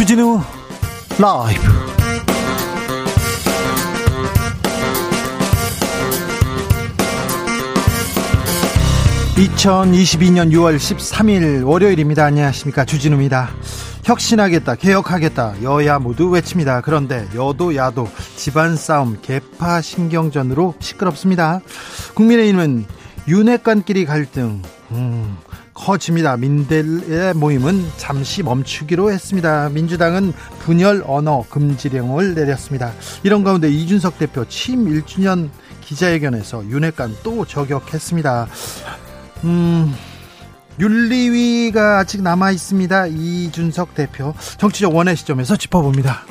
주진우 라이브. (2022년 6월 13일) 월요일입니다. 안녕하십니까. 주진우입니다. 혁신하겠다 개혁하겠다 여야 모두 외칩니다. 그런데 여도 야도 집안 싸움 개파 신경전으로 시끄럽습니다. 국민의힘은 윤핵관끼리 갈등. 음, 커집니다. 민들의 모임은 잠시 멈추기로 했습니다. 민주당은 분열 언어 금지령을 내렸습니다. 이런 가운데 이준석 대표 취임 1주년 기자회견에서 윤핵관 또 저격했습니다. 음, 윤리위가 아직 남아 있습니다. 이준석 대표 정치적 원의 시점에서 짚어봅니다.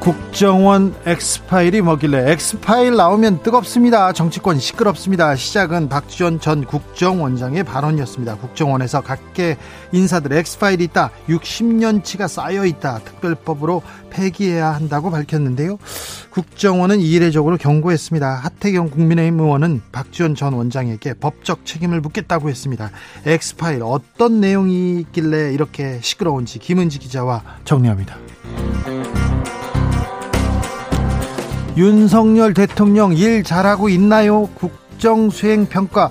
국정원 엑스파일이 뭐길래 엑스파일 나오면 뜨겁습니다. 정치권 시끄럽습니다. 시작은 박지원 전 국정원장의 발언이었습니다. 국정원에서 각계 인사들 엑스파일이 있다. 60년치가 쌓여 있다. 특별법으로 폐기해야 한다고 밝혔는데요. 국정원은 이례적으로 경고했습니다. 하태경 국민의힘 의원은 박지원 전 원장에게 법적 책임을 묻겠다고 했습니다. 엑스파일 어떤 내용이 있길래 이렇게 시끄러운지 김은지 기자와 정리합니다. 윤석열 대통령 일 잘하고 있나요? 국정 수행 평가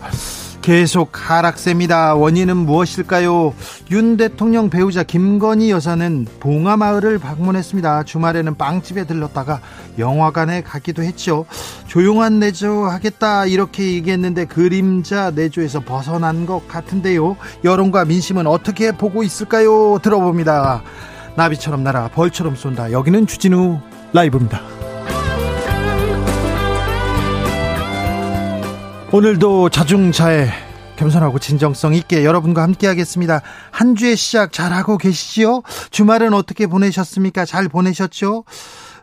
계속 하락세입니다. 원인은 무엇일까요? 윤 대통령 배우자 김건희 여사는 봉하마을을 방문했습니다. 주말에는 빵집에 들렀다가 영화관에 가기도 했죠. 조용한 내조 하겠다 이렇게 얘기했는데 그림자 내조에서 벗어난 것 같은데요. 여론과 민심은 어떻게 보고 있을까요? 들어봅니다. 나비처럼 날아 벌처럼 쏜다. 여기는 주진우 라이브입니다. 오늘도 자중차에 겸손하고 진정성 있게 여러분과 함께 하겠습니다. 한 주의 시작 잘하고 계시지요? 주말은 어떻게 보내셨습니까? 잘 보내셨죠?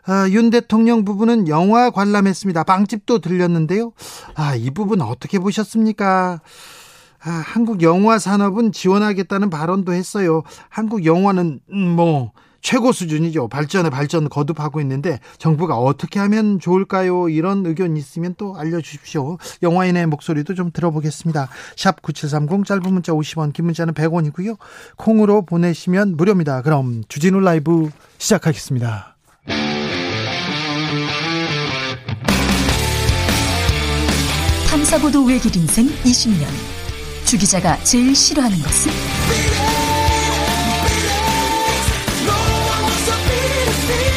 아, 윤 대통령 부부는 영화 관람했습니다. 빵집도 들렸는데요. 아, 이 부분 어떻게 보셨습니까? 아, 한국 영화 산업은 지원하겠다는 발언도 했어요. 한국 영화는 음, 뭐 최고 수준이죠. 발전에 발전 거듭하고 있는데 정부가 어떻게 하면 좋을까요? 이런 의견 있으면 또 알려주십시오. 영화인의 목소리도 좀 들어보겠습니다. 샵 9730 짧은 문자 50원 긴 문자는 100원이고요. 콩으로 보내시면 무료입니다. 그럼 주진우 라이브 시작하겠습니다. 탐사보도 외길 인생 20년 주 기자가 제일 싫어하는 것은?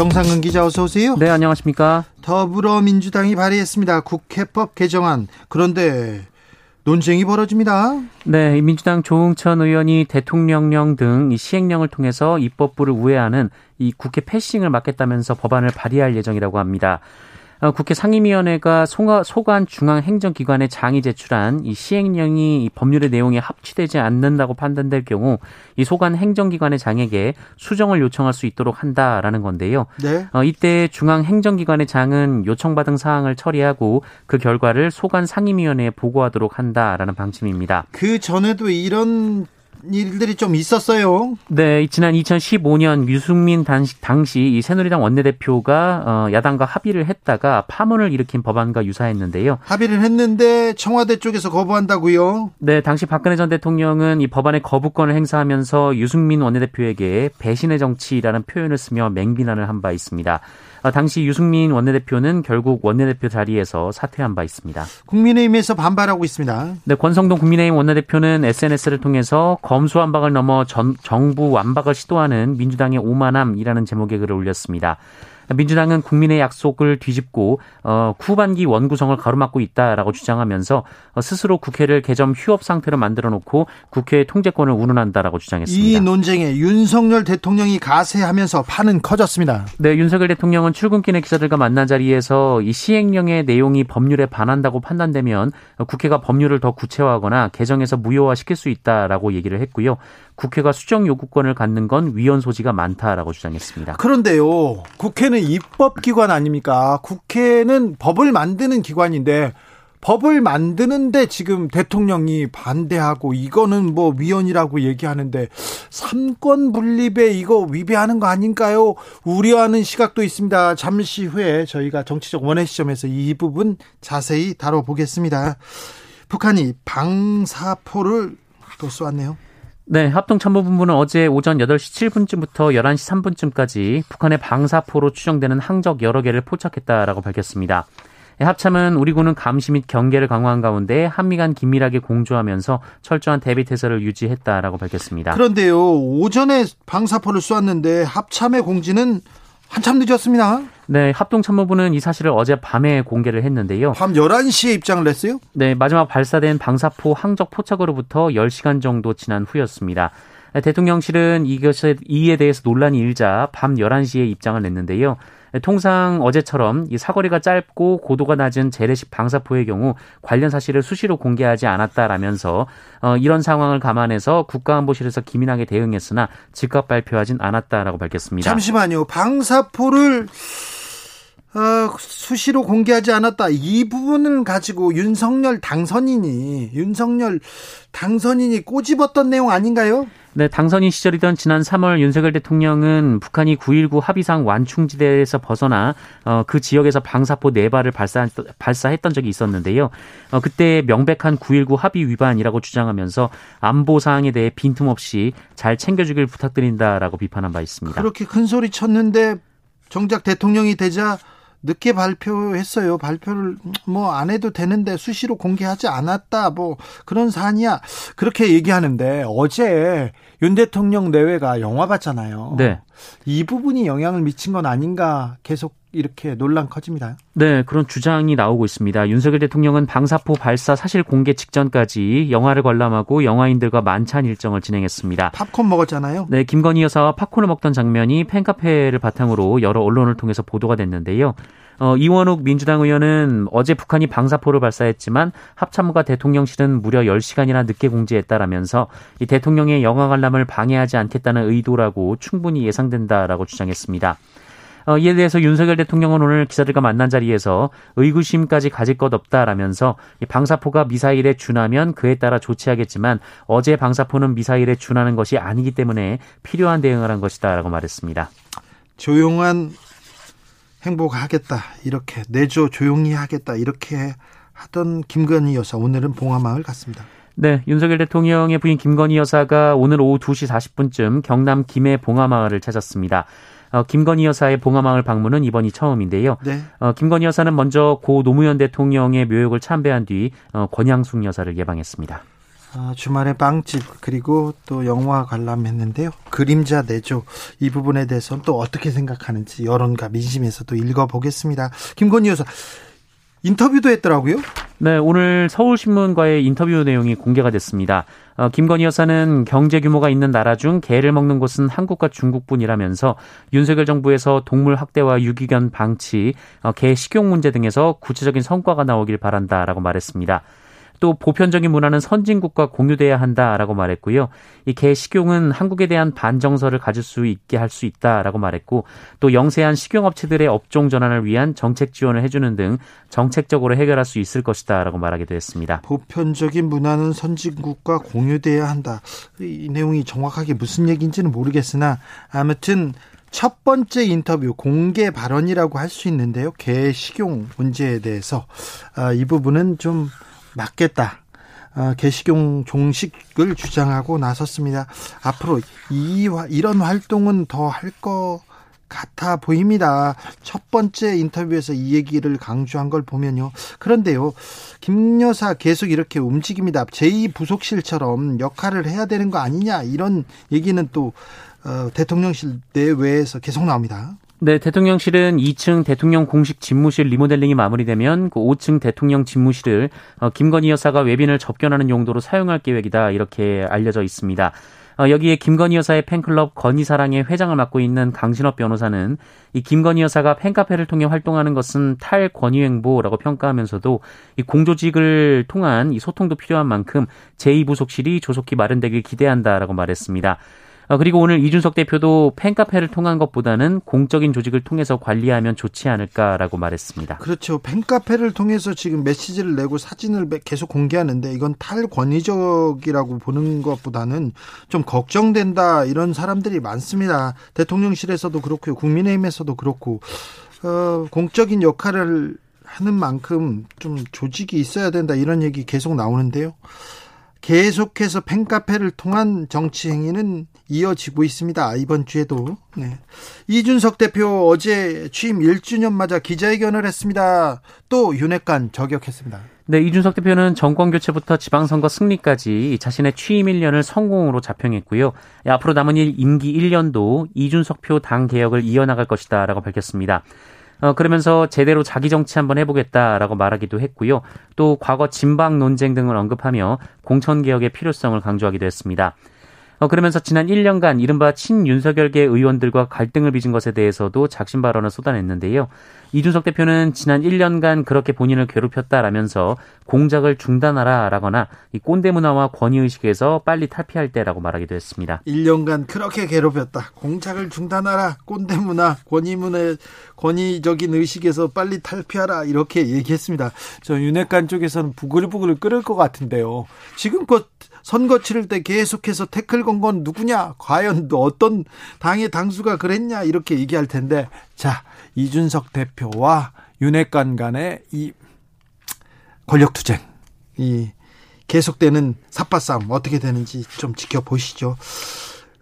정상근 기자 어서 오세요. 네, 안녕하십니까? 더불어민주당이 발의했습니다. 국회법 개정안. 그런데 논쟁이 벌어집니다. 네, 민주당 조응천 의원이 대통령령 등 시행령을 통해서 입법부를 우회하는 이 국회 패싱을 막겠다면서 법안을 발의할 예정이라고 합니다. 어, 국회 상임위원회가 소관 중앙행정기관에 장이 제출한 이 시행령이 이 법률의 내용에 합치되지 않는다고 판단될 경우 이 소관 행정기관의 장에게 수정을 요청할 수 있도록 한다라는 건데요. 네. 어, 이때 중앙행정기관의 장은 요청받은 사항을 처리하고 그 결과를 소관 상임위원회에 보고하도록 한다라는 방침입니다. 그 전에도 이런 일들이 좀 있었어요. 네, 지난 2015년 유승민 당시, 이 새누리당 원내대표가 어, 야당과 합의를 했다가 파문을 일으킨 법안과 유사했는데요. 합의를 했는데 청와대 쪽에서 거부한다고요? 네, 당시 박근혜 전 대통령은 이 법안의 거부권을 행사하면서 유승민 원내대표에게 배신의 정치라는 표현을 쓰며 맹비난을 한 바 있습니다. 어, 당시 유승민 원내대표는 결국 원내대표 자리에서 사퇴한 바 있습니다. 국민의힘에서 반발하고 있습니다. 네, 권성동 국민의힘 원내대표는 SNS를 통해서 검수 완박을 넘어 전, 정부 완박을 시도하는 민주당의 오만함이라는 제목의 글을 올렸습니다. 민주당은 국민의 약속을 뒤집고 어, 후반기 원구성을 가로막고 있다라고 주장하면서 어, 스스로 국회를 개점 휴업 상태로 만들어 놓고 국회의 통제권을 운운한다라고 주장했습니다. 이 논쟁에 윤석열 대통령이 가세하면서 판은 커졌습니다. 네, 윤석열 대통령은 출근길에 기자들과 만난 자리에서 이 시행령의 내용이 법률에 반한다고 판단되면 국회가 법률을 더 구체화하거나 개정해서 무효화시킬 수 있다라고 얘기를 했고요. 국회가 수정 요구권을 갖는 건 위헌 소지가 많다라고 주장했습니다. 그런데요, 국회는 입법기관 아닙니까? 국회는 법을 만드는 기관인데 법을 만드는데 지금 대통령이 반대하고 이거는 뭐 위헌이라고 얘기하는데 삼권 분립에 이거 위배하는 거 아닌가요? 우려하는 시각도 있습니다. 잠시 후에 저희가 정치적 원의 시점에서 이 부분 자세히 다뤄보겠습니다. 북한이 방사포를 또 쏘았네요. 네, 합동참모본부는 어제 오전 8시 7분쯤부터 11시 3분쯤까지 북한의 방사포로 추정되는 항적 여러 개를 포착했다라고 밝혔습니다. 합참은 우리 군은 감시 및 경계를 강화한 가운데 한미 간 긴밀하게 공조하면서 철저한 대비 태세를 유지했다라고 밝혔습니다. 그런데요, 오전에 방사포를 쏘았는데 합참의 공지는 한참 늦었습니다. 네, 합동참모부는 이 사실을 어제 밤에 공개를 했는데요. 밤 11시에 입장을 냈어요? 네, 마지막 발사된 방사포 항적 포착으로부터 10시간 정도 지난 후였습니다. 대통령실은 이것에 이에 대해서 논란이 일자 밤 11시에 입장을 냈는데요. 통상 어제처럼 이 사거리가 짧고 고도가 낮은 재래식 방사포의 경우 관련 사실을 수시로 공개하지 않았다라면서 어, 이런 상황을 감안해서 국가안보실에서 기민하게 대응했으나 즉각 발표하진 않았다라고 밝혔습니다. 잠시만요. 방사포를 어, 수시로 공개하지 않았다. 이 부분을 가지고 윤석열 당선인이 윤석열 당선인이 꼬집었던 내용 아닌가요? 네, 당선인 시절이던 지난 3월 윤석열 대통령은 북한이 9.19 합의상 완충지대에서 벗어나 어, 그 지역에서 방사포 4발을 발사, 발사했던 적이 있었는데요. 어, 그때 명백한 9.19 합의 위반이라고 주장하면서 안보 사항에 대해 빈틈없이 잘 챙겨주길 부탁드린다라고 비판한 바 있습니다. 그렇게 큰 소리 쳤는데 정작 대통령이 되자 늦게 발표했어요. 발표를 뭐 안 해도 되는데 수시로 공개하지 않았다. 뭐 그런 사안이야. 그렇게 얘기하는데 어제 윤 대통령 내외가 영화 봤잖아요. 네. 이 부분이 영향을 미친 건 아닌가 계속 이렇게 논란 커집니다. 네, 그런 주장이 나오고 있습니다. 윤석열 대통령은 방사포 발사 사실 공개 직전까지 영화를 관람하고 영화인들과 만찬 일정을 진행했습니다. 팝콘 먹었잖아요. 네, 김건희 여사와 팝콘을 먹던 장면이 팬카페를 바탕으로 여러 언론을 통해서 보도가 됐는데요. 어, 이원욱 민주당 의원은 어제 북한이 방사포를 발사했지만 합참과 대통령실은 무려 10시간이나 늦게 공지했다라면서 이 대통령의 영화 관람을 방해하지 않겠다는 의도라고 충분히 예상된다라고 주장했습니다. 어, 이에 대해서 윤석열 대통령은 오늘 기자들과 만난 자리에서 의구심까지 가질 것 없다라면서 이 방사포가 미사일에 준하면 그에 따라 조치하겠지만 어제 방사포는 미사일에 준하는 것이 아니기 때문에 필요한 대응을 한 것이다라고 말했습니다. 조용한 행복하겠다 이렇게 내조 조용히 하겠다 이렇게 하던 김건희 여사 오늘은 봉화마을 갔습니다. 네, 윤석열 대통령의 부인 김건희 여사가 오늘 오후 2시 40분쯤 경남 김해 봉화마을을 찾았습니다. 어, 김건희 여사의 봉화마을 방문은 이번이 처음인데요. 네. 어, 김건희 여사는 먼저 고 노무현 대통령의 묘역을 참배한 뒤 어, 권양숙 여사를 예방했습니다. 아, 주말에 빵집 그리고 또 영화 관람했는데요. 그림자 내조 이 부분에 대해서는 또 어떻게 생각하는지 여론과 민심에서 도 읽어보겠습니다. 김건희 여사 인터뷰도 했더라고요. 네, 오늘 서울신문과의 인터뷰 내용이 공개가 됐습니다. 어, 김건희 여사는 경제 규모가 있는 나라 중 개를 먹는 곳은 한국과 중국뿐이라면서 윤석열 정부에서 동물 학대와 유기견 방치, 어, 개 식용 문제 등에서 구체적인 성과가 나오길 바란다라고 말했습니다. 또 보편적인 문화는 선진국과 공유돼야 한다라고 말했고요. 이 개 식용은 한국에 대한 반정서를 가질 수 있게 할 수 있다라고 말했고 또 영세한 식용업체들의 업종 전환을 위한 정책 지원을 해주는 등 정책적으로 해결할 수 있을 것이다라고 말하기도 했습니다. 보편적인 문화는 선진국과 공유돼야 한다. 이 내용이 정확하게 무슨 얘기인지는 모르겠으나 아무튼 첫 번째 인터뷰 공개 발언이라고 할 수 있는데요. 개 식용 문제에 대해서 아, 이 부분은 좀 맞겠다. 어, 개식용 종식을 주장하고 나섰습니다. 앞으로 이 이런 활동은 더 할 것 같아 보입니다. 첫 번째 인터뷰에서 이 얘기를 강조한 걸 보면요. 그런데요, 김 여사 계속 이렇게 움직입니다. 제2부속실처럼 역할을 해야 되는 거 아니냐 이런 얘기는 또 어, 대통령실 내외에서 계속 나옵니다. 네, 대통령실은 2층 대통령 공식 집무실 리모델링이 마무리되면 그 5층 대통령 집무실을 어, 김건희 여사가 외빈을 접견하는 용도로 사용할 계획이다 이렇게 알려져 있습니다. 어, 여기에 김건희 여사의 팬클럽 건희사랑의 회장을 맡고 있는 강신업 변호사는 이 김건희 여사가 팬카페를 통해 활동하는 것은 탈권위행보라고 평가하면서도 이 공조직을 통한 이 소통도 필요한 만큼 제2부속실이 조속히 마련되길 기대한다라고 말했습니다. 어, 그리고 오늘 이준석 대표도 팬카페를 통한 것보다는 공적인 조직을 통해서 관리하면 좋지 않을까라고 말했습니다. 그렇죠. 팬카페를 통해서 지금 메시지를 내고 사진을 계속 공개하는데 이건 탈권위적이라고 보는 것보다는 좀 걱정된다 이런 사람들이 많습니다. 대통령실에서도 그렇고요. 국민의힘에서도 그렇고 어, 공적인 역할을 하는 만큼 좀 조직이 있어야 된다 이런 얘기 계속 나오는데요. 계속해서 팬카페를 통한 정치 행위는 이어지고 있습니다. 이번 주에도. 네. 이준석 대표 어제 취임 1주년 맞아 기자회견을 했습니다. 또 윤핵관 저격했습니다. 네, 이준석 대표는 정권 교체부터 지방선거 승리까지 자신의 취임 1년을 성공으로 자평했고요. 앞으로 남은 일 임기 1년도 이준석 표 당 개혁을 이어나갈 것이다라고 밝혔습니다. 어, 그러면서 제대로 자기 정치 한번 해보겠다라고 말하기도 했고요. 또 과거 진방 논쟁 등을 언급하며 공천 개혁의 필요성을 강조하기도 했습니다. 어, 그러면서 지난 1년간 이른바 친윤석열계 의원들과 갈등을 빚은 것에 대해서도 작심 발언을 쏟아냈는데요. 이준석 대표는 지난 1년간 그렇게 본인을 괴롭혔다라면서 공작을 중단하라라거나 이 꼰대 문화와 권위 의식에서 빨리 탈피할 때라고 말하기도 했습니다. 1년간 그렇게 괴롭혔다. 공작을 중단하라. 꼰대 문화, 권위 문화, 권위적인 의식에서 빨리 탈피하라 이렇게 얘기했습니다. 저 윤핵관 쪽에서는 부글부글 끓을 것 같은데요. 지금껏 선거 치를 때 계속해서 태클 건 건 누구냐? 과연 어떤 당의 당수가 그랬냐? 이렇게 얘기할 텐데, 자, 이준석 대표와 윤핵관 간의 이 권력 투쟁, 이 계속되는 삽바싸움 어떻게 되는지 좀 지켜보시죠.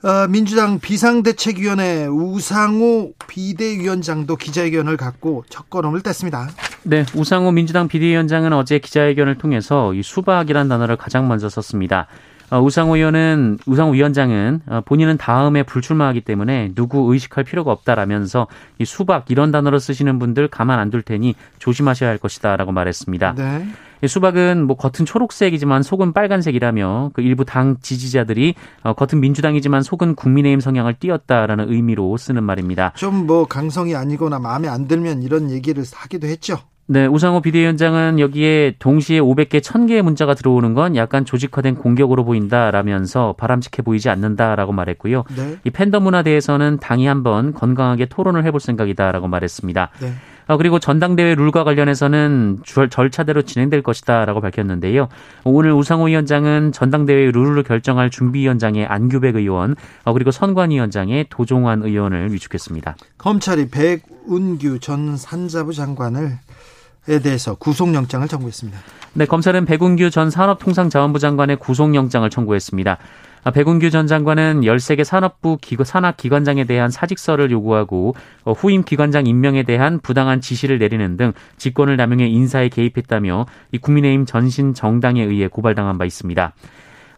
어, 민주당 비상대책위원회 우상호 비대위원장도 기자회견을 갖고 첫 걸음을 뗐습니다. 네, 우상호 민주당 비대위원장은 어제 기자회견을 통해서 이 수박이란 단어를 가장 먼저 썼습니다. 어, 우상호 의원은 우상호 위원장은 어, 본인은 다음에 불출마하기 때문에 누구 의식할 필요가 없다라면서 이 수박 이런 단어를 쓰시는 분들 가만 안 둘 테니 조심하셔야 할 것이다라고 말했습니다. 네. 수박은 뭐 겉은 초록색이지만 속은 빨간색이라며 그 일부 당 지지자들이 어, 겉은 민주당이지만 속은 국민의힘 성향을 띄었다라는 의미로 쓰는 말입니다. 좀 뭐 강성이 아니거나 마음에 안 들면 이런 얘기를 하기도 했죠. 네, 우상호 비대위원장은 여기에 동시에 500개, 1000개의 문자가 들어오는 건 약간 조직화된 공격으로 보인다라면서 바람직해 보이지 않는다라고 말했고요. 네. 이 팬덤 문화에 대해서는 당이 한번 건강하게 토론을 해볼 생각이다라고 말했습니다. 네. 어, 그리고 전당대회 룰과 관련해서는 절차대로 진행될 것이다라고 밝혔는데요. 오늘 우상호 위원장은 전당대회 룰을 결정할 준비위원장의 안규백 의원 어, 그리고 선관위원장의 도종환 의원을 위촉했습니다. 검찰이 백운규 전 산자부 장관을 에 대해서 구속영장을 청구했습니다. 네, 검찰은 백운규 전 산업통상자원부 장관의 구속영장을 청구했습니다. 아, 백운규 전 장관은 13개 산업부 산하기관장에 대한 사직서를 요구하고 어, 후임 기관장 임명에 대한 부당한 지시를 내리는 등 직권을 남용해 인사에 개입했다며 국민의힘 전신 정당에 의해 고발당한 바 있습니다.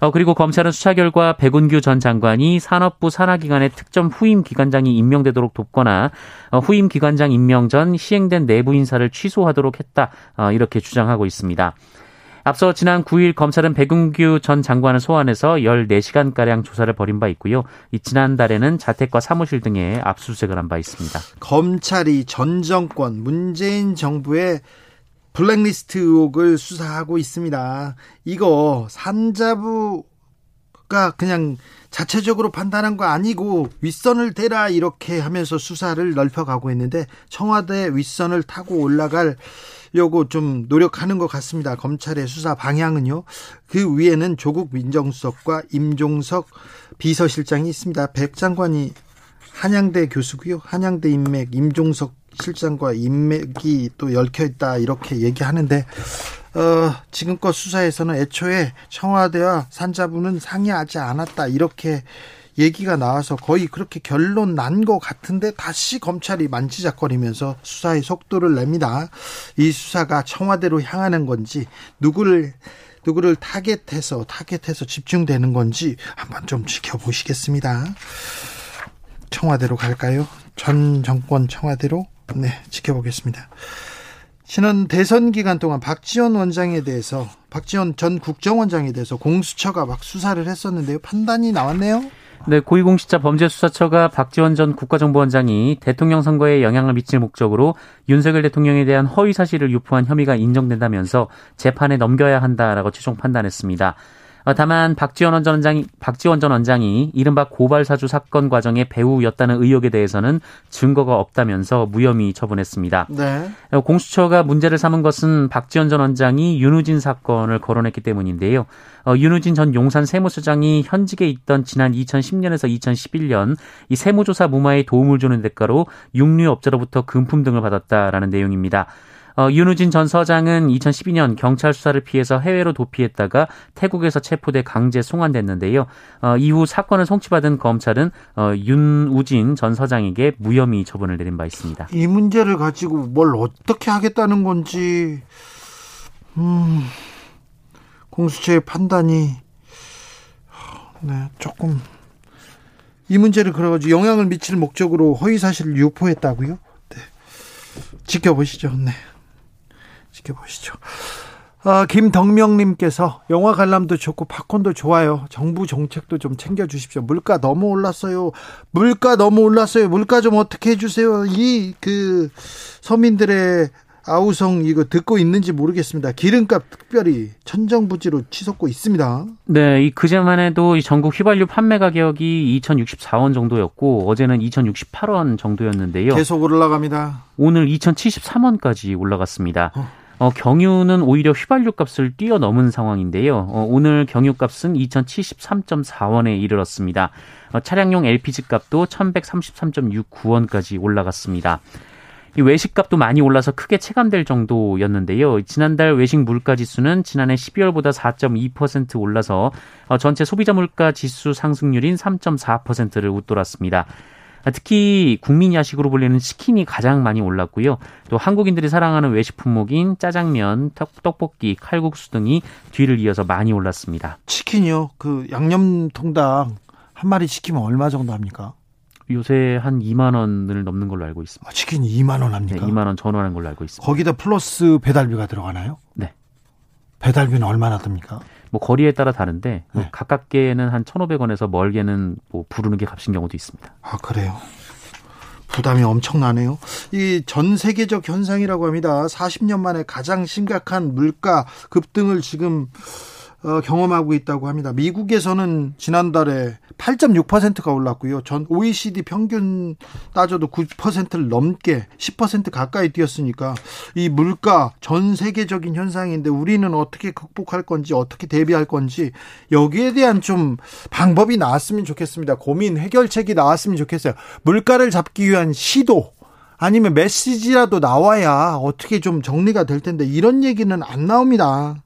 어, 그리고 검찰은 수사 결과 백운규 전 장관이 산업부 산하기관의 특정 후임 기관장이 임명되도록 돕거나 어, 후임 기관장 임명 전 시행된 내부 인사를 취소하도록 했다 어, 이렇게 주장하고 있습니다. 앞서 지난 9일 검찰은 백운규 전 장관을 소환해서 14시간가량 조사를 벌인 바 있고요. 지난달에는 자택과 사무실 등에 압수수색을 한 바 있습니다. 검찰이 전 정권 문재인 정부의 블랙리스트 의혹을 수사하고 있습니다. 이거 산자부가 그냥 자체적으로 판단한 거 아니고 윗선을 대라 이렇게 하면서 수사를 넓혀가고 있는데 청와대 윗선을 타고 올라가려고 좀 노력하는 것 같습니다. 검찰의 수사 방향은요. 그 위에는 조국 민정수석과 임종석 비서실장이 있습니다. 백 장관이 한양대 교수고요. 한양대 인맥 임종석 실장과 인맥이 또 얽혀 있다 이렇게 얘기하는데 어, 지금껏 수사에서는 애초에 청와대와 산자부는 상의하지 않았다 이렇게 얘기가 나와서 거의 그렇게 결론 난 것 같은데 다시 검찰이 만지작거리면서 수사의 속도를 냅니다. 이 수사가 청와대로 향하는 건지 누구를 누구를 타겟해서 타겟해서 집중되는 건지 한번 좀 지켜보시겠습니다. 청와대로 갈까요? 전 정권 청와대로 네, 지켜보겠습니다. 지난 대선 기간 동안 박지원 원장에 대해서 박지원 전 국정원장에 대해서 공수처가 막 수사를 했었는데요. 판단이 나왔네요. 네, 고위공직자 범죄수사처가 박지원 전 국가정보원장이 대통령 선거에 영향을 미칠 목적으로 윤석열 대통령에 대한 허위 사실을 유포한 혐의가 인정된다면서 재판에 넘겨야 한다라고 최종 판단했습니다. 어, 다만 박지원 전 원장이 박지원 전 원장이 이른바 고발 사주 사건 과정의 배우였다는 의혹에 대해서는 증거가 없다면서 무혐의 처분했습니다. 네. 어, 공수처가 문제를 삼은 것은 박지원 전 원장이 윤우진 사건을 거론했기 때문인데요. 어, 윤우진 전 용산 세무서장이 현직에 있던 지난 2010년에서 2011년 이 세무조사 무마에 도움을 주는 대가로 육류업자로부터 금품 등을 받았다라는 내용입니다. 어, 윤우진 전 서장은 2012년 경찰 수사를 피해서 해외로 도피했다가 태국에서 체포돼 강제 송환됐는데요. 어, 이후 사건을 송치받은 검찰은 어, 윤우진 전 서장에게 무혐의 처분을 내린 바 있습니다. 이 문제를 가지고 뭘 어떻게 하겠다는 건지 음, 공수처의 판단이 네, 조금 이 문제를 그래가지고 영향을 미칠 목적으로 허위 사실을 유포했다고요? 네. 지켜보시죠. 네. 지켜보시죠. 아, 김덕명님께서 영화 관람도 좋고 팝콘도 좋아요. 정부 정책도 좀 챙겨주십시오. 물가 너무 올랐어요. 물가 너무 올랐어요. 물가 좀 어떻게 해주세요. 이 그 서민들의 아우성 이거 듣고 있는지 모르겠습니다. 기름값 특별히 천정부지로 치솟고 있습니다. 네, 이 그제만 해도 이 전국 휘발유 판매 가격이 2,064원 정도였고 어제는 2,068원 정도였는데요. 계속 올라갑니다. 오늘 2,073원까지 올라갔습니다. 어. 어, 경유는 오히려 휘발유 값을 뛰어넘은 상황인데요. 어, 오늘 경유 값은 2,073.4원에 이르렀습니다. 어, 차량용 LPG 값도 1,133.69원까지 올라갔습니다. 이 외식값도 많이 올라서 크게 체감될 정도였는데요. 지난달 외식 물가 지수는 지난해 12월보다 4.2% 올라서 어, 전체 소비자 물가 지수 상승률인 3.4%를 웃돌았습니다. 특히 국민 야식으로 불리는 치킨이 가장 많이 올랐고요. 또 한국인들이 사랑하는 외식 품목인 짜장면, 떡볶이, 칼국수 등이 뒤를 이어서 많이 올랐습니다. 치킨이요? 그 양념 통닭 한 마리 시키면 얼마 정도 합니까? 요새 한 2만 원을 넘는 걸로 알고 있습니다. 아, 치킨이 2만 원 합니까? 네, 2만 원 전원하는 걸로 알고 있습니다. 거기다 플러스 배달비가 들어가나요? 네. 배달비는 얼마나 듭니까? 뭐 거리에 따라 다른데 네. 가깝게는 한 1,500원에서 멀게는 뭐 부르는 게 값인 경우도 있습니다. 아, 그래요. 부담이 엄청나네요. 이 전 세계적 현상이라고 합니다. 40년 만에 가장 심각한 물가 급등을 지금 어, 경험하고 있다고 합니다. 미국에서는 지난달에 8.6%가 올랐고요. 전 OECD 평균 따져도 9%를 넘게 10% 가까이 뛰었으니까 이 물가 전 세계적인 현상인데 우리는 어떻게 극복할 건지 어떻게 대비할 건지 여기에 대한 좀 방법이 나왔으면 좋겠습니다. 고민 해결책이 나왔으면 좋겠어요. 물가를 잡기 위한 시도 아니면 메시지라도 나와야 어떻게 좀 정리가 될 텐데 이런 얘기는 안 나옵니다.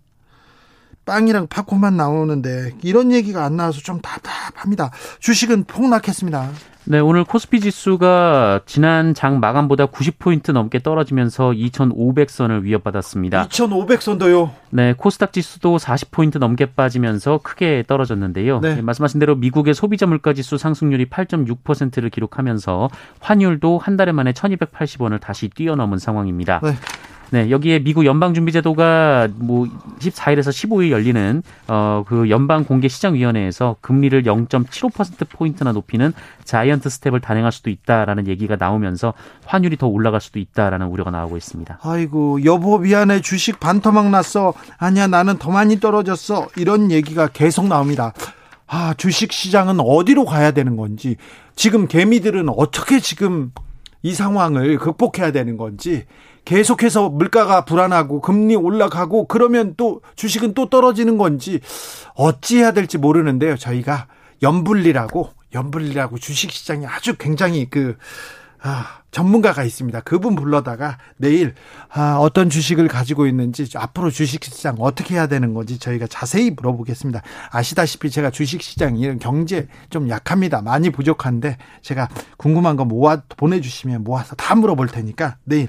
빵이랑 팝콘만 나오는데 이런 얘기가 안 나와서 좀 답답합니다. 주식은 폭락했습니다. 네, 오늘 코스피 지수가 지난 장 마감보다 90포인트 넘게 떨어지면서 2,500선을 위협받았습니다. 2,500선도요? 네, 코스닥 지수도 40포인트 넘게 빠지면서 크게 떨어졌는데요. 네. 네, 말씀하신 대로 미국의 소비자 물가 지수 상승률이 8.6%를 기록하면서 환율도 한 달에 만에 1,280원을 다시 뛰어넘은 상황입니다. 네. 네, 여기에 미국 연방준비제도가 뭐 14일에서 15일 열리는 어 그 연방 공개 시장 위원회에서 금리를 0.75% 포인트나 높이는 자이언트 스텝을 단행할 수도 있다라는 얘기가 나오면서 환율이 더 올라갈 수도 있다라는 우려가 나오고 있습니다. 아이고, 여보 미안해. 주식 반토막 났어. 아니야, 나는 더 많이 떨어졌어. 이런 얘기가 계속 나옵니다. 아, 주식 시장은 어디로 가야 되는 건지, 지금 개미들은 어떻게 지금 이 상황을 극복해야 되는 건지, 계속해서 물가가 불안하고 금리 올라가고 그러면 또 주식은 또 떨어지는 건지 어찌해야 될지 모르는데요. 저희가 연불리라고 연불리라고 주식 시장이 아주 굉장히 그 아, 전문가가 있습니다. 그분 불러다가 내일 아, 어떤 주식을 가지고 있는지 앞으로 주식시장 어떻게 해야 되는 건지 저희가 자세히 물어보겠습니다. 아시다시피 제가 주식시장 이런 경제 좀 약합니다. 많이 부족한데 제가 궁금한 거 모아 보내주시면 모아서 다 물어볼 테니까 내일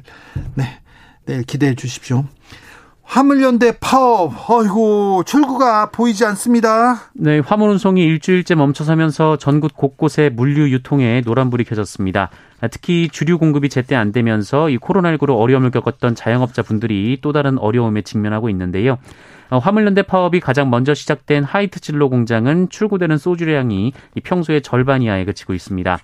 네 내일 기대해 주십시오. 화물연대 파업, 어이고, 출구가 보이지 않습니다. 네, 화물 운송이 일주일째 멈춰서면서 전국 곳곳에 물류 유통에 노란불이 켜졌습니다. 특히 주류 공급이 제때 안 되면서 이 코로나19로 어려움을 겪었던 자영업자 분들이 또 다른 어려움에 직면하고 있는데요. 어, 화물연대 파업이 가장 먼저 시작된 하이트 진로 공장은 출고되는 소주량이 평소의 절반 이하에 그치고 있습니다.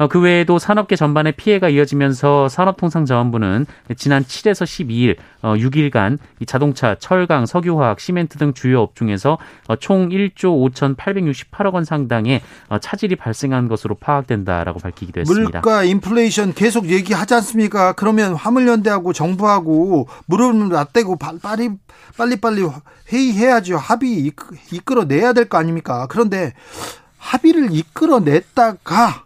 어, 그 외에도 산업계 전반에 피해가 이어지면서 산업통상자원부는 지난 7에서 12일 6일간 어, 자동차, 철강, 석유화학, 시멘트 등 주요 업종에서 어, 총 1조 5,868억 원 상당의 차질이 발생한 것으로 파악된다라고 밝히기도 했습니다. 물가 인플레이션 계속 얘기하지 않습니까? 그러면 화물연대하고 정부하고 무릎을 맞대고 빨리 빨리 빨리 회의해야죠. 합의 이끌어내야 될 거 아닙니까? 그런데 합의를 이끌어냈다가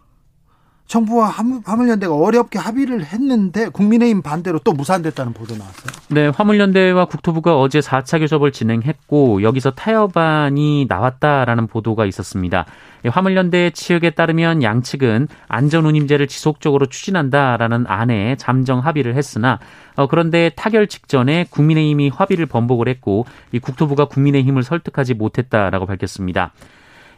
정부와 화물연대가 어렵게 합의를 했는데 국민의힘 반대로 또 무산됐다는 보도 나왔어요. 네, 화물연대와 국토부가 어제 4차 교섭을 진행했고 여기서 타협안이 나왔다라는 보도가 있었습니다. 화물연대 측에 따르면 양측은 안전운임제를 지속적으로 추진한다라는 안에 잠정 합의를 했으나 어, 그런데 타결 직전에 국민의힘이 합의를 번복을 했고 이 국토부가 국민의힘을 설득하지 못했다라고 밝혔습니다.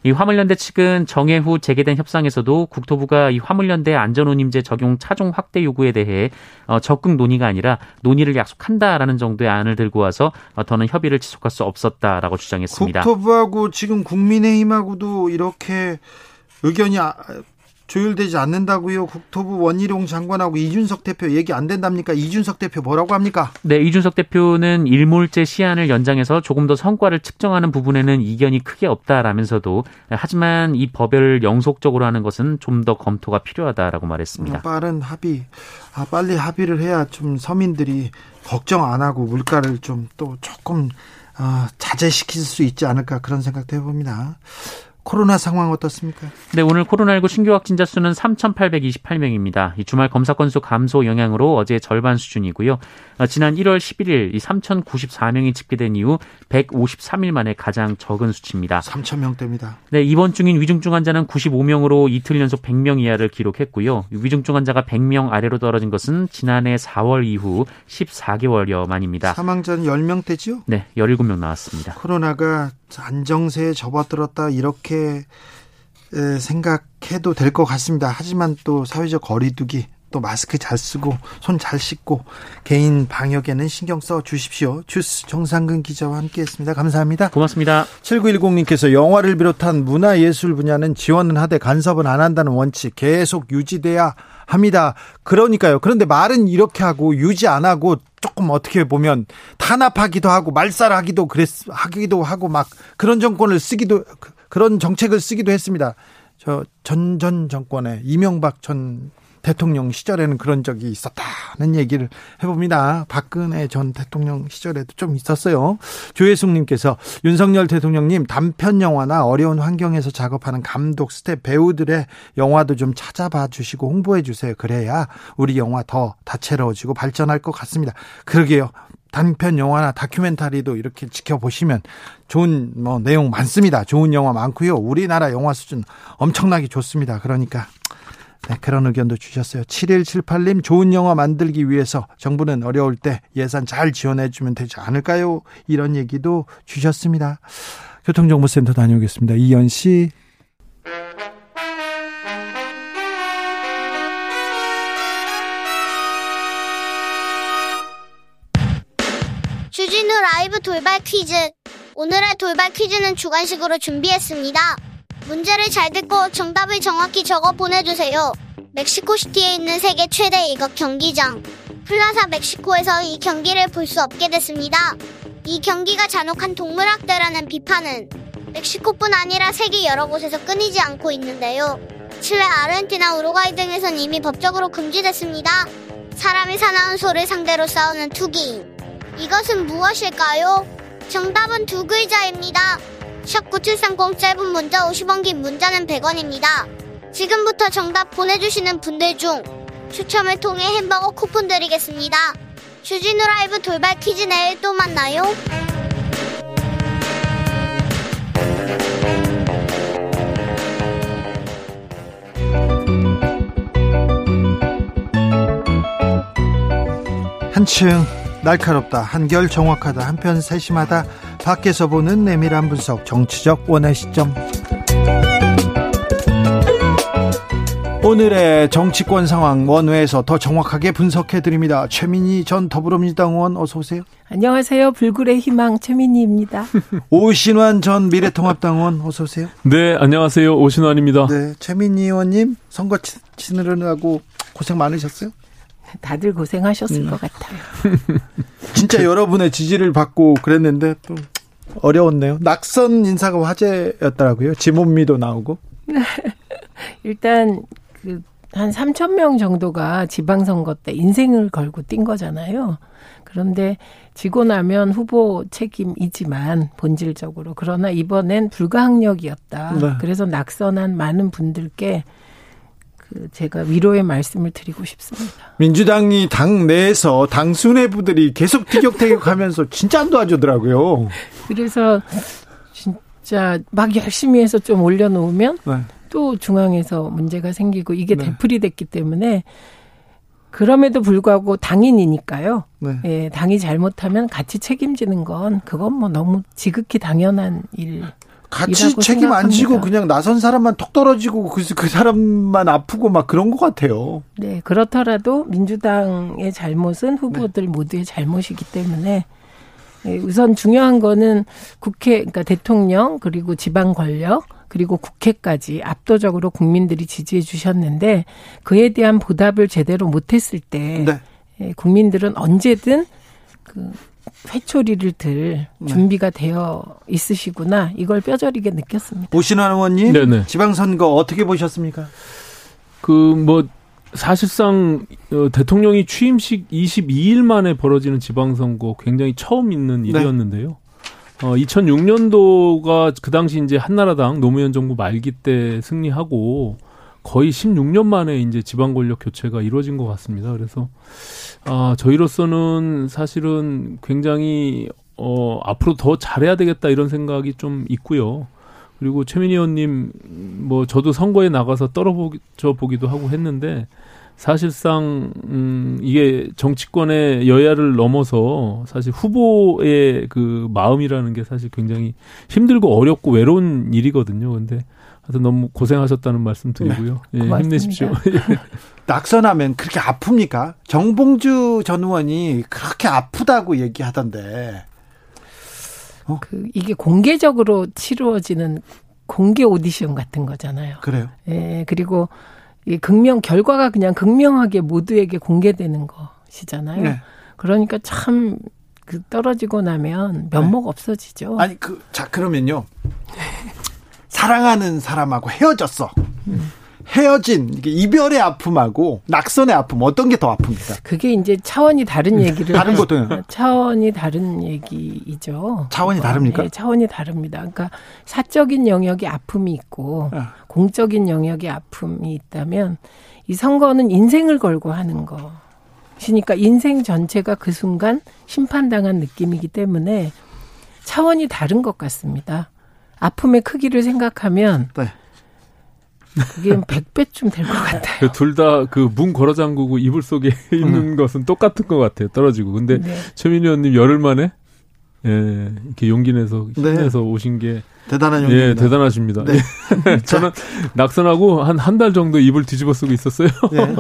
이 화물연대 측은 정해 후 재개된 협상에서도 국토부가 이 화물연대 안전운임제 적용 차종 확대 요구에 대해 어, 적극 논의가 아니라 논의를 약속한다라는 정도의 안을 들고 와서 어, 더는 협의를 지속할 수 없었다라고 주장했습니다. 국토부하고 지금 국민의힘하고도 이렇게 의견이 아, 조율되지 않는다고요. 국토부 원희룡 장관하고 이준석 대표 얘기 안 된답니까? 이준석 대표 뭐라고 합니까? 네, 이준석 대표는 일몰제 시한을 연장해서 조금 더 성과를 측정하는 부분에는 이견이 크게 없다라면서도 하지만 이 법을 영속적으로 하는 것은 좀 더 검토가 필요하다라고 말했습니다. 빠른 합의, 아, 빨리 합의를 해야 좀 서민들이 걱정 안 하고 물가를 좀 또 조금 어, 자제시킬 수 있지 않을까 그런 생각도 해봅니다. 코로나 상황 어떻습니까? 네, 오늘 코로나19 신규 확진자 수는 3,828명입니다. 이 주말 검사 건수 감소 영향으로 어제 절반 수준이고요. 어, 지난 1월 11일 이 3,094명이 집계된 이후 153일 만에 가장 적은 수치입니다. 3,000명대입니다. 네, 입원 중인 위중증 환자는 95명으로 이틀 연속 100명 이하를 기록했고요. 위중증 환자가 100명 아래로 떨어진 것은 지난해 4월 이후 14개월여 만입니다. 사망자는 10명대죠? 네, 17명 나왔습니다. 코로나가 안정세에 접어들었다 이렇게 생각해도 될 것 같습니다. 하지만 또 사회적 거리두기 또 마스크 잘 쓰고 손 잘 씻고 개인 방역에는 신경 써 주십시오. 주스 정상근 기자와 함께했습니다. 감사합니다. 고맙습니다. 7910님께서 영화를 비롯한 문화예술 분야는 지원은 하되 간섭은 안 한다는 원칙 계속 유지돼야 합니다. 그러니까요. 그런데 말은 이렇게 하고 유지 안 하고 조금 어떻게 보면 탄압하기도 하고 말살하기도 그랬 하기도 하고 막 그런 정권을 쓰기도 그런 정책을 쓰기도 했습니다. 저 전전 정권에 이명박 전 대통령 시절에는 그런 적이 있었다는 얘기를 해봅니다. 박근혜 전 대통령 시절에도 좀 있었어요. 조혜숙님께서 윤석열 대통령님 단편 영화나 어려운 환경에서 작업하는 감독, 스태프, 배우들의 영화도 좀 찾아봐 주시고 홍보해 주세요. 그래야 우리 영화 더 다채로워지고 발전할 것 같습니다. 그러게요. 단편 영화나 다큐멘터리도 이렇게 지켜보시면 좋은 뭐 내용 많습니다. 좋은 영화 많고요. 우리나라 영화 수준 엄청나게 좋습니다. 그러니까 네, 그런 의견도 주셨어요. 7178님, 좋은 영화 만들기 위해서 정부는 어려울 때 예산 잘 지원해주면 되지 않을까요? 이런 얘기도 주셨습니다. 교통정보센터 다녀오겠습니다. 이현 씨. 주진우 라이브 돌발 퀴즈. 오늘의 돌발 퀴즈는 주관식으로 준비했습니다. 문제를 잘 듣고 정답을 정확히 적어 보내주세요. 멕시코시티에 있는 세계 최대 이것 경기장. 플라사 멕시코에서 이 경기를 볼 수 없게 됐습니다. 이 경기가 잔혹한 동물학대라는 비판은 멕시코뿐 아니라 세계 여러 곳에서 끊이지 않고 있는데요. 칠레, 아르헨티나, 우루과이 등에선 이미 법적으로 금지됐습니다. 사람이 사나운 소를 상대로 싸우는 투기인. 이것은 무엇일까요? 정답은 두 글자입니다. 샵9730 짧은 문자 50원 긴 문자는 100원입니다. 지금부터 정답 보내주시는 분들 중 추첨을 통해 햄버거 쿠폰 드리겠습니다. 주진우 라이브 돌발 퀴즈 내일 또 만나요. 한층 날카롭다 한결 정확하다 한편 세심하다 밖에서 보는 내밀한 분석 정치적 원의 시점 오늘의 정치권 상황 원회에서 더 정확하게 분석해 드립니다. 최민희 전 더불어민주당 의원 어서 오세요. 안녕하세요. 불굴의 희망 최민희입니다. 오신환 전 미래통합당 의원 어서 오세요. 네, 안녕하세요. 오신환입니다. 네, 최민희 의원님 선거 치느라고 고생 많으셨어요? 다들 고생하셨을 음. 것 같아요. 진짜 여러분의 지지를 받고 그랬는데 또 어려웠네요. 낙선 인사가 화제였더라고요. 지몬미도 나오고. 일단 그 한 3천 명 정도가 지방선거 때 인생을 걸고 뛴 거잖아요. 그런데 지고 나면 후보 책임이지만 본질적으로 그러나 이번엔 불가항력이었다. 네. 그래서 낙선한 많은 분들께 그 제가 위로의 말씀을 드리고 싶습니다. 민주당이 당 내에서 당 수뇌부들이 계속 티격태격하면서 진짜 안 도와주더라고요. 그래서 진짜 막 열심히 해서 좀 올려놓으면 네. 또 중앙에서 문제가 생기고 이게 네. 되풀이 됐기 때문에 그럼에도 불구하고 당인이니까요. 네. 예, 당이 잘못하면 같이 책임지는 건 그건 뭐 너무 지극히 당연한 일. 같이 책임 안 지고 그냥 나선 사람만 톡 떨어지고 그, 그 사람만 아프고 막 그런 것 같아요. 네, 그렇더라도 민주당의 잘못은 후보들 네. 모두의 잘못이기 때문에 예, 우선 중요한 거는 국회, 그러니까 대통령 그리고 지방 권력 그리고 국회까지 압도적으로 국민들이 지지해 주셨는데 그에 대한 보답을 제대로 못했을 때 네. 예, 국민들은 언제든 그 회초리를 들 네. 준비가 되어 있으시구나 이걸 뼈저리게 느꼈습니다. 오신환 의원님 네네. 지방선거 어떻게 보셨습니까? 그 뭐 사실상 어, 대통령이 취임식 22일 만에 벌어지는 지방선거 굉장히 처음 있는 네. 일이었는데요. 네. 어, 2006년도가 그 당시 이제 한나라당 노무현 정부 말기 때 승리하고 거의 16년 만에 이제 지방 권력 교체가 이루어진 것 같습니다. 그래서 아, 저희로서는 사실은 굉장히 어, 앞으로 더 잘해야 되겠다 이런 생각이 좀 있고요. 그리고 최민희 의원님 뭐 저도 선거에 나가서 떨어져 보기도 하고 했는데 사실상 음 이게 정치권의 여야를 넘어서 사실 후보의 그 마음이라는 게 사실 굉장히 힘들고 어렵고 외로운 일이거든요. 근데 하여튼 너무 고생하셨다는 말씀 드리고요. 네, 예, 힘내십시오. 낙선하면 그렇게 아픕니까? 정봉주 전 의원이 그렇게 아프다고 얘기하던데. 어? 그 이게 공개적으로 치루어지는 공개 오디션 같은 거잖아요. 그래요. 예, 그리고 이 극명 결과가 그냥 극명하게 모두에게 공개되는 것이잖아요. 네. 그러니까 참 그 떨어지고 나면 면목 네. 없어지죠. 아니 그 자 그러면요. 사랑하는 사람하고 헤어졌어. 음. 헤어진 이별의 아픔하고 낙선의 아픔 어떤 게 더 아픕니까? 그게 이제 차원이 다른 얘기를 다른 것도 차원이 다른 얘기이죠. 차원이 다릅니까? 네, 차원이 다릅니다. 그러니까 사적인 영역의 아픔이 있고 아. 공적인 영역의 아픔이 있다면 이 선거는 인생을 걸고 하는 거. 그러니까 인생 전체가 그 순간 심판당한 느낌이기 때문에 차원이 다른 것 같습니다. 아픔의 크기를 생각하면 네. 그게 100배쯤 될 것 같아요. 그 둘다 그 문 걸어 잠그고 이불 속에 있는 음. 것은 똑같은 것 같아요. 떨어지고. 근데 네. 최민희 의원님 열흘 만에 예, 이렇게 용기 내서 힘내서 네. 오신 게 대단한 용기 예, 대단하십니다. 네. 예. 저는 낙선하고 한 한 달 정도 이불 뒤집어 쓰고 있었어요. 네.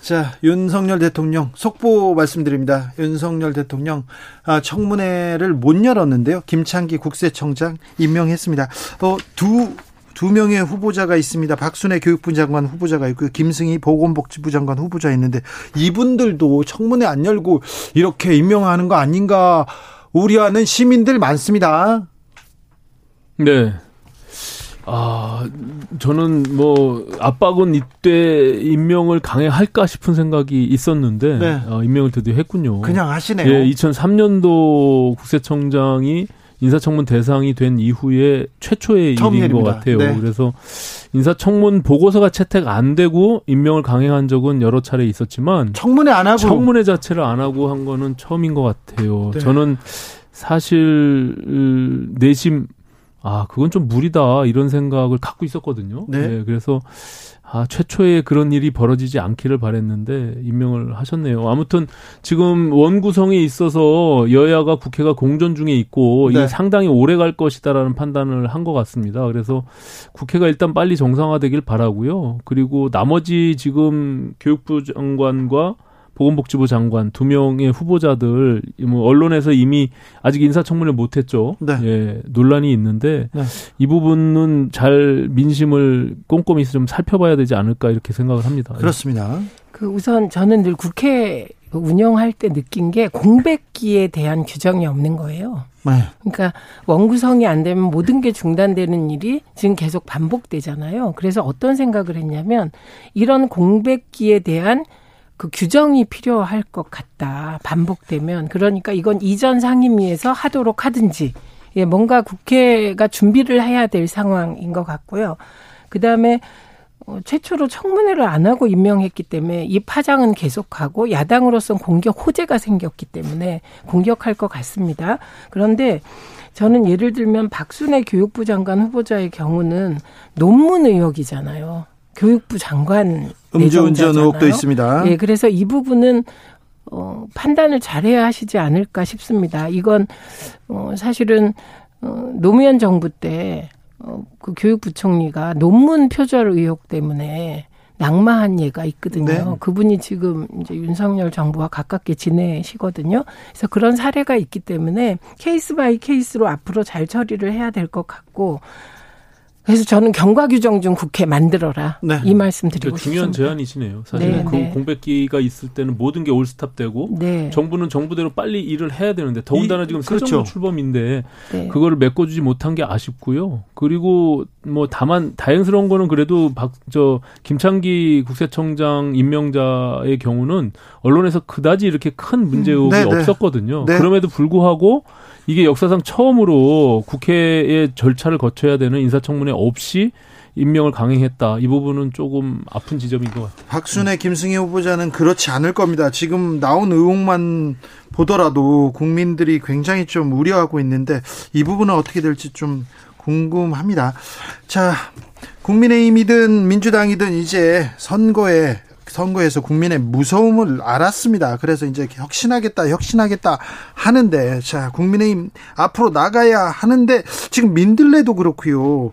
자, 윤석열 대통령 속보 말씀드립니다. 윤석열 대통령 아, 청문회를 못 열었는데요. 김창기 국세청장 임명했습니다. 어, 두 두 명의 후보자가 있습니다. 박순애 교육부 장관 후보자가 있고요. 김승희 보건복지부 장관 후보자 있는데 이분들도 청문회 안 열고 이렇게 임명하는 거 아닌가 우려하는 시민들 많습니다. 네. 아, 저는 뭐 압박은 이때 임명을 강행할까 싶은 생각이 있었는데 네. 어, 임명을 드디어 했군요. 그냥 하시네요. 예, 2003년도 국세청장이 인사청문 대상이 된 이후에 최초의 일인 일입니다. 것 같아요. 네. 그래서 인사청문 보고서가 채택 안 되고 임명을 강행한 적은 여러 차례 있었지만 청문회 안 하고 청문회 자체를 안 하고 한 거는 처음인 것 같아요. 네. 저는 사실 내심 아 그건 좀 무리다 이런 생각을 갖고 있었거든요. 네. 네 그래서 아, 최초에 그런 일이 벌어지지 않기를 바랬는데 임명을 하셨네요. 아무튼 지금 원구성에 있어서 여야가 국회가 공전 중에 있고 네. 이게 상당히 오래 갈 것이다라는 판단을 한 것 같습니다. 그래서 국회가 일단 빨리 정상화되길 바라고요. 그리고 나머지 지금 교육부 장관과 보건복지부 장관 두 명의 후보자들 뭐 언론에서 이미 아직 인사청문회 못했죠. 네. 예, 논란이 있는데 네. 이 부분은 잘 민심을 꼼꼼히 좀 살펴봐야 되지 않을까 이렇게 생각을 합니다. 그렇습니다. 그 우선 저는 늘 국회 운영할 때 느낀 게 공백기에 대한 규정이 없는 거예요. 네. 그러니까 원구성이 안 되면 모든 게 중단되는 일이 지금 계속 반복되잖아요. 그래서 어떤 생각을 했냐면 이런 공백기에 대한 그 규정이 필요할 것 같다. 반복되면 그러니까 이건 이전 상임위에서 하도록 하든지 예, 뭔가 국회가 준비를 해야 될 상황인 것 같고요. 그 다음에 어, 최초로 청문회를 안 하고 임명했기 때문에 이 파장은 계속하고 야당으로서는 공격 호재가 생겼기 때문에 공격할 것 같습니다. 그런데 저는 예를 들면 박순애 교육부 장관 후보자의 경우는 논문 의혹이잖아요. 교육부 장관 음주운전. 의혹도 있습니다. 예, 그래서 이 부분은 어, 판단을 잘해야 하시지 않을까 싶습니다. 이건 어, 사실은 어, 노무현 정부 때 어, 그 교육부총리가 논문 표절 의혹 때문에 낙마한 예가 있거든요. 네. 그분이 지금 이제 윤석열 정부와 가깝게 지내시거든요. 그래서 그런 사례가 있기 때문에 case by case로 앞으로 잘 처리를 해야 될 것 같고 그래서 저는 경과 규정 좀 국회 만들어라 네. 이 말씀 드리고 그 중요한 싶습니다. 제안이시네요. 사실 네, 그 네. 공백기가 있을 때는 모든 게 all stop되고 네. 정부는 정부대로 빨리 일을 해야 되는데 더군다나 이- 지금 그렇죠. 새정부 출범인데 네. 그거를 메꿔주지 못한 게 아쉽고요. 그리고 뭐 다만 다행스러운 거는 그래도 박 저 김창기 국세청장 임명자의 경우는 언론에서 그다지 이렇게 큰 문제 의혹이 네, 네. 없었거든요. 네. 그럼에도 불구하고 이게 역사상 처음으로 국회의 절차를 거쳐야 되는 인사청문회 없이 임명을 강행했다. 이 부분은 조금 아픈 지점인 것 같아요. 박순애 김승희 후보자는 그렇지 않을 겁니다. 지금 나온 의혹만 보더라도 국민들이 굉장히 좀 우려하고 있는데 이 부분은 어떻게 될지 좀 궁금합니다. 자, 국민의힘이든 민주당이든 이제 선거에 선거에서 국민의 무서움을 알았습니다. 그래서 이제 혁신하겠다, 혁신하겠다 하는데, 자, 국민의힘 앞으로 나가야 하는데, 지금 민들레도 그렇고요.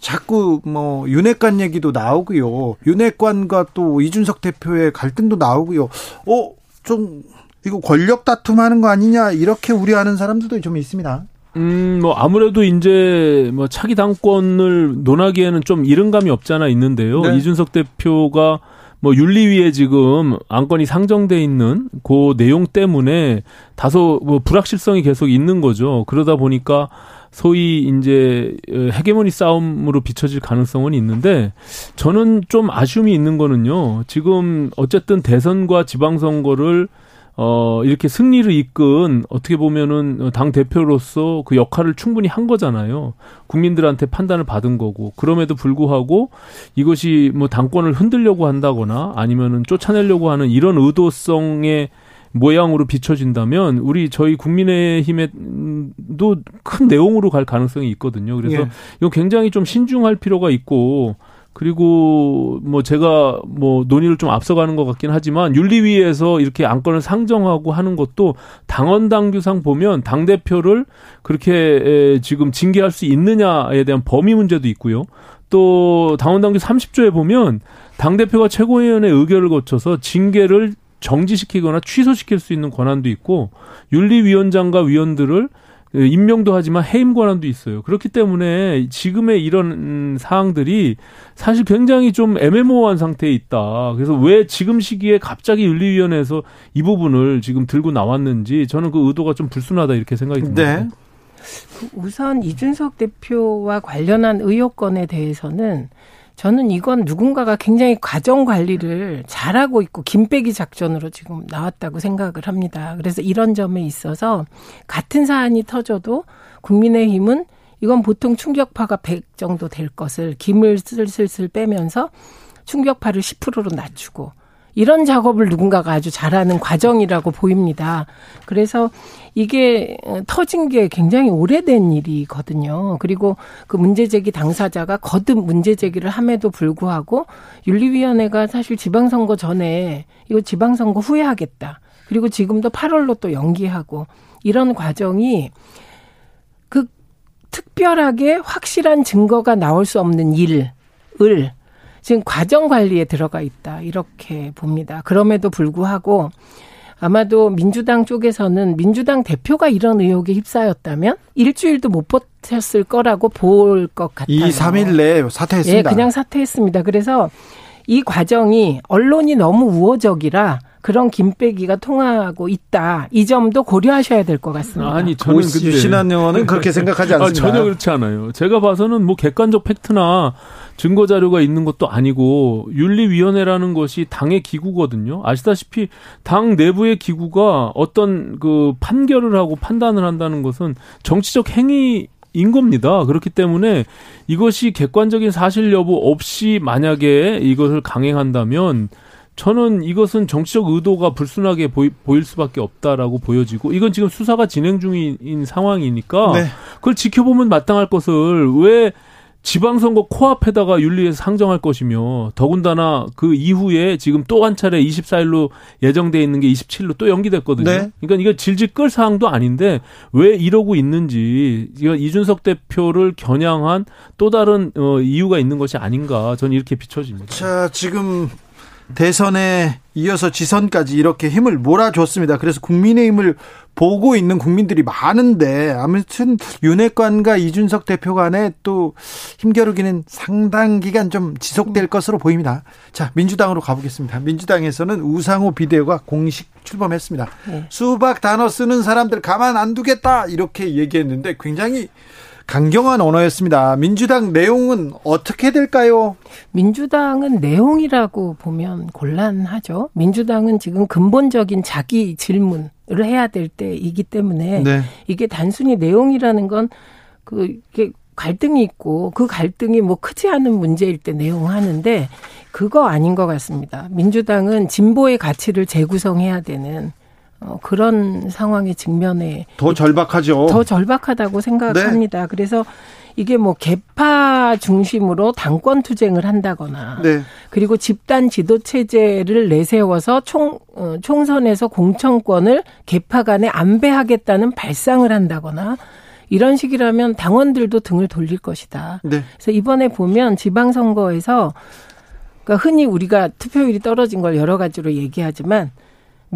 자꾸 뭐 윤핵관 얘기도 나오고요. 윤핵관과 또 이준석 대표의 갈등도 나오고요. 어, 좀 이거 권력 다툼하는 거 아니냐 이렇게 우려하는 사람들도 좀 있습니다. 음, 뭐 아무래도 이제 뭐 차기 당권을 논하기에는 좀 이른 감이 없잖아 있는데요. 네. 이준석 대표가 뭐 윤리위에 지금 안건이 상정돼 있는 그 내용 때문에 다소 뭐 불확실성이 계속 있는 거죠. 그러다 보니까 소위 이제 어, 헤게모니 싸움으로 비춰질 가능성은 있는데 저는 좀 아쉬움이 있는 거는요. 지금 어쨌든 대선과 지방선거를 어, 이렇게 승리를 이끈 어떻게 보면은 당 대표로서 그 역할을 충분히 한 거잖아요. 국민들한테 판단을 받은 거고. 그럼에도 불구하고 이것이 뭐 당권을 흔들려고 한다거나 아니면은 쫓아내려고 하는 이런 의도성의 모양으로 비춰진다면 우리 저희 국민의힘에도 큰 내용으로 갈 가능성이 있거든요. 그래서 예. 이거 굉장히 좀 신중할 필요가 있고 그리고 뭐 제가 뭐 논의를 좀 앞서가는 것 같긴 하지만 윤리위에서 이렇게 안건을 상정하고 하는 것도 당원 당규상 보면 당 대표를 그렇게 에, 지금 징계할 수 있느냐에 대한 범위 문제도 있고요. 또 당원 당규 30조에 보면 당 대표가 최고위원회 의결을 거쳐서 징계를 정지시키거나 취소시킬 수 있는 권한도 있고 윤리위원장과 위원들을 임명도 하지만 해임 권한도 있어요. 그렇기 때문에 지금의 이런 음, 사항들이 사실 굉장히 좀 애매모호한 상태에 있다. 그래서 왜 지금 시기에 갑자기 윤리위원회에서 이 부분을 지금 들고 나왔는지 저는 그 의도가 좀 불순하다 이렇게 생각이 듭니다. 네. 우선 이준석 대표와 관련한 의혹건에 대해서는 저는 이건 누군가가 굉장히 과정 관리를 잘하고 있고 김빼기 작전으로 지금 나왔다고 생각을 합니다. 그래서 이런 점에 있어서 같은 사안이 터져도 국민의힘은 이건 보통 충격파가 100 정도 될 것을 김을 슬슬슬 빼면서 충격파를 10%로 낮추고 이런 작업을 누군가가 아주 잘하는 과정이라고 보입니다. 그래서 이게 터진 게 굉장히 오래된 일이거든요. 그리고 그 문제 제기 당사자가 거듭 문제 제기를 함에도 불구하고 윤리위원회가 사실 지방선거 전에 이거 지방선거 후에 하겠다. 그리고 지금도 8월로 또 연기하고 이런 과정이 그 특별하게 확실한 증거가 나올 수 없는 일을 지금 과정 관리에 들어가 있다. 이렇게 봅니다. 그럼에도 불구하고 아마도 민주당 쪽에서는 민주당 대표가 이런 의혹에 휩싸였다면 일주일도 못 버텼을 거라고 볼 것 같아요. 2, 3일 내에 사퇴했습니다. 예, 그냥 사퇴했습니다. 그래서 이 과정이 언론이 너무 우호적이라 그런 김빼기가 통하고 있다. 이 점도 고려하셔야 될 것 같습니다. 아니 저는 근데 신한 의원은 그렇게 생각하지 않습니다. 아, 전혀 그렇지 않아요. 제가 봐서는 뭐 객관적 팩트나 증거 자료가 있는 것도 아니고 윤리위원회라는 것이 당의 기구거든요. 아시다시피 당 내부의 기구가 어떤 그 판결을 하고 판단을 한다는 것은 정치적 행위 인 겁니다. 그렇기 때문에 이것이 객관적인 사실 여부 없이 만약에 이것을 강행한다면 저는 이것은 정치적 의도가 불순하게 보이, 보일 수밖에 없다라고 보여지고 이건 지금 수사가 진행 중인 상황이니까 네. 그걸 지켜보면 마땅할 것을 왜 지방선거 코앞에다가 윤리에서 상정할 것이며 더군다나 그 이후에 지금 또 한 차례 24일로 예정돼 있는 게 27일로 또 연기됐거든요. 네. 그러니까 이거 질질 끌 사항도 아닌데 왜 이러고 있는지 이거 이준석 대표를 겨냥한 또 다른 어, 이유가 있는 것이 아닌가 저는 이렇게 비춰집니다. 자 지금 대선에 이어서 지선까지 이렇게 힘을 몰아줬습니다. 그래서 국민의힘을 보고 있는 국민들이 많은데 아무튼 윤핵관과 이준석 대표 간에 또 힘겨루기는 상당 기간 좀 지속될 것으로 보입니다. 자 민주당으로 가보겠습니다. 민주당에서는 우상호 비대위가 공식 출범했습니다. 네. 수박 단어 쓰는 사람들 가만 안 두겠다 이렇게 얘기했는데 굉장히 강경한 언어였습니다. 민주당 내용은 어떻게 될까요? 민주당은 내용이라고 보면 곤란하죠. 민주당은 지금 근본적인 자기 질문을 해야 될 때이기 때문에 네. 이게 단순히 내용이라는 건 그게 갈등이 있고 그 갈등이 뭐 크지 않은 문제일 때 내용하는데 그거 아닌 것 같습니다. 민주당은 진보의 가치를 재구성해야 되는 어, 그런 상황에 직면해 더 절박하죠. 더 절박하다고 생각합니다. 네. 그래서 이게 뭐 개파 중심으로 당권 투쟁을 한다거나 네. 그리고 집단 지도 체제를 내세워서 총 어, 총선에서 공천권을 개파 간에 안배하겠다는 발상을 한다거나 이런 식이라면 당원들도 등을 돌릴 것이다. 네. 그래서 이번에 보면 지방선거에서 그러니까 흔히 우리가 투표율이 떨어진 걸 여러 가지로 얘기하지만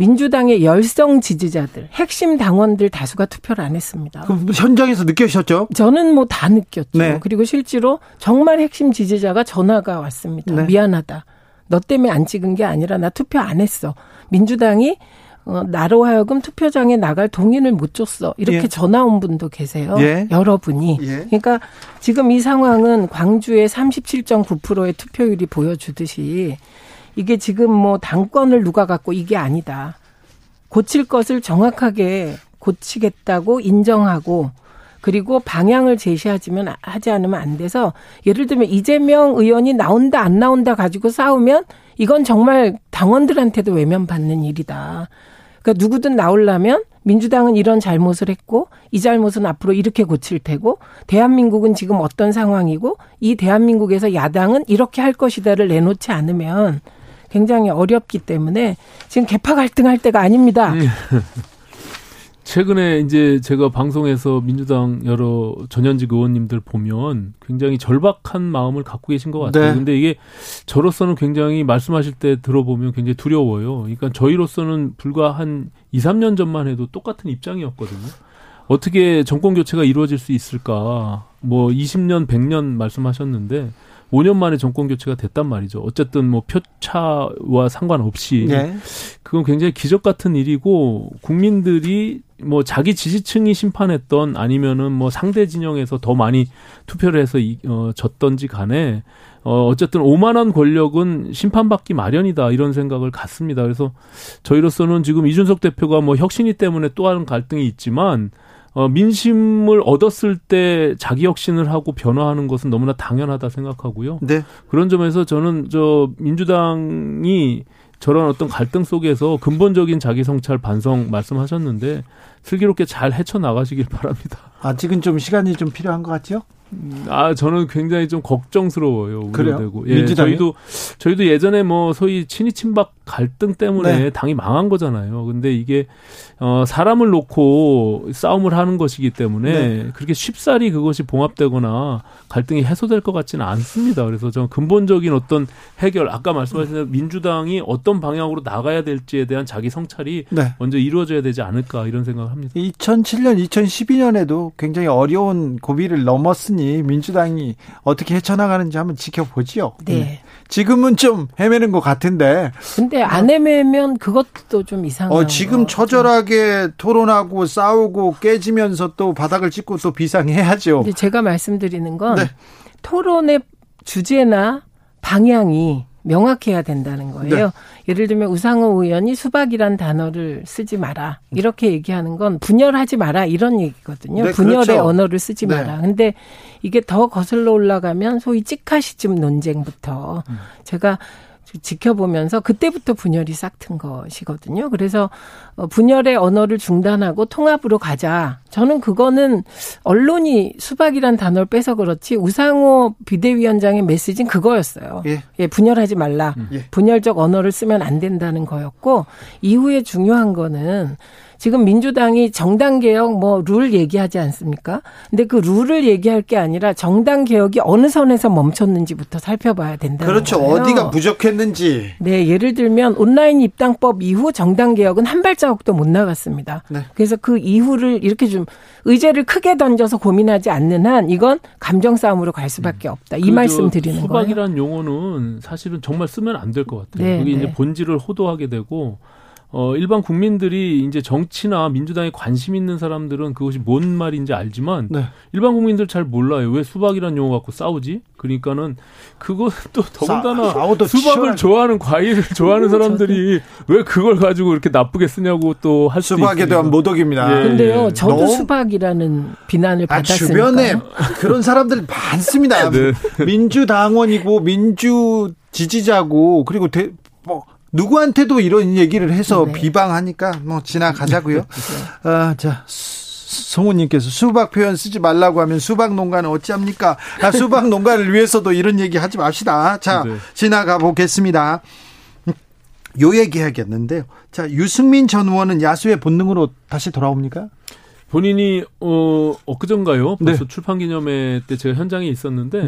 민주당의 열성 지지자들, 핵심 당원들 다수가 투표를 안 했습니다. 그럼 현장에서 느끼셨죠? 저는 뭐 다 느꼈죠. 네. 그리고 실제로 정말 핵심 지지자가 전화가 왔습니다. 네. 미안하다. 너 때문에 안 찍은 게 아니라 나 투표 안 했어. 민주당이 어, 나로 하여금 투표장에 나갈 동의를 못 줬어. 이렇게 예. 전화 온 분도 계세요. 예. 여러분이. 예. 그러니까 지금 이 상황은 광주의 37.9%의 투표율이 보여주듯이 이게 지금 뭐 당권을 누가 갖고 이게 아니다. 고칠 것을 정확하게 고치겠다고 인정하고 그리고 방향을 제시하지면 하지 않으면 안 돼서 예를 들면 이재명 의원이 나온다 안 나온다 가지고 싸우면 이건 정말 당원들한테도 외면받는 일이다. 그러니까 누구든 나오려면 민주당은 이런 잘못을 했고 이 잘못은 앞으로 이렇게 고칠 테고 대한민국은 지금 어떤 상황이고 이 대한민국에서 야당은 이렇게 할 것이다를 내놓지 않으면 굉장히 어렵기 때문에 지금 개파 갈등할 때가 아닙니다. 네. 최근에 이제 제가 방송에서 민주당 여러 전현직 의원님들 보면 굉장히 절박한 마음을 갖고 계신 것 같아요. 네. 근데 이게 저로서는 굉장히 말씀하실 때 들어보면 굉장히 두려워요. 그러니까 저희로서는 불과 한 2, 3년 전만 해도 똑같은 입장이었거든요. 어떻게 정권 교체가 이루어질 수 있을까? 뭐 20년, 100년 말씀하셨는데 5년 만에 정권 교체가 됐단 말이죠. 어쨌든 뭐 표차와 상관없이 네. 그건 굉장히 기적 같은 일이고 국민들이 뭐 자기 지지층이 심판했던 아니면은 뭐 상대 진영에서 더 많이 투표를 해서 이, 어, 졌던지 간에 어, 어쨌든 오만한 권력은 심판받기 마련이다 이런 생각을 갖습니다. 그래서 저희로서는 지금 이준석 대표가 뭐 혁신이 때문에 또 다른 갈등이 있지만 어, 민심을 얻었을 때 자기 혁신을 하고 변화하는 것은 너무나 당연하다 생각하고요. 네. 그런 점에서 저는 저 민주당이 저런 어떤 갈등 속에서 근본적인 자기 성찰 반성 말씀하셨는데 슬기롭게 잘 헤쳐 나가시길 바랍니다. 아직은 좀 시간이 좀 필요한 것 같죠? 아 저는 굉장히 좀 걱정스러워요. 우려되고. 예, 저희도 저희도 예전에 뭐 소위 친이 친박 갈등 때문에 네. 당이 망한 거잖아요. 근데 이게 어 사람을 놓고 싸움을 하는 것이기 때문에 네. 그렇게 쉽사리 그것이 봉합되거나 갈등이 해소될 것 같지는 않습니다. 그래서 저는 근본적인 어떤 해결 아까 말씀하신 대로 민주당이 어떤 방향으로 나가야 될지에 대한 자기 성찰이 네. 먼저 이루어져야 되지 않을까 이런 생각을 합니다. 2007년, 2012년에도 굉장히 어려운 고비를 넘었으니 민주당이 어떻게 헤쳐나가는지 한번 지켜보지요. 네. 네. 지금은 좀 헤매는 것 같은데. 근데 안 헤매면 그것도 좀 이상해요. 어, 지금 처절하게 토론하고 싸우고 깨지면서 또 바닥을 찍고 또 비상해야죠. 제가 말씀드리는 건 네. 토론의 주제나 방향이 명확해야 된다는 거예요. 네. 예를 들면 우상호 의원이 수박이란 단어를 쓰지 마라. 이렇게 얘기하는 건 분열하지 마라. 이런 얘기거든요. 네, 분열의 그렇죠. 언어를 쓰지 네. 마라. 근데 이게 더 거슬러 올라가면 소위 찍카시즘 논쟁부터 음. 제가 지켜보면서 그때부터 분열이 싹튼 것이거든요. 그래서 어, 분열의 언어를 중단하고 통합으로 가자. 저는 그거는 언론이 수박이란 단어를 빼서 그렇지 우상호 비대위원장의 메시지는 그거였어요. 예. 예 분열하지 말라. 음. 예. 분열적 언어를 쓰면 안 된다는 거였고 이후에 중요한 거는 지금 민주당이 정당 개혁 뭐 룰 얘기하지 않습니까? 근데 그 룰을 얘기할 게 아니라 정당 개혁이 어느 선에서 멈췄는지부터 살펴봐야 된다는 그렇죠. 거예요. 어디가 부족했는지. 네, 예를 들면 온라인 입당법 이후 정당 개혁은 한 발자국도 못 나갔습니다. 네. 그래서 그 이후를 이렇게 좀 의제를 크게 던져서 고민하지 않는 한 이건 감정 싸움으로 갈 수밖에 음. 없다. 이 말씀 드리는 거예요. 수박이란 용어는 사실은 정말 쓰면 안 될 것 같아요. 네, 그게 네. 이제 본질을 호도하게 되고 어, 일반 국민들이 이제 정치나 민주당에 관심 있는 사람들은 그것이 뭔 말인지 알지만 네. 일반 국민들 잘 몰라요. 왜 수박이란 용어 갖고 싸우지? 그러니까는 그것도 더군다나 사, 수박을 좋아하는 과일을 좋아하는 사람들이 왜 그걸 가지고 이렇게 나쁘게 쓰냐고 또 할수 수박에 대한 모독입니다. 예. 근데요, 저도 너무... 수박이라는 비난을 아, 받았으니까 주변에 그런 사람들 많습니다. 네. 민주당원이고 민주 지지자고 그리고 대, 뭐 누구한테도 이런 얘기를 해서 네. 비방하니까 뭐 지나가자고요. 네. 아, 자. 성우님께서 수박 표현 쓰지 말라고 하면 수박 농가는 어찌합니까? 아, 수박 농가를 위해서도 이런 얘기 하지 맙시다. 자, 네. 지나가 보겠습니다. 요 얘기 해야겠는데요. 자, 유승민 전 의원은 야수의 본능으로 다시 돌아옵니까? 본인이, 어, 엊그전가요? 벌써 네. 출판 기념회 때 제가 현장에 있었는데.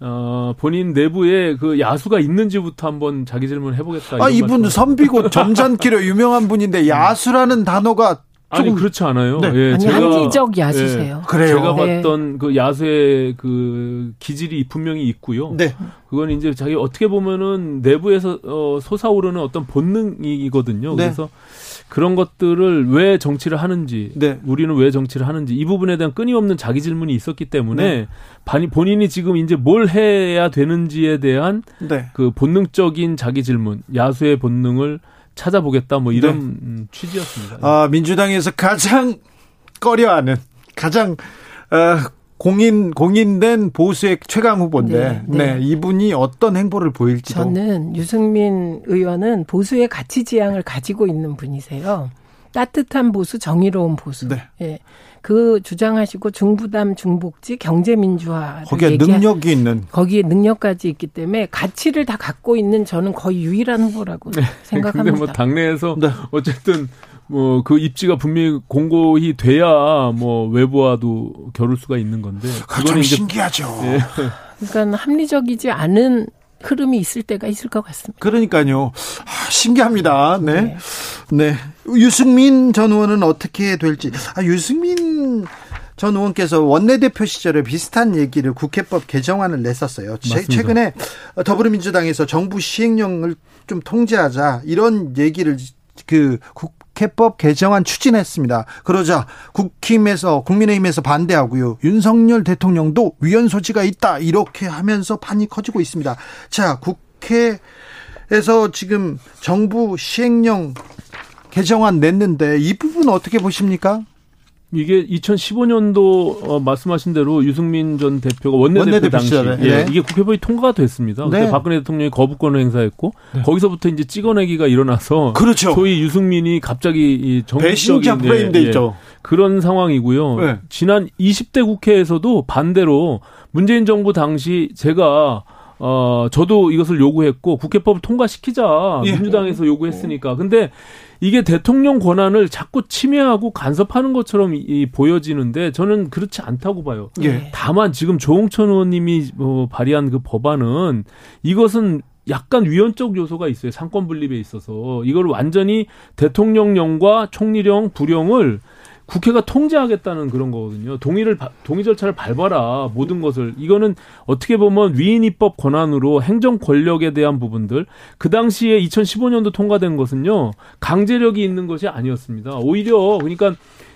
네. 어, 본인 내부에 그 야수가 있는지부터 한번 자기 질문을 해보겠다. 아, 이분 선비고 점잖기로 유명한 분인데 야수라는 단어가 아니 그렇지 않아요. 네. 예, 아니 제가, 한기적 야수세요. 예, 그래요. 제가 네. 봤던 그 야수의 그 기질이 분명히 있고요. 네. 그건 이제 자기 어떻게 보면은 내부에서 어, 솟아오르는 어떤 본능이거든요. 네. 그래서 그런 것들을 왜 정치를 하는지, 네. 우리는 왜 정치를 하는지 이 부분에 대한 끊임없는 자기 질문이 있었기 때문에 네. 본인이 지금 이제 뭘 해야 되는지에 대한 네. 그 본능적인 자기 질문, 야수의 본능을 찾아보겠다 뭐 이런 네. 음, 취지였습니다. 아, 민주당에서 가장 꺼려하는 가장 어, 공인 공인된 보수의 최강 후보인데 네, 네. 네, 이분이 어떤 행보를 보일지도 저는 유승민 의원은 보수의 가치 지향을 가지고 있는 분이세요. 따뜻한 보수, 정의로운 보수. 네. 예. 그 주장하시고 중부담 중복지 경제 민주화 거기에 능력이 있는 거기에 능력까지 있기 때문에 가치를 다 갖고 있는 저는 거의 유일한 후보라고 네. 생각합니다. 근데 뭐 당내에서 네. 어쨌든 뭐 그 입지가 분명히 공고히 돼야 뭐 외부와도 겨룰 수가 있는 건데 그건 신기하죠. 네. 그러니까 합리적이지 않은 흐름이 있을 때가 있을 것 같습니다. 그러니까요. 아, 신기합니다. 네. 네. 네. 유승민 전 의원은 어떻게 될지. 아, 유승민 전 의원께서 원내대표 시절에 비슷한 얘기를 국회법 개정안을 냈었어요. 맞습니다. 최근에 더불어민주당에서 정부 시행령을 좀 통제하자 이런 얘기를 그 국 회법 개정안 추진했습니다. 그러자 국힘에서 국민의힘에서 반대하고요. 윤석열 대통령도 위헌 소지가 있다 이렇게 하면서 판이 커지고 있습니다. 자, 국회에서 지금 정부 시행령 개정안 냈는데 이 부분 어떻게 보십니까? 이게 2015년도 어, 말씀하신 대로 유승민 전 대표가 원내대표, 원내대표 당시 예, 네. 이게 국회법이 통과가 됐습니다. 그때 네. 박근혜 대통령이 거부권을 행사했고 네. 거기서부터 이제 찍어내기가 일어나서 그렇죠. 소위 유승민이 갑자기 정치적인 프레임돼 예, 있죠. 그런 상황이고요. 네. 지난 20대 국회에서도 반대로 문재인 정부 당시 제가 어 저도 이것을 요구했고 국회법을 통과시키자 예. 민주당에서 요구했으니까. 근데 이게 대통령 권한을 자꾸 침해하고 간섭하는 것처럼 이, 보여지는데 저는 그렇지 않다고 봐요. 예. 다만 지금 조홍천 의원님이 뭐 발의한 그 법안은 이것은 약간 위헌적 요소가 있어요. 상권 분립에 있어서 이걸 완전히 대통령령과 총리령, 부령을 국회가 통제하겠다는 그런 거거든요. 동의를 동의 절차를 밟아라 모든 것을 이거는 어떻게 보면 위인 입법 권한으로 행정 권력에 대한 부분들 그 당시에 2015년도 통과된 것은요 강제력이 있는 것이 아니었습니다. 오히려 그러니까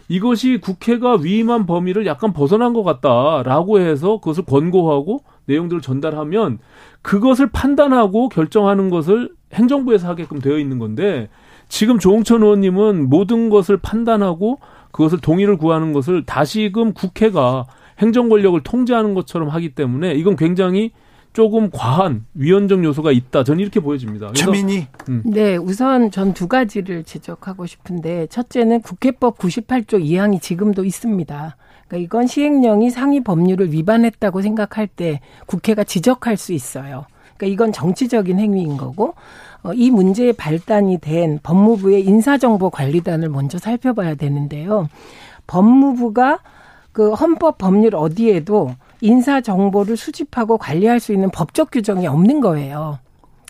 이것이 국회가 위임한 범위를 약간 벗어난 것 같다라고 해서 그것을 권고하고 내용들을 전달하면 그것을 판단하고 결정하는 것을 행정부에서 하게끔 되어 있는 건데 지금 조홍천 의원님은 모든 것을 판단하고 그것을 동의를 구하는 것을 다시금 국회가 행정 권력을 통제하는 것처럼 하기 때문에 이건 굉장히 조금 과한 위헌적 요소가 있다. 저는 이렇게 보여집니다. 최민희. 음. 네, 우선 전 두 가지를 지적하고 싶은데 첫째는 국회법 98조 2항이 지금도 있습니다. 그러니까 이건 시행령이 상위 법률을 위반했다고 생각할 때 국회가 지적할 수 있어요. 그러니까 이건 정치적인 행위인 거고 어, 이 문제의 발단이 된 법무부의 인사정보관리단을 먼저 살펴봐야 되는데요. 법무부가 그 헌법 법률 어디에도 인사 정보를 수집하고 관리할 수 있는 법적 규정이 없는 거예요.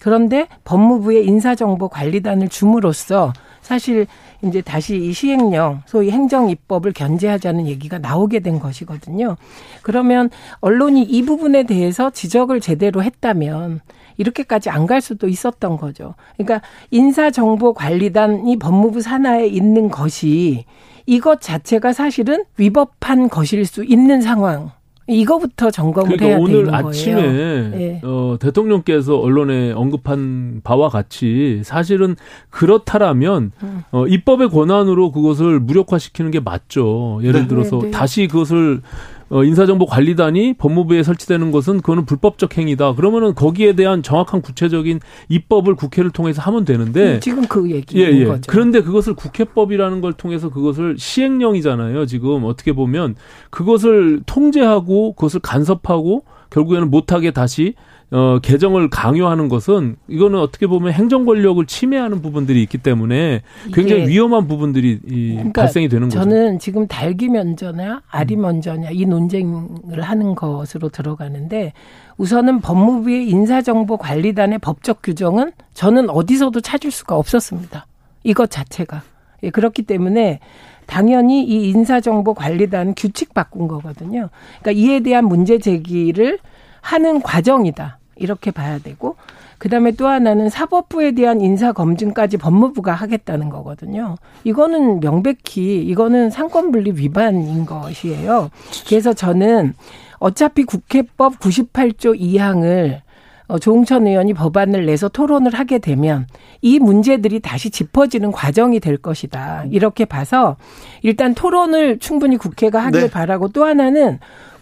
그런데 법무부의 인사정보관리단을 줌으로써 사실 이제 다시 이 시행령, 소위 행정입법을 견제하자는 얘기가 나오게 된 것이거든요. 그러면 언론이 이 부분에 대해서 지적을 제대로 했다면 이렇게까지 안 갈 수도 있었던 거죠. 그러니까 인사정보관리단이 법무부 산하에 있는 것이 이것 자체가 사실은 위법한 것일 수 있는 상황. 이거부터 점검을 그러니까 해야 오늘 되는 아침에 거예요. 네. 어, 대통령께서 언론에 언급한 바와 같이 사실은 그렇다라면 음. 어, 입법의 권한으로 그것을 무력화시키는 게 맞죠. 예를 네. 들어서 네, 네. 다시 그것을 어, 인사정보관리단이 법무부에 설치되는 것은 그거는 불법적 행위다. 그러면은 거기에 대한 정확한 구체적인 입법을 국회를 통해서 하면 되는데 음, 지금 그 얘기인 예, 예. 거죠. 그런데 그것을 국회법이라는 걸 통해서 그것을 시행령이잖아요. 지금 어떻게 보면 그것을 통제하고 그것을 간섭하고 결국에는 못하게 다시 어, 개정을 강요하는 것은 이거는 어떻게 보면 행정 권력을 침해하는 부분들이 있기 때문에 굉장히 위험한 부분들이 이 그러니까 발생이 되는 거죠. 저는 지금 달기 면저냐 아리 먼저냐 이 논쟁을 하는 것으로 들어가는데 우선은 법무부의 인사정보관리단의 법적 규정은 저는 어디서도 찾을 수가 없었습니다. 이것 자체가. 예, 그렇기 때문에 당연히 이 인사정보관리단 규칙 바꾼 거거든요. 그러니까 이에 대한 문제 제기를 하는 과정이다. 이렇게 봐야 되고 그다음에 또 하나는 사법부에 대한 인사 검증까지 법무부가 하겠다는 거거든요. 이거는 명백히 이거는 삼권 분립 위반인 것이에요. 그래서 저는 어차피 국회법 98조 2항을 어, 조응천 의원이 법안을 내서 토론을 하게 되면 이 문제들이 다시 짚어지는 과정이 될 것이다. 이렇게 봐서 일단 토론을 충분히 국회가 하길 네. 바라고 또 하나는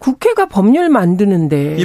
국회가 법률 만드는데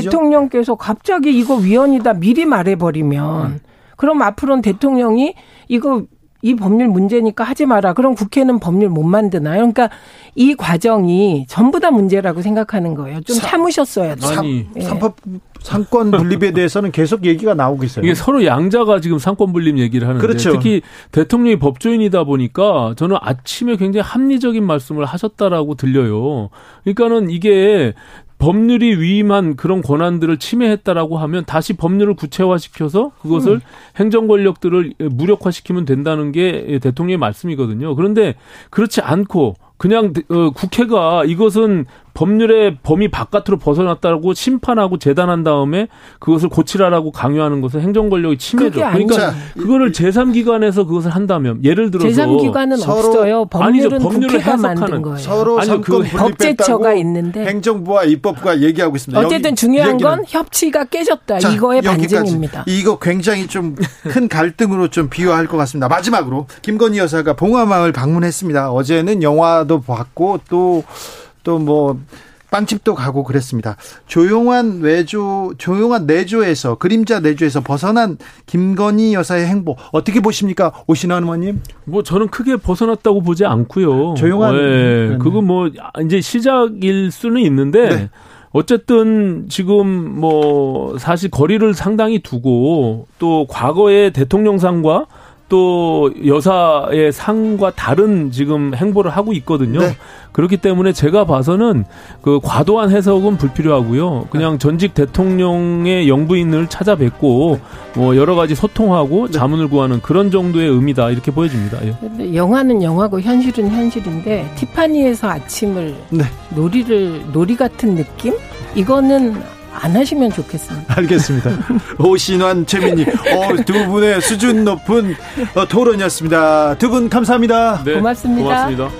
대통령께서 갑자기 이거 위헌이다 미리 말해버리면 음. 그럼 앞으로는 대통령이 이거 이 법률 문제니까 하지 마라. 그럼 국회는 법률 못 만드나요? 그러니까 이 과정이 전부 다 문제라고 생각하는 거예요. 좀 참으셨어야 돼요. 아니, 예. 삼법 삼권 분립에 대해서는 계속 얘기가 나오고 있어요. 이게 서로 양자가 지금 삼권 분립 얘기를 하는데 그렇죠. 특히 대통령이 법조인이다 보니까 저는 아침에 굉장히 합리적인 말씀을 하셨다라고 들려요. 그러니까는 이게 법률이 위임한 그런 권한들을 침해했다라고 하면 다시 법률을 구체화시켜서 그것을 음. 행정 권력들을 무력화시키면 된다는 게 대통령의 말씀이거든요. 그런데 그렇지 않고 그냥 어, 국회가 이것은 법률의 범위 바깥으로 벗어났다고 심판하고 재단한 다음에 그것을 고치라라고 강요하는 것은 행정 권력의 침해죠. 그러니까 아니죠. 그거를 제3기관에서 그것을 한다면 예를 들어서 제3기관은 서로- 없어요. 아니죠. 법률은 법률을 국회가 만든 해석하는 거예요. 서로 상권 그 법제처가 있는데. 행정부와 입법부가 얘기하고 있습니다. 어쨌든 여기 중요한 얘기는 건 협치가 깨졌다. 자, 이거의 여기까지. 반증입니다. 이거 굉장히 좀 큰 갈등으로 좀 비유할 것 같습니다. 마지막으로 김건희 여사가 봉화마을 방문했습니다. 어제는 영화도 봤고 또 또뭐 빵집도 가고 그랬습니다. 조용한 외조 조용한 내조에서 그림자 내조에서 벗어난 김건희 여사의 행보 어떻게 보십니까? 오신환 의원님? 뭐 저는 크게 벗어났다고 보지 않고요. 조용한- 예, 네. 그거 뭐 이제 시작일 수는 있는데 네. 어쨌든 지금 뭐 사실 거리를 상당히 두고 또 과거의 대통령상과 또 여사의 상과 다른 지금 행보를 하고 있거든요. 네. 그렇기 때문에 제가 봐서는 그 과도한 해석은 불필요하고요. 그냥 전직 대통령의 영부인을 찾아뵙고 뭐 여러 가지 소통하고 자문을 구하는 그런 정도의 의미다 이렇게 보여집니다. 예. 영화는 영화고 현실은 현실인데 티파니에서 아침을 네. 놀이를 놀이 같은 느낌? 이거는 안 하시면 좋겠습니다. 알겠습니다. 오신환 최민희 어, 두 분의 수준 높은 어, 토론이었습니다. 두 분 감사합니다. 네, 고맙습니다. 고맙습니다.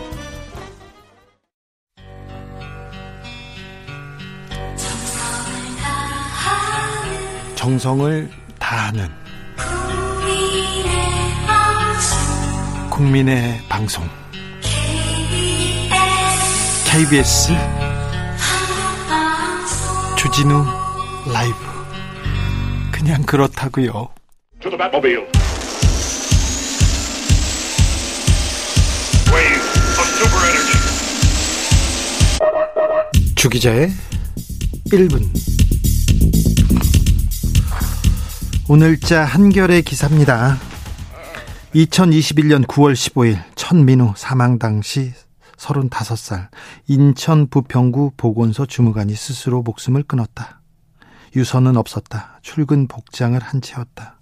정성을 다하는 국민의 방송 KBS 주진우 라이브 그냥 그렇다고요. Energy. 주기자의 1분 오늘자 한결의 기사입니다. 2021년 9월 15일 천민우 사망 당시 35살 인천 부평구 보건소 주무관이 스스로 목숨을 끊었다. 유서는 없었다. 출근 복장을 한 채였다.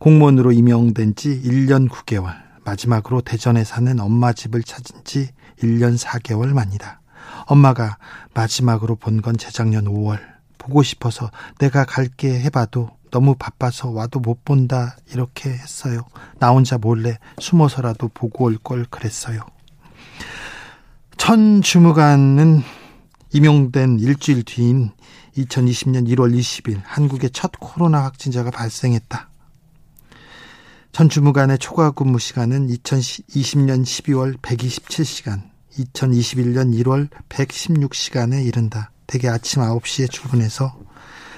공무원으로 임용된 지 1년 9개월. 마지막으로 대전에 사는 엄마 집을 찾은 지 1년 4개월 만이다. 엄마가 마지막으로 본 건 재작년 5월. 보고 싶어서 내가 갈게 해봐도 너무 바빠서 와도 못 본다 이렇게 했어요. 나 혼자 몰래 숨어서라도 보고 올 걸 그랬어요. 천 주무관은 임용된 일주일 뒤인 2020년 1월 20일 한국의 첫 코로나 확진자가 발생했다. 전 주무관의 초과 근무 시간은 2020년 12월 127시간, 2021년 1월 116시간에 이른다. 대개 아침 9시에 출근해서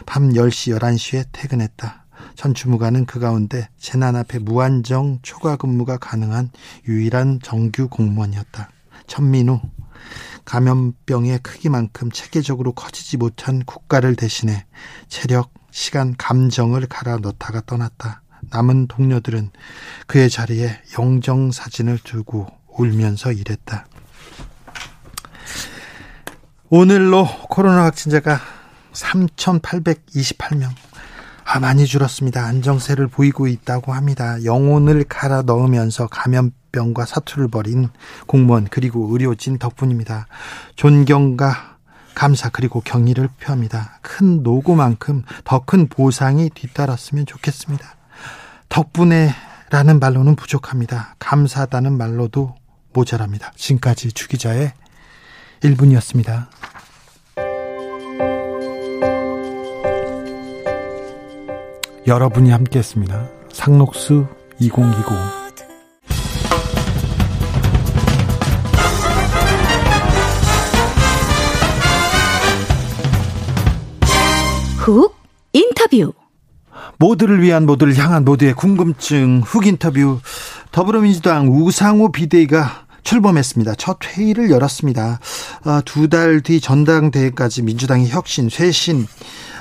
밤 10시, 11시에 퇴근했다. 전 주무관은 그 가운데 재난 앞에 무한정 초과 근무가 가능한 유일한 정규 공무원이었다. 천민우, 감염병의 크기만큼 체계적으로 커지지 못한 국가를 대신해 체력, 시간, 감정을 갈아 넣다가 떠났다. 남은 동료들은 그의 자리에 영정 사진을 두고 울면서 일했다. 오늘로 코로나 확진자가 3,828명. 아, 많이 줄었습니다. 안정세를 보이고 있다고 합니다. 영혼을 갈아 넣으면서 감염병과 사투를 벌인 공무원 그리고 의료진 덕분입니다. 존경과 감사 그리고 경의를 표합니다. 큰 노고만큼 더 큰 보상이 뒤따랐으면 좋겠습니다. 덕분에 라는 말로는 부족합니다. 감사하다는 말로도 모자랍니다. 지금까지 주기자의 1분이었습니다. 여러분이 함께했습니다. 상록수 2020 훅 인터뷰. 모두를 위한 모두를 향한 모두의 궁금증 훅 인터뷰 더불어민주당 우상호 비대위가 출범했습니다. 첫 회의를 열었습니다. 아, 두달 뒤 전당대회까지 민주당이 혁신, 쇄신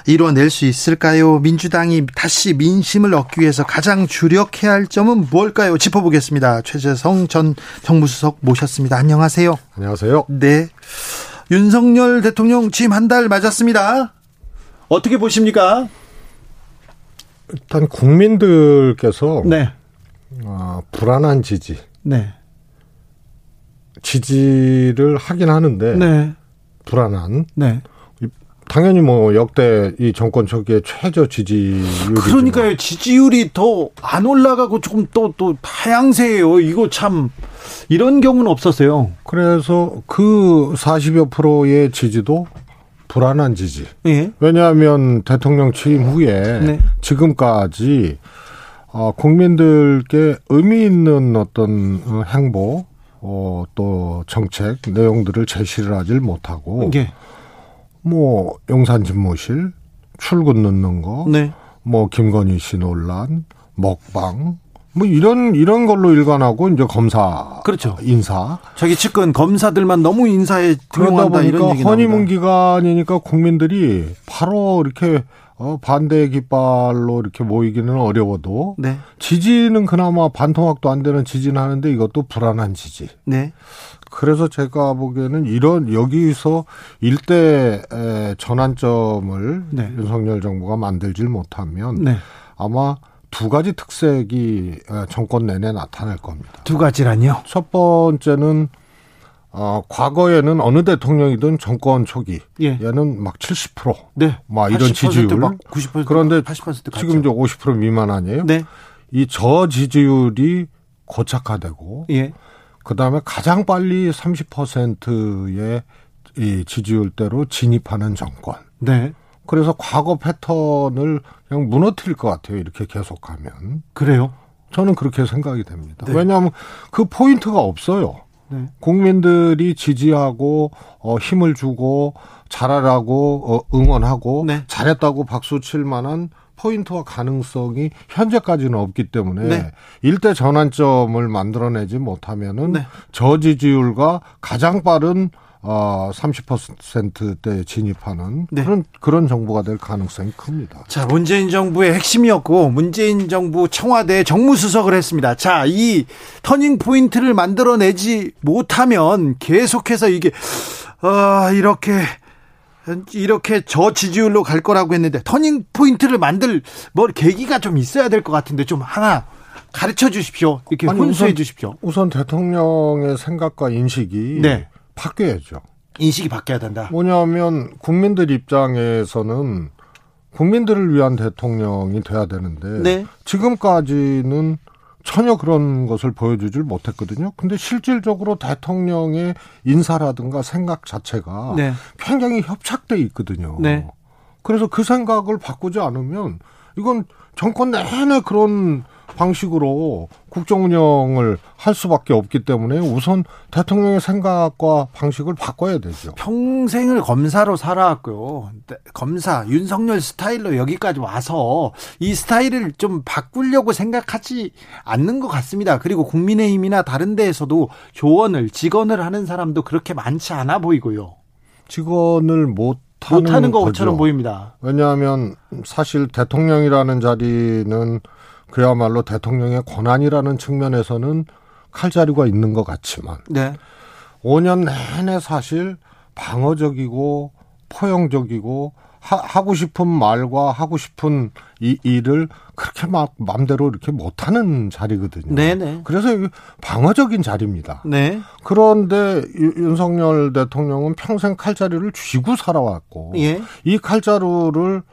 이뤄낼 수 있을까요? 민주당이 다시 민심을 얻기 위해서 가장 주력해야 할 점은 뭘까요? 짚어보겠습니다. 최재성 전 정무수석 모셨습니다. 안녕하세요. 안녕하세요. 네. 윤석열 대통령 취임 한달 맞았습니다. 어떻게 보십니까? 일단 국민들께서 네. 어, 불안한 지지, 네. 지지를 하긴 하는데 네. 불안한 네. 당연히 뭐 역대 이 정권 초기에 최저 지지율이 그러니까요. 지지율이 더 안 올라가고 조금 또또 하향세예요. 이거 참 이런 경우는 없었어요. 그래서 그 40여 프로의 지지도 불안한 지지. 예. 왜냐하면 대통령 취임 후에 네. 지금까지 어, 국민들께 의미 있는 어떤 어, 행보, 어, 또 정책 내용들을 제시를 하질 못하고 예. 뭐 용산 집무실 출근 넣는 거, 네. 뭐 김건희 씨 논란, 먹방, 뭐 이런 이런 걸로 일관하고 이제 검사 그렇죠. 인사 자기 측근 검사들만 너무 인사에 그러다 보니까 얘기 허니문. 기간이니까 국민들이 바로 이렇게 어, 반대의 깃발로 이렇게 모이기는 어려워도 네. 지지는 그나마 반통학도 안 되는 지지는 하는데 이것도 불안한 지지. 네. 그래서 제가 보기에는 이런 여기서 일대 에, 전환점을 네. 윤석열 정부가 만들질 못하면 네. 아마 두 가지 특색이 에, 정권 내내 나타날 겁니다. 두 가지란요. 첫 번째는 어, 과거에는 어느 대통령이든 정권 초기 예. 얘는 막 70%, 네. 막 이런 80% 지지율. 막 90% 그런데 80% 갔죠. 지금 이제 50% 미만 아니에요? 네. 이 저 지지율이 고착화되고 예. 그 다음에 가장 빨리 30%의 이 지지율대로 진입하는 정권. 네. 그래서 과거 패턴을 그냥 무너뜨릴 것 같아요. 이렇게 계속하면. 그래요. 저는 그렇게 생각이 됩니다. 네. 왜냐하면 그 포인트가 없어요. 네. 국민들이 지지하고 어, 힘을 주고 잘하라고 어, 응원하고 네. 잘했다고 박수 칠 만한 포인트와 가능성이 현재까지는 없기 때문에 네. 일대 전환점을 만들어내지 못하면은 네. 저지지율과 가장 빠른 어 30%대 진입하는 네. 그런 그런 정부가 될 가능성이 큽니다. 자, 문재인 정부의 핵심이었고 문재인 정부 청와대 정무수석을 했습니다. 자, 이 터닝 포인트를 만들어내지 못하면 계속해서 이게 아, 이렇게 이렇게 저 지지율로 갈 거라고 했는데 터닝 포인트를 만들 뭐 계기가 좀 있어야 될 것 같은데 좀 하나 가르쳐 주십시오. 이렇게 아니, 우선- 주십시오. 우선 대통령의 생각과 인식이 네. 바뀌어야죠. 인식이 바뀌어야 된다. 뭐냐면 국민들 입장에서는 국민들을 위한 대통령이 돼야 되는데 네. 지금까지는 전혀 그런 것을 보여주질 못했거든요. 근데 실질적으로 대통령의 인사라든가 생각 자체가 네. 굉장히 협착돼 있거든요. 네. 그래서 그 생각을 바꾸지 않으면 이건 정권 내내 그런 방식으로 국정 운영을 할 수밖에 없기 때문에 우선 대통령의 생각과 방식을 바꿔야 되죠. 평생을 검사로 살아왔고요. 네, 검사 윤석열 스타일로 여기까지 와서 이 스타일을 좀 바꾸려고 생각하지 않는 것 같습니다. 그리고 국민의힘이나 다른 데에서도 조언을 직언을 하는 사람도 그렇게 많지 않아 보이고요. 직원을 못 하는, 못하는. 것처럼 보입니다. 왜냐하면 사실 대통령이라는 자리는 그야말로 대통령의 권한이라는 측면에서는 칼자루가 있는 것 같지만 네. 5년 내내 사실 방어적이고 포용적이고 하, 고 싶은 말과 하고 싶은 이 일을 그렇게 막 맘대로 이렇게 못하는 자리거든요. 네네. 그래서 이게 방어적인 자리입니다. 네. 그런데 유- 윤석열 대통령은 평생 칼자루를 쥐고 살아왔고 예. 이 칼자루를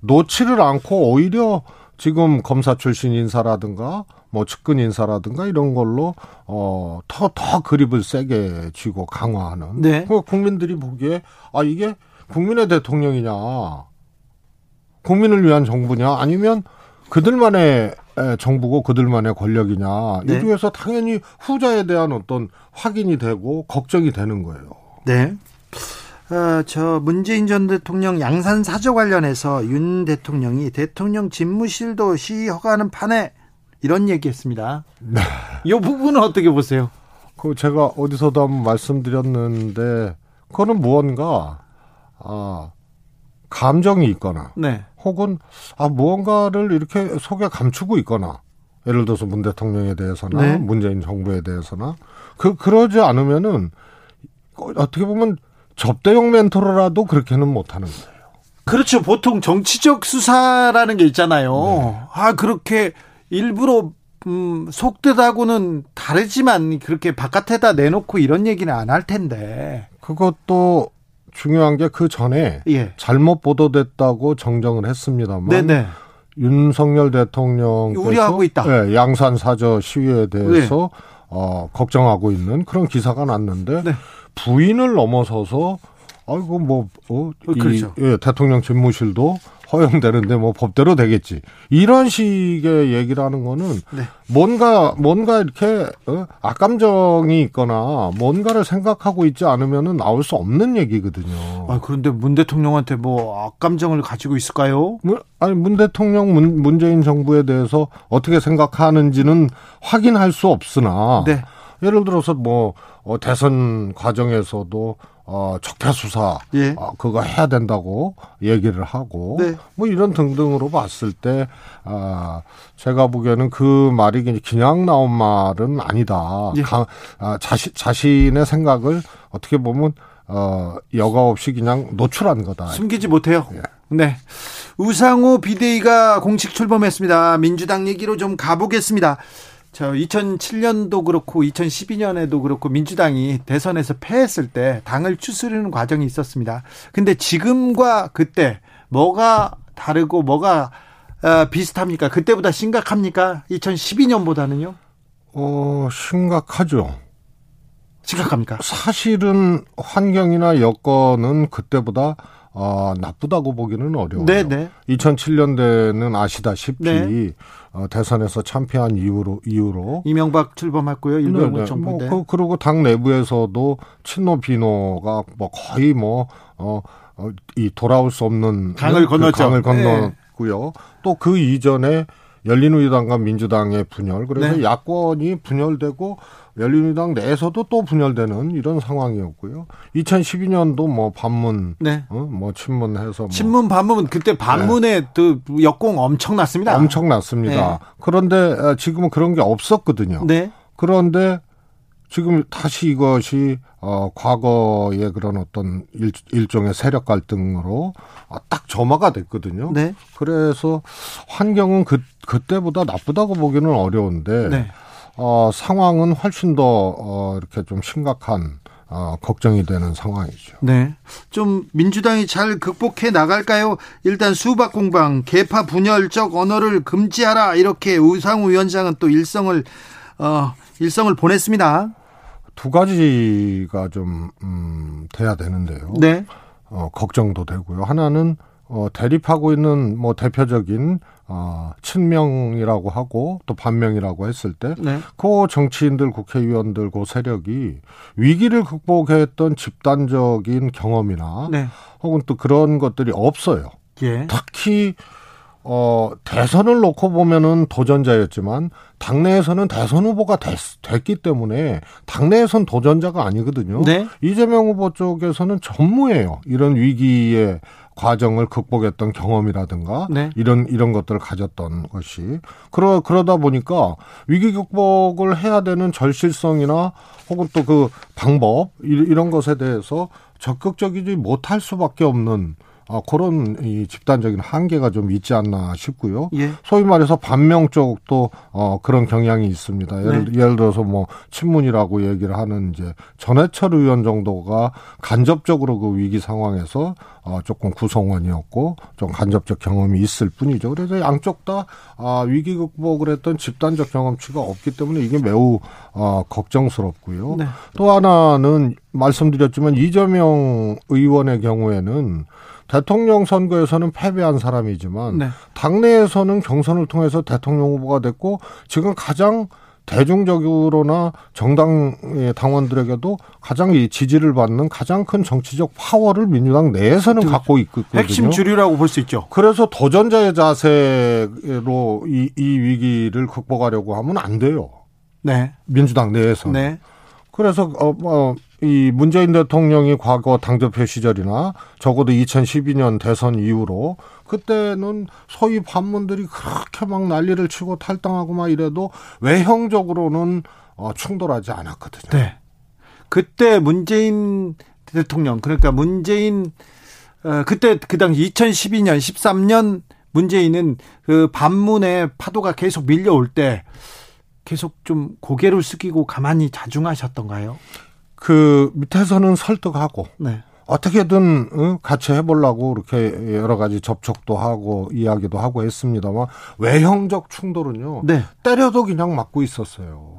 놓지를 않고 오히려 지금 검사 출신 인사라든가 뭐 측근 인사라든가 이런 걸로 어더 더 그립을 세게 쥐고 강화하는 네. 그 국민들이 보기에 아 이게 국민의 대통령이냐 국민을 위한 정부냐 아니면 그들만의 에, 정부고 그들만의 권력이냐 네. 이 중에서 당연히 후자에 대한 어떤 확인이 되고 걱정이 되는 거예요. 네. 어, 저 문재인 전 대통령 양산 사저 관련해서 윤 대통령이 대통령 집무실도 시위 허가하는 판에 이런 얘기했습니다. 네. 이 부분은 어떻게 보세요? 그 제가 어디서도 한번 말씀드렸는데 그거는 무언가 아 감정이 있거나 네. 혹은 아 무언가를 이렇게 속에 감추고 있거나 예를 들어서 문 대통령에 대해서나 네. 문재인 정부에 대해서나 그 그러지 않으면은 어떻게 보면 접대용 멘토로라도 그렇게는 못하는 거예요. 그렇죠. 보통 정치적 수사라는 게 있잖아요. 네. 아, 그렇게 일부러 음, 속뜻하고는 다르지만 그렇게 바깥에다 내놓고 이런 얘기는 안 할 텐데. 그것도 중요한 게 그 전에 예. 잘못 보도됐다고 정정을 했습니다만 네네. 윤석열 대통령께서 우려하고 있다. 예, 양산 사저 시위에 대해서 어, 걱정하고 있는 그런 기사가 났는데 네. 부인을 넘어서서 아이고 뭐 어, 이, 그렇죠. 예, 대통령 집무실도 허용되는데 뭐 법대로 되겠지 이런 식의 얘기를 하는 거는 네. 뭔가 뭔가 이렇게 어, 악감정이 있거나 뭔가를 생각하고 있지 않으면은 나올 수 없는 얘기거든요. 아, 그런데 문 대통령한테 뭐 악감정을 가지고 있을까요? 문- 아니 문 대통령 문, 문재인 정부에 대해서 어떻게 생각하는지는 확인할 수 없으나 네. 예를 들어서 뭐 어, 대선 과정에서도 어, 적폐 수사 예. 어, 그거 해야 된다고 얘기를 하고 네. 뭐 이런 등등으로 봤을 때 아, 제가 보기에는 그 말이 그냥 나온 말은 아니다. 예. 강- 아, 자신 자신의 생각을 어떻게 보면 어, 여과 없이 그냥 노출한 거다. 숨기지 못해요. 예. 네. 우상호 비대위가 공식 출범했습니다. 민주당 얘기로 좀 가보겠습니다. 저 2007년도 그렇고 2012년에도 그렇고 민주당이 대선에서 패했을 때 당을 추스르는 과정이 있었습니다. 근데 지금과 그때 뭐가 다르고 뭐가 어, 비슷합니까? 그때보다 심각합니까? 2012년보다는요? 어, 심각하죠. 심각합니까? 사실은 환경이나 여건은 그때보다 어, 나쁘다고 보기는 어려워요. 네, 네. 2007년대는 아시다시피 네. 어, 대선에서 참패한 이후로 이후로 이명박 출범했고요. 일본 네, 네. 정부 뭐 때. 그, 그리고 당 내부에서도 친노 비노가 뭐 거의 뭐 어, 어, 이 돌아올 수 없는 강을 그 건넜죠. 강을 네. 건넜고요. 또그 이전에 열린우리당과 민주당의 분열 그래서 네. 야권이 분열되고 열린우리당 내에서도 또 분열되는 이런 상황이었고요. 2012년도 뭐 반문 네. 어, 뭐 친문해서 뭐 친문 반문 그때 반문에 그 역공 엄청났습니다. 엄청났습니다. 네. 그런데 어, 지금은 그런 게 없었거든요. 네. 그런데 지금 다시 이것이 어 과거의 그런 어떤 일, 일종의 세력 갈등으로 어, 딱 점화가 됐거든요. 네. 그래서 환경은 그 그때보다 나쁘다고 보기는 어려운데 네. 어 상황은 훨씬 더 어, 이렇게 좀 심각한 어, 걱정이 되는 상황이죠. 네. 좀 민주당이 잘 극복해 나갈까요? 일단 수박 공방, 개파 분열적 언어를 금지하라 이렇게 우상우 위원장은 또 일성을 어 일성을 보냈습니다. 두 가지가 좀 음, 돼야 되는데요. 네. 어, 걱정도 되고요. 하나는 어, 대립하고 있는 뭐 대표적인 어, 친명이라고 하고 또 반명이라고 했을 때, 네. 그 정치인들, 국회의원들, 그 세력이 위기를 극복했던 집단적인 경험이나 네. 혹은 또 그런 것들이 없어요. 예. 특히 어 대선을 놓고 보면은 도전자였지만 당내에서는 대선 후보가 됐, 됐기 때문에 당내에선 도전자가 아니거든요. 네. 이재명 후보 쪽에서는 전무예요. 이런 위기의 과정을 극복했던 경험이라든가 네. 이런 이런 것들을 가졌던 것이 그러 그러다 보니까 위기 극복을 해야 되는 절실성이나 혹은 또 그 방법 이- 이런 것에 대해서 적극적이지 못할 수밖에 없는 아, 그런 이 집단적인 한계가 좀 있지 않나 싶고요. 예. 소위 말해서 반명 쪽도 어 그런 경향이 있습니다. 예를, 네. 예를 들어서 뭐 친문이라고 얘기를 하는 이제 전해철 의원 정도가 간접적으로 그 위기 상황에서 어 조금 구성원이었고 좀 간접적 경험이 있을 뿐이죠. 그래서 양쪽 다 아, 위기 극복을 했던 집단적 경험치가 없기 때문에 이게 매우 어 걱정스럽고요. 네. 또 하나는 말씀드렸지만 이재명 의원의 경우에는 대통령 선거에서는 패배한 사람이지만 네. 당내에서는 경선을 통해서 대통령 후보가 됐고 지금 가장 대중적으로나 정당의 당원들에게도 가장 이 지지를 받는 가장 큰 정치적 파워를 민주당 내에서는 갖고 있거든요. 핵심 주류라고 볼 수 있죠. 그래서 도전자의 자세로 이, 이 위기를 극복하려고 하면 안 돼요. 네. 민주당 내에서. 는 네. 그래서 어, 어, 이 문재인 대통령이 과거 당대표 시절이나 적어도 2012년 대선 이후로 그때는 소위 반문들이 그렇게 막 난리를 치고 탈당하고 막 이래도 외형적으로는 어, 충돌하지 않았거든요. 네. 그때 문재인 대통령 그러니까 문재인 어, 그때 그 당시 2012년 13년 문재인은 그 반문의 파도가 계속 밀려올 때 계속 좀 고개를 숙이고 가만히 자중하셨던가요? 그 밑에서는 설득하고 네. 어떻게든 어, 같이 해보려고 이렇게 여러 가지 접촉도 하고 이야기도 하고 했습니다만 외형적 충돌은요. 네. 때려도 그냥 맞고 있었어요.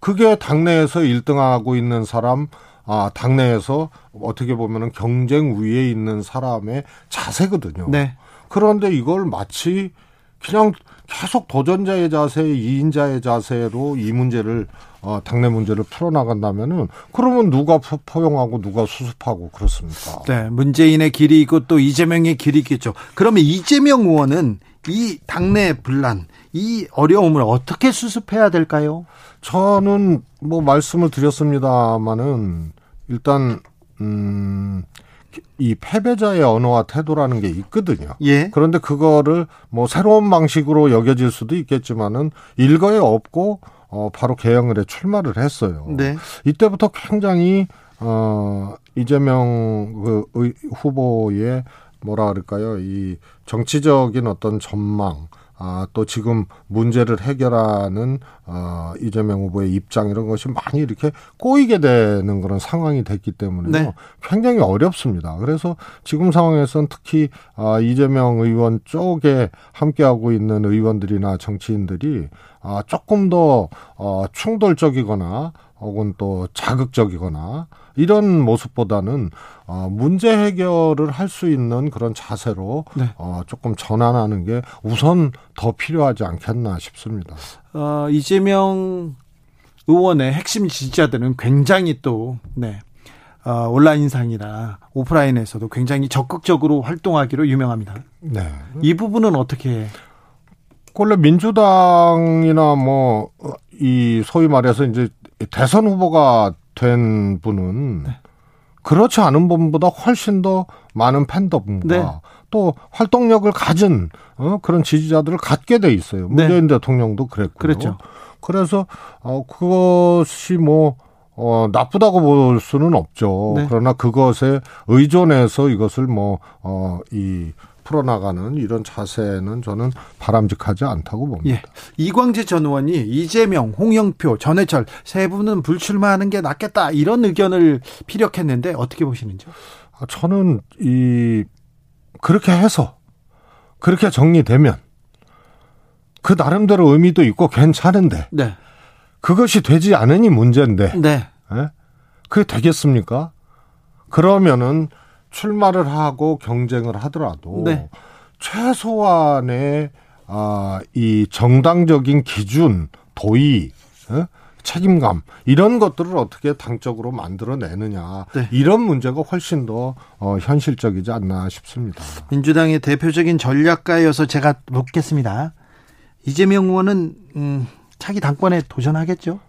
그게 당내에서 1등하고 있는 사람, 아 당내에서 어떻게 보면은 경쟁 위에 있는 사람의 자세거든요. 네. 그런데 이걸 마치 그냥 계속 도전자의 자세, 이인자의 자세로 이 문제를 어, 당내 문제를 풀어나간다면은 그러면 누가 포- 포용하고 누가 수습하고 그렇습니까? 네, 문재인의 길이 있고 또 이재명의 길이 있겠죠. 그러면 이재명 의원은 이 당내 분란, 이 어려움을 어떻게 수습해야 될까요? 저는 뭐 말씀을 드렸습니다마는 일단 음, 이 패배자의 언어와 태도라는 게 있거든요. 예. 그런데 그거를 뭐 새로운 방식으로 여겨질 수도 있겠지만은 일거에 없고 어 바로 개혁을에 출마를 했어요. 네. 이때부터 굉장히 어 이재명 그 의- 후보의 뭐라 그럴까요? 이 정치적인 어떤 전망 아, 또 지금 문제를 해결하는 어, 이재명 후보의 입장 이런 것이 많이 이렇게 꼬이게 되는 그런 상황이 됐기 때문에 네. 굉장히 어렵습니다. 그래서 지금 상황에서는 특히 아, 이재명 의원 쪽에 함께하고 있는 의원들이나 정치인들이 아, 조금 더 어, 충돌적이거나 혹은 또 자극적이거나 이런 모습보다는 어, 문제 해결을 할 수 있는 그런 자세로 네. 어, 조금 전환하는 게 우선 더 필요하지 않겠나 싶습니다. 어, 이재명 의원의 핵심 지지자들은 굉장히 또, 네. 어, 온라인상이나 오프라인에서도 굉장히 적극적으로 활동하기로 유명합니다. 네. 이 부분은 어떻게 원래 민주당이나 뭐 이 소위 말해서 이제 대선 후보가 된 분은 네. 그렇지 않은 분보다 훨씬 더 많은 팬덤과 네. 또 활동력을 가진 어, 그런 지지자들을 갖게 돼 있어요. 네. 문재인 대통령도 그랬고요. 그랬죠. 그래서 어 그것이 뭐 어, 나쁘다고 볼 수는 없죠. 네. 그러나 그것에 의존해서 이것을 뭐, 어, 이, 풀어나가는 이런 자세는 저는 바람직하지 않다고 봅니다. 예. 이광재 전 의원이 이재명, 홍영표, 전해철 세 분은 불출마하는 게 낫겠다 이런 의견을 피력했는데 어떻게 보시는지요? 아, 저는 이, 그렇게 해서, 그렇게 정리되면, 그 나름대로 의미도 있고 괜찮은데, 네. 그것이 되지 않으니 문제인데, 네. 예? 그게 되겠습니까? 그러면은 출마를 하고 경쟁을 하더라도 네. 최소한의 아, 이 정당적인 기준, 도의, 예? 책임감 이런 것들을 어떻게 당적으로 만들어내느냐 네. 이런 문제가 훨씬 더 어, 현실적이지 않나 싶습니다. 민주당의 대표적인 전략가여서 제가 묻겠습니다. 이재명 의원은 음, 차기 당권에 도전하겠죠?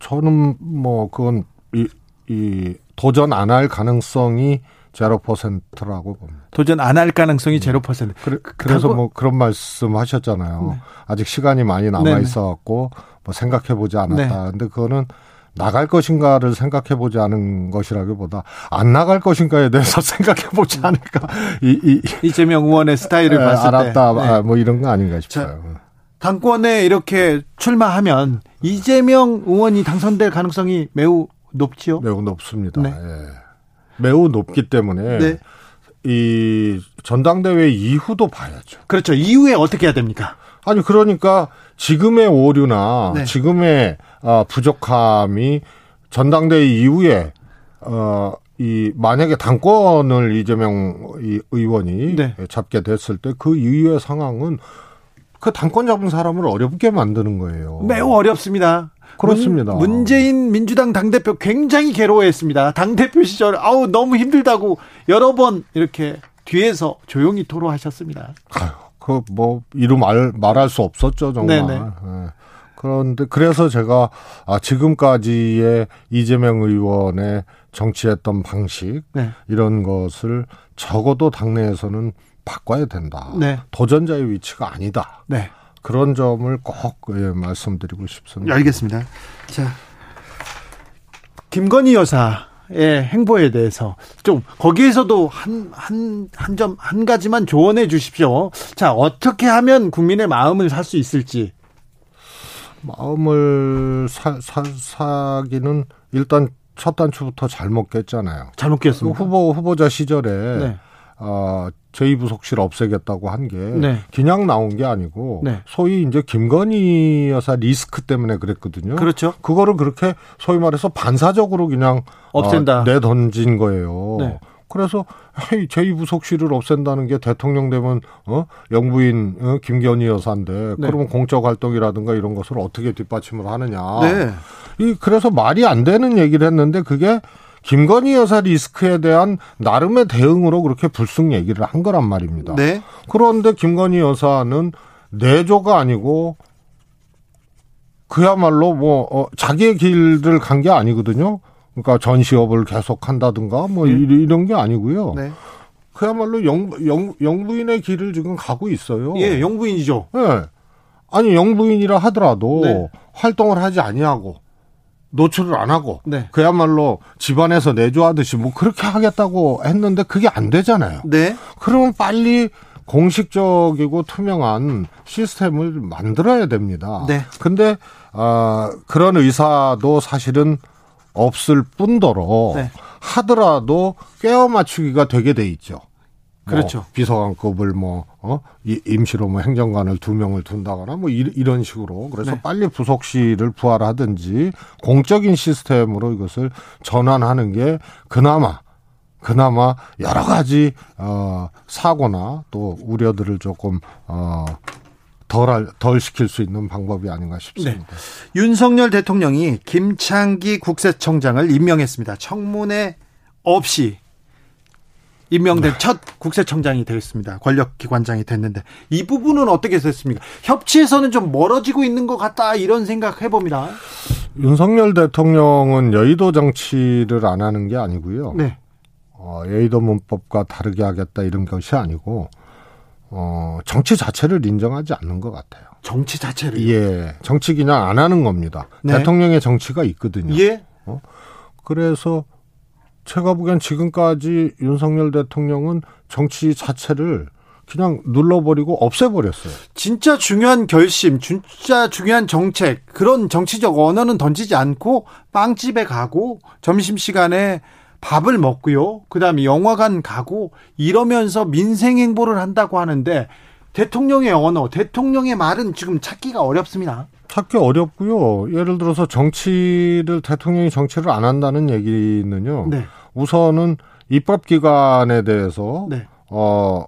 저는 뭐 그건 이, 이 도전 안 할 가능성이 제로 퍼센트라고 봅니다. 도전 안 할 가능성이 제로 퍼센트. 그래, 그래서 당권- 뭐 그런 말씀 하셨잖아요. 아직 시간이 많이 남아 네네. 있어 갖고 뭐 생각해 보지 않았다. 네. 근데 그거는 나갈 것인가를 생각해 보지 않은 것이라기보다 안 나갈 것인가에 대해서 생각해 보지 않을까. 이, 이, 이재명 의원의 스타일을 에, 봤을 알았다. 때 네. 아, 뭐 이런 거 아닌가 싶어요. 당권에 이렇게 출마하면 이재명 의원이 당선될 가능성이 매우 높지요. 매우 높습니다. 네. 예. 매우 높기 때문에 네. 이 전당대회 이후도 봐야죠. 그렇죠. 이후에 어떻게 해야 됩니까? 아니 그러니까 지금의 오류나 네. 지금의 어, 부족함이 전당대회 이후에 어 이 만약에 당권을 이재명 이 의원이 네. 잡게 됐을 때 그 이후의 상황은 그 당권 잡은 사람을 어렵게 만드는 거예요. 매우 어렵습니다. 그렇습니다. 문, 문재인 민주당 당대표 굉장히 괴로워했습니다. 당대표 시절 아우 너무 힘들다고 여러 번 이렇게 뒤에서 조용히 토로하셨습니다. 그뭐 이루 말 말할 수 없었죠 정말. 네네. 예. 그런데 그래서 제가 아 지금까지의 이재명 의원의 정치했던 방식 네. 이런 것을 적어도 당내에서는 바꿔야 된다. 네. 도전자의 위치가 아니다. 네. 그런 점을 꼭 예, 말씀드리고 싶습니다. 알겠습니다. 자, 김건희 여사 의 행보에 대해서 좀 거기에서도 한 한 한점한 가지만 조언해 주십시오. 자, 어떻게 하면 국민의 마음을 살 수 있을지. 마음을 사, 사, 사기는 일단 첫 단추부터 잘못 깼잖아요. 잘못 그 깼습니다. 후보 후보자 시절에 네. 어, 제2부속실 없애겠다고 한게 네. 그냥 나온 게 아니고 네. 소위 이제 김건희 여사 리스크 때문에 그랬거든요. 그렇죠. 그거를 그렇게 소위 말해서 반사적으로 그냥 없앤다. 어, 내던진 거예요. 네. 그래서 헤이, 제2부속실을 없앤다는 게 대통령 되면 어 영부인 어? 김건희 여사인데 네. 그러면 공적 활동이라든가 이런 것을 어떻게 뒷받침을 하느냐. 네. 이 그래서 말이 안 되는 얘기를 했는데 그게 김건희 여사 리스크에 대한 나름의 대응으로 그렇게 불쑥 얘기를 한 거란 말입니다. 네. 그런데 김건희 여사는 내조가 아니고 그야말로 뭐 어, 자기의 길을 간 게 아니거든요. 그러니까 전시업을 계속 한다든가 뭐 이- 이런 게 아니고요. 네. 그야말로 영, 영, 영부인의 길을 지금 가고 있어요. 예, 영부인이죠. 예. 아니 영부인이라 하더라도 네. 활동을 하지 아니하고 노출을 안 하고 네. 그야말로 집안에서 내조하듯이 뭐 그렇게 하겠다고 했는데 그게 안 되잖아요. 네. 그러면 빨리 공식적이고 투명한 시스템을 만들어야 됩니다. 네. 근데 어, 그런 의사도 사실은 없을 뿐더러 네. 하더라도 꿰어 맞추기가 되게 돼 있죠. 뭐 그렇죠. 비서관급을 뭐 어? 이- 임시로 뭐 행정관을 두 명을 둔다거나 뭐 이- 이런 식으로 그래서 네. 빨리 부속실을 부활하든지 공적인 시스템으로 이것을 전환하는 게 그나마 그나마 여러 가지 어 사고나 또 우려들을 조금 어 덜, 덜 시킬 수 있는 방법이 아닌가 싶습니다. 윤석열 대통령이 김창기 국세청장을 임명했습니다. 청문회 없이 임명된 첫 국세청장이 되겠습니다. 권력기관장이 됐는데 이 부분은 어떻게 됐습니까? 협치에서는 좀 멀어지고 있는 것 같다 이런 생각 해봅니다. 윤석열 대통령은 여의도 정치를 안 하는 게 아니고요. 네, 어, 여의도 문법과 다르게 하겠다 이런 것이 아니고 어, 정치 자체를 인정하지 않는 것 같아요. 정치 자체를 예, 정치 그냥 안 하는 겁니다. 네. 대통령의 정치가 있거든요. 예, 그래서 제가 보기엔 지금까지 윤석열 대통령은 정치 자체를 그냥 눌러버리고 없애버렸어요. 진짜 중요한 결심, 진짜 중요한 정책 그런 정치적 언어는 던지지 않고 빵집에 가고 점심 시간에 밥을 먹고요. 그 다음에 영화관 가고 이러면서 민생 행보를 한다고 하는데 대통령의 언어, 대통령의 말은 지금 찾기가 어렵습니다. 찾기 어렵고요. 예를 들어서 정치를 대통령이 정치를 안 한다는 얘기는요. 네. 우선은 입법 기관에 대해서 네. 어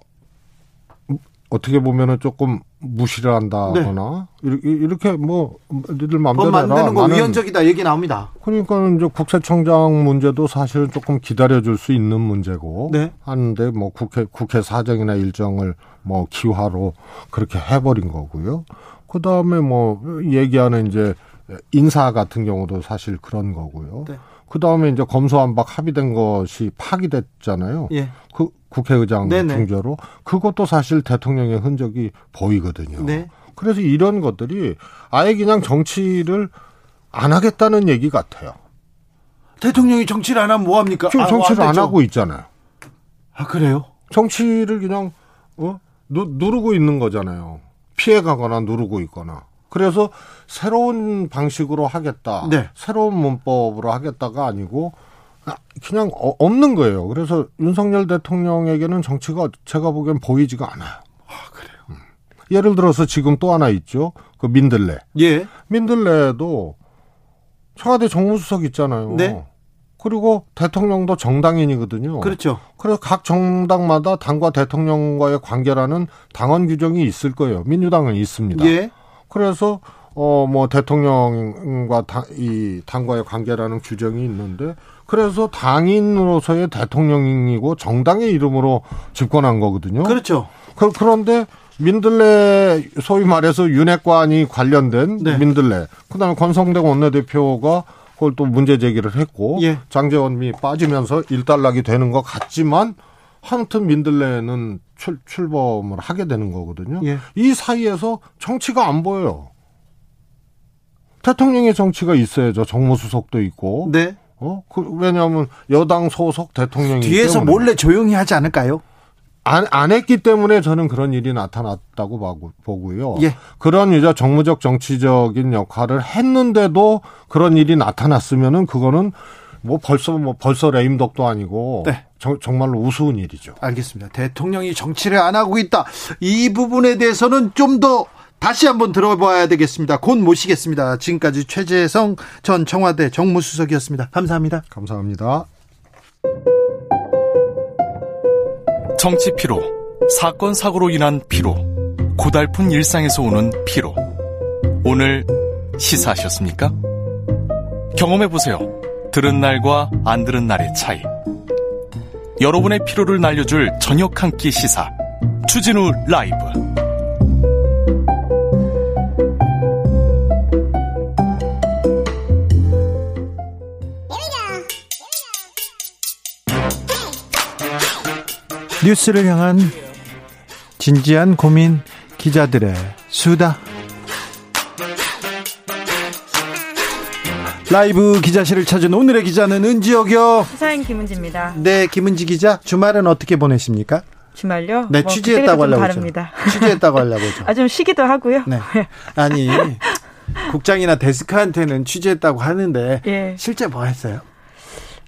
어떻게 보면은 조금 무시를 한다거나 이렇게, 이렇게 뭐 니들 마음대로 법 만드는 거 위헌적이다 얘기 나옵니다. 그러니까 이제 국세청장 문제도 사실은 조금 기다려줄 수 있는 문제고 네. 하는데 뭐 국회 국회 사정이나 일정을 뭐 기화로 그렇게 해버린 거고요. 그 다음에 뭐 얘기하는 이제 인사 같은 경우도 사실 그런 거고요. 네. 그 다음에 이제 검수안박 합의된 것이 파기됐잖아요. 예. 그 국회의장 네네. 중재로 그것도 사실 대통령의 흔적이 보이거든요. 네. 그래서 이런 것들이 아예 그냥 정치를 안 하겠다는 얘기 같아요. 대통령이 정치를 안 하면 뭐 합니까? 지금 아, 정치를 안 안. 하고 있잖아요. 아 그래요? 정치를 그냥 어? 누, 누르고 있는 거잖아요. 피해가거나 누르고 있거나. 그래서 새로운 방식으로 하겠다. 네. 새로운 문법으로 하겠다가 아니고 아, 그냥 어- 없는 거예요. 그래서 윤석열 대통령에게는 정치가 제가 보기엔 보이지가 않아요. 아 그래요. 음. 예를 들어서 지금 또 하나 있죠. 그 민들레. 예. 민들레도 청와대 정무수석 있잖아요. 네. 그리고 대통령도 정당인이거든요. 그렇죠. 그래서 각 정당마다 당과 대통령과의 관계라는 당원 규정이 있을 거예요. 민주당은 있습니다. 예. 그래서 어 뭐 대통령과 당, 이 당과의 관계라는 규정이 있는데 그래서 당인으로서의 대통령이고 정당의 이름으로 집권한 거거든요. 그렇죠. 그, 그런데 민들레 소위 말해서 윤핵관이 관련된 네. 민들레 그다음에 권성대 원내대표가 그걸 또 문제 제기를 했고 예. 장재원이 빠지면서 일단락이 되는 것 같지만 하여튼 민들레는 출, 출범을 하게 되는 거거든요. 예. 이 사이에서 정치가 안 보여요. 대통령의 정치가 있어야죠. 정무수석도 있고. 네. 어? 그, 왜냐하면 여당 소속 대통령이기 뒤에서 때문에. 몰래 조용히 하지 않을까요? 안, 안 했기 때문에 저는 그런 일이 나타났다고 보고- 보고요. 예. 그런 이제 정무적 정치적인 역할을 했는데도 그런 일이 나타났으면은 그거는 뭐 벌써 뭐 벌써 레임덕도 아니고 네. 정, 정말로 우스운 일이죠. 알겠습니다. 대통령이 정치를 안 하고 있다. 이 부분에 대해서는 좀더 다시 한번 들어봐야 되겠습니다. 곧 모시겠습니다. 지금까지 최재성 전 청와대 정무수석이었습니다. 감사합니다. 감사합니다. 정치 피로, 사건 사고로 인한 피로, 고달픈 일상에서 오는 피로. 오늘 시사하셨습니까? 경험해 보세요. 들은 날과 안 들은 날의 차이. 여러분의 피로를 날려줄 저녁 한 끼 시사. 추진우 라이브. 뉴스를 향한 진지한 고민 기자들의 수다. 라이브 기자실을 찾은 오늘의 기자는 은지혁이요. 시사인 김은지입니다. 네, 김은지 기자. 주말은 어떻게 보내십니까? 주말요? 네, 뭐 취재했다고 하려고 다릅니다. 취재했다고 하려고 그러죠. 아, 좀 쉬기도 하고요. 네. 아니, 국장이나 데스크한테는 취재했다고 하는데 예. 실제 뭐 했어요?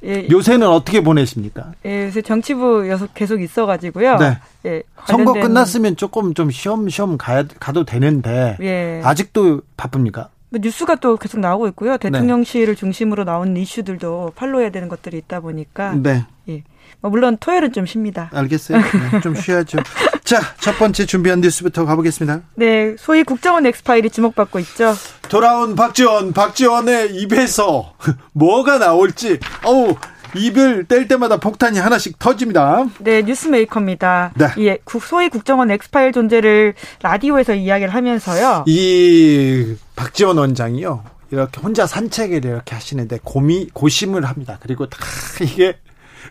예, 요새는 어떻게 보내십니까? 예, 요새 정치부 계속, 있어가지고요. 네. 예, 선거 끝났으면 조금 좀 쉬엄쉬엄 가야, 가도 되는데 예. 아직도 바쁩니까? 뭐 뉴스가 또 계속 나오고 있고요. 대통령실을 중심으로 나온 이슈들도 팔로우해야 되는 것들이 있다 보니까. 네. 예. 뭐 물론 토요일은 좀 쉽니다. 알겠어요. 네, 좀 쉬어야죠. 자, 첫 번째 준비한 뉴스부터 가보겠습니다. 네, 소위 국정원 엑스파일이 주목받고 있죠. 돌아온 박지원, 박지원의 입에서 뭐가 나올지, 어우, 입을 뗄 때마다 폭탄이 하나씩 터집니다. 네, 뉴스메이커입니다. 네. 이 국- 소위 국정원 엑스파일 존재를 라디오에서 이야기를 하면서요. 이 박지원 원장이요. 이렇게 혼자 산책을 이렇게 하시는데 고미 고심을 합니다. 그리고 다 이게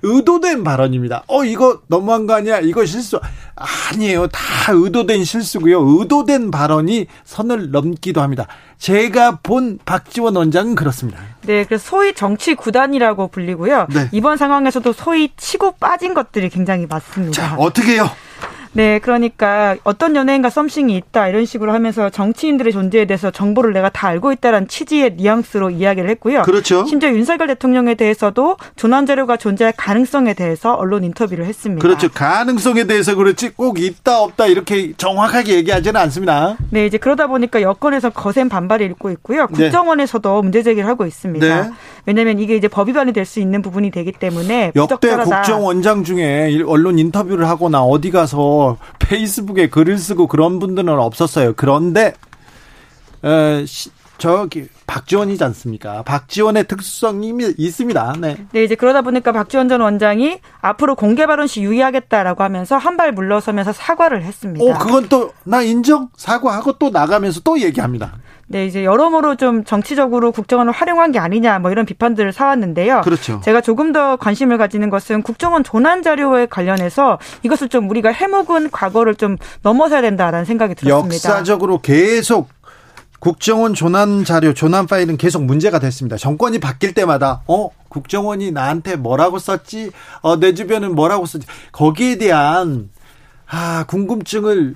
의도된 발언입니다. 어 이거 너무한 거 아니야? 이거 실수 아니에요. 다 의도된 실수고요. 의도된 발언이 선을 넘기도 합니다. 제가 본 박지원 원장은 그렇습니다. 네, 그래서 소위 정치 구단이라고 불리고요. 네. 이번 상황에서도 소위 치고 빠진 것들이 굉장히 많습니다. 자 어떻게 해요? 네, 그러니까 어떤 연예인과 썸씽이 있다 이런 식으로 하면서 정치인들의 존재에 대해서 정보를 내가 다 알고 있다라는 취지의 뉘앙스로 이야기를 했고요. 그렇죠. 심지어 윤석열 대통령에 대해서도 조난 자료가 존재할 가능성에 대해서 언론 인터뷰를 했습니다. 그렇죠. 가능성에 대해서 그렇지 꼭 있다 없다 이렇게 정확하게 얘기하지는 않습니다. 네, 이제 그러다 보니까 여권에서 거센 반발이 일고 있고요. 네. 국정원에서도 문제 제기를 하고 있습니다. 네. 왜냐하면 이게 이제 법 위반이 될 수 있는 부분이 되기 때문에 역대 부적절하다. 국정원장 중에 일- 언론 인터뷰를 하거나 어디 가서 페이스북에 글을 쓰고 그런 분들은 없었어요. 그런데 에, 시- 저기 박지원이지 않습니까? 박지원의 특수성이 있습니다. 네. 네, 이제 그러다 보니까 박지원 전 원장이 앞으로 공개 발언 시 유의하겠다라고 하면서 한 발 물러서면서 사과를 했습니다. 오, 그건 또 나 인정 사과하고 또 나가면서 또 얘기합니다. 네, 이제 여러모로 좀 정치적으로 국정원을 활용한 게 아니냐 뭐 이런 비판들을 사왔는데요. 그렇죠. 제가 조금 더 관심을 가지는 것은 국정원 조난 자료에 관련해서 이것을 좀 우리가 해묵은 과거를 좀 넘어서야 된다라는 생각이 들었습니다. 역사적으로 계속 국정원 조난 자료, 조난 파일은 계속 문제가 됐습니다. 정권이 바뀔 때마다 어 국정원이 나한테 뭐라고 썼지, 어 내 주변은 뭐라고 썼지 거기에 대한 아 궁금증을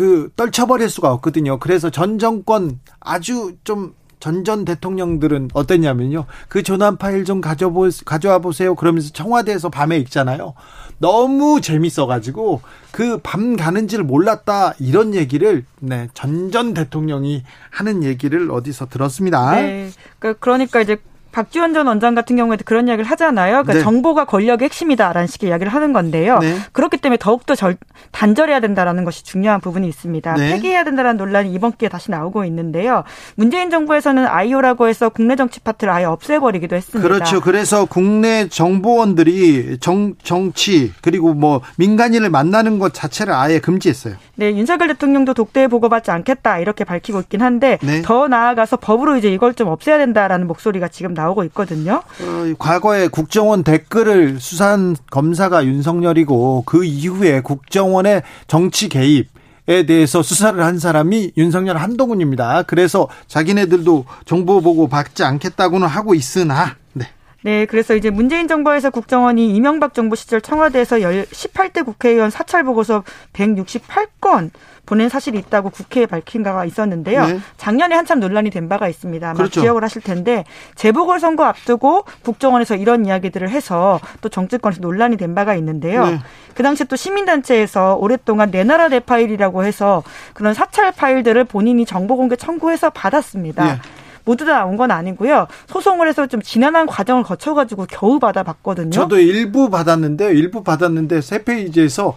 그 떨쳐버릴 수가 없거든요. 그래서 전 정권 아주 좀 전전 대통령들은 어땠냐면요. 그 조난 파일 좀 가져보, 가져와 보세요. 그러면서 청와대에서 밤에 읽잖아요. 너무 재밌어가지고 그 밤 가는지를 몰랐다. 이런 얘기를, 네, 전전 대통령이 하는 얘기를 어디서 들었습니다. 네. 그- 그러니까 이제 박지원 전 원장 같은 경우에도 그런 이야기를 하잖아요. 그러니까 네. 정보가 권력의 핵심이다라는 식의 이야기를 하는 건데요. 네. 그렇기 때문에 더욱더 절, 단절해야 된다라는 것이 중요한 부분이 있습니다. 네. 폐기해야 된다는 논란이 이번 기회에 다시 나오고 있는데요. 문재인 정부에서는 아이오라고 해서 국내 정치 파트를 아예 없애버리기도 했습니다. 그렇죠. 그래서 국내 정보원들이 정, 정치, 그리고 뭐 민간인을 만나는 것 자체를 아예 금지했어요. 네, 윤석열 대통령도 독대에 보고받지 않겠다 이렇게 밝히고 있긴 한데 네. 더 나아가서 법으로 이제 이걸 좀 없애야 된다라는 목소리가 지금 나오고 있거든요. 어, 과거에 국정원 댓글을 수사한 검사가 윤석열이고 그 이후에 국정원의 정치 개입 에 대해서 수사를 한 사람이 윤석열 한동훈입니다. 그래서 자기네들도 정보 보고 받지 않겠다고는 하고 있으나 네. 네, 그래서 이제 문재인 정부에서 국정원이 이명박 정부 시절 청와대에서 18대 국회의원 사찰 보고서 168건 보낸 사실이 있다고 국회에 밝힌 바가 있었는데요. 네. 작년에 한참 논란이 된 바가 있습니다. 아마 그렇죠. 기억을 하실 텐데 재보궐 선거 앞두고 국정원에서 이런 이야기들을 해서 또 정치권에서 논란이 된 바가 있는데요. 네. 그 당시에 또 시민단체에서 오랫동안 내 나라 내 파일이라고 해서 그런 사찰 파일들을 본인이 정보 공개 청구해서 받았습니다. 예. 모두 다 나온 건 아니고요. 소송을 해서 좀 지난한 과정을 거쳐가지고 겨우 받아봤거든요. 저도 일부 받았는데 일부 받았는데 세 페이지에서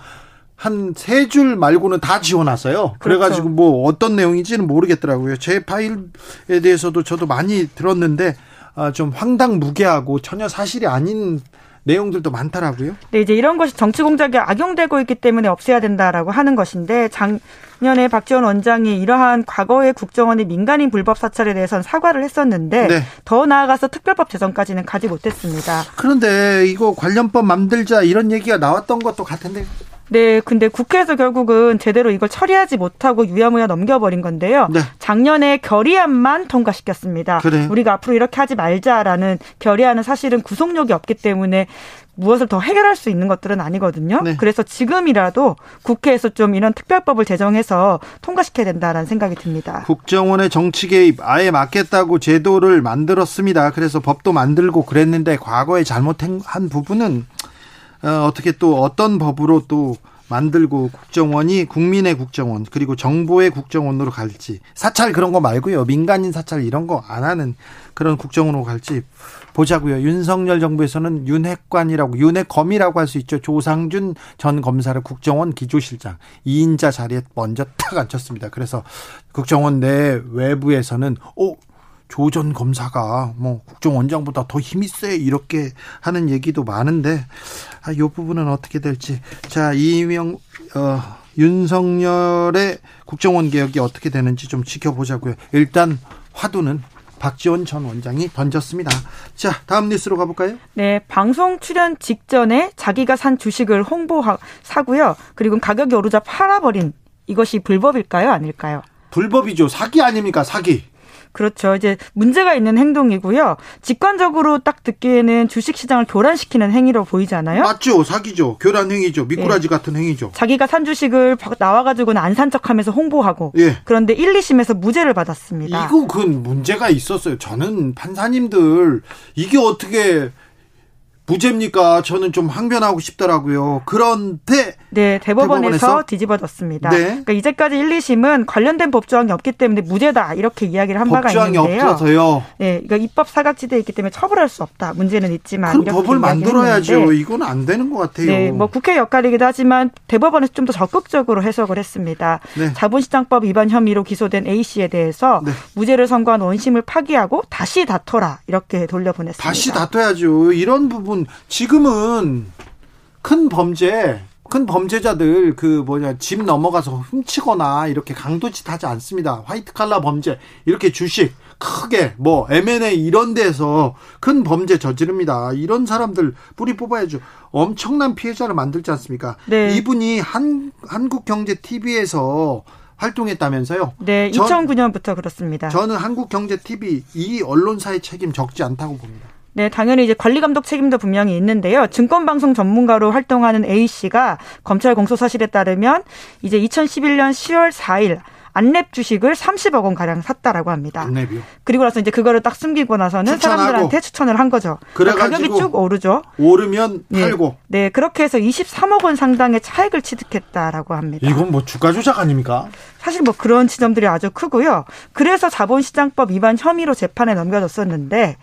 한 세 줄 말고는 다 지워놨어요. 그래가지고 뭐 어떤 내용인지는 모르겠더라고요. 제 파일에 대해서도 저도 많이 들었는데 아, 좀 황당무계하고 전혀 사실이 아닌 내용들도 많더라고요. 네, 이제 이런 것이 정치 공작에 악용되고 있기 때문에 없애야 된다라고 하는 것인데 작년에 박지원 원장이 이러한 과거의 국정원의 민간인 불법 사찰에 대해서는 사과를 했었는데 네. 더 나아가서 특별법 제정까지는 가지 못했습니다. 그런데 이거 관련법 만들자 이런 얘기가 나왔던 것도 같은데 네, 근데 국회에서 결국은 제대로 이걸 처리하지 못하고 유야무야 넘겨버린 건데요. 네. 작년에 결의안만 통과시켰습니다. 그래요? 우리가 앞으로 이렇게 하지 말자라는 결의안은 사실은 구속력이 없기 때문에 무엇을 더 해결할 수 있는 것들은 아니거든요. 네. 그래서 지금이라도 국회에서 좀 이런 특별법을 제정해서 통과시켜야 된다라는 생각이 듭니다. 국정원의 정치 개입 아예 막겠다고 제도를 만들었습니다. 그래서 법도 만들고 그랬는데 과거에 잘못한 부분은 어, 어떻게 또 어떤 법으로 또 만들고 국정원이 국민의 국정원 그리고 정보의 국정원으로 갈지 사찰 그런 거 말고요. 민간인 사찰 이런 거 안 하는 그런 국정원으로 갈지 보자고요. 윤석열 정부에서는 윤핵관이라고 윤핵검이라고 할 수 있죠. 조상준 전 검사를 국정원 기조실장 2인자 자리에 먼저 탁 앉혔습니다. 그래서 국정원 내 외부에서는 오 조전 검사가 뭐 국정원장보다 더 힘이 세 이렇게 하는 얘기도 많은데 아, 이 부분은 어떻게 될지 자 이명 어, 윤석열의 국정원 개혁이 어떻게 되는지 좀 지켜보자고요. 일단 화두는 박지원 전 원장이 던졌습니다. 자 다음 뉴스로 가볼까요? 네, 방송 출연 직전에 자기가 산 주식을 홍보하 사고요. 그리고 가격이 오르자 팔아버린 이것이 불법일까요, 아닐까요? 불법이죠. 사기 아닙니까 사기. 그렇죠. 이제 문제가 있는 행동이고요. 직관적으로 딱 듣기에는 주식 시장을 교란시키는 행위로 보이잖아요. 맞죠. 사기죠. 교란 행위죠. 미꾸라지 같은 행위죠. 자기가 산 주식을 나와가지고는 안 산 척하면서 홍보하고 예. 그런데 1, 2심에서 무죄를 받았습니다. 이거 그 문제가 있었어요. 저는 판사님들 이게 어떻게 무죄입니까? 저는 좀 항변하고 싶더라고요. 그런데 네, 대법원에서, 대법원에서? 뒤집어졌습니다. 네. 그러니까 이제까지 1, 2심은 관련된 법조항이 없기 때문에 무죄다 이렇게 이야기를 한 바가 법조항이 있는데요. 없어서요. 네, 그러니까 입법 사각지대에 있기 때문에 처벌할 수 없다. 문제는 있지만 그럼 법을 만들어야죠. 했는데 이건 안 되는 것 같아요. 네, 뭐 국회 역할이기도 하지만 대법원에서 좀 더 적극적으로 해석을 했습니다. 네. 자본시장법 위반 혐의로 기소된 A 씨에 대해서 네. 무죄를 선고한 원심을 파기하고 다시 다퉈라 이렇게 돌려보냈습니다. 다시 다퉈야죠. 이런 부분 지금은 큰 범죄 큰 범죄자들 그 뭐냐 집 넘어가서 훔치거나 이렇게 강도짓 하지 않습니다. 화이트 칼라 범죄 이렇게 주식 크게 뭐 M&A 이런 데서 큰 범죄 저지릅니다. 이런 사람들 뿌리 뽑아야죠. 엄청난 피해자를 만들지 않습니까? 네. 이분이 한 한국경제 TV에서 활동했다면서요? 네, 전- 2009년부터 그렇습니다. 저는 한국경제 TV 이 언론사의 책임 적지 않다고 봅니다. 네, 당연히 이제 관리 감독 책임도 분명히 있는데요. 증권 방송 전문가로 활동하는 A 씨가 검찰 공소 사실에 따르면 이제 2011년 10월 4일 안랩 주식을 30억 원 가량 샀다라고 합니다. 안랩이요. 그리고 나서 이제 그거를 딱 숨기고 나서는. 사람들한테 추천을 한 거죠. 그러니까 가격이 쭉 오르죠. 오르면 예. 팔고. 네, 그렇게 해서 23억 원 상당의 차익을 취득했다라고 합니다. 이건 뭐 주가 조작 아닙니까? 사실 뭐 그런 지점들이 아주 크고요. 그래서 자본시장법 위반 혐의로 재판에 넘겨졌었는데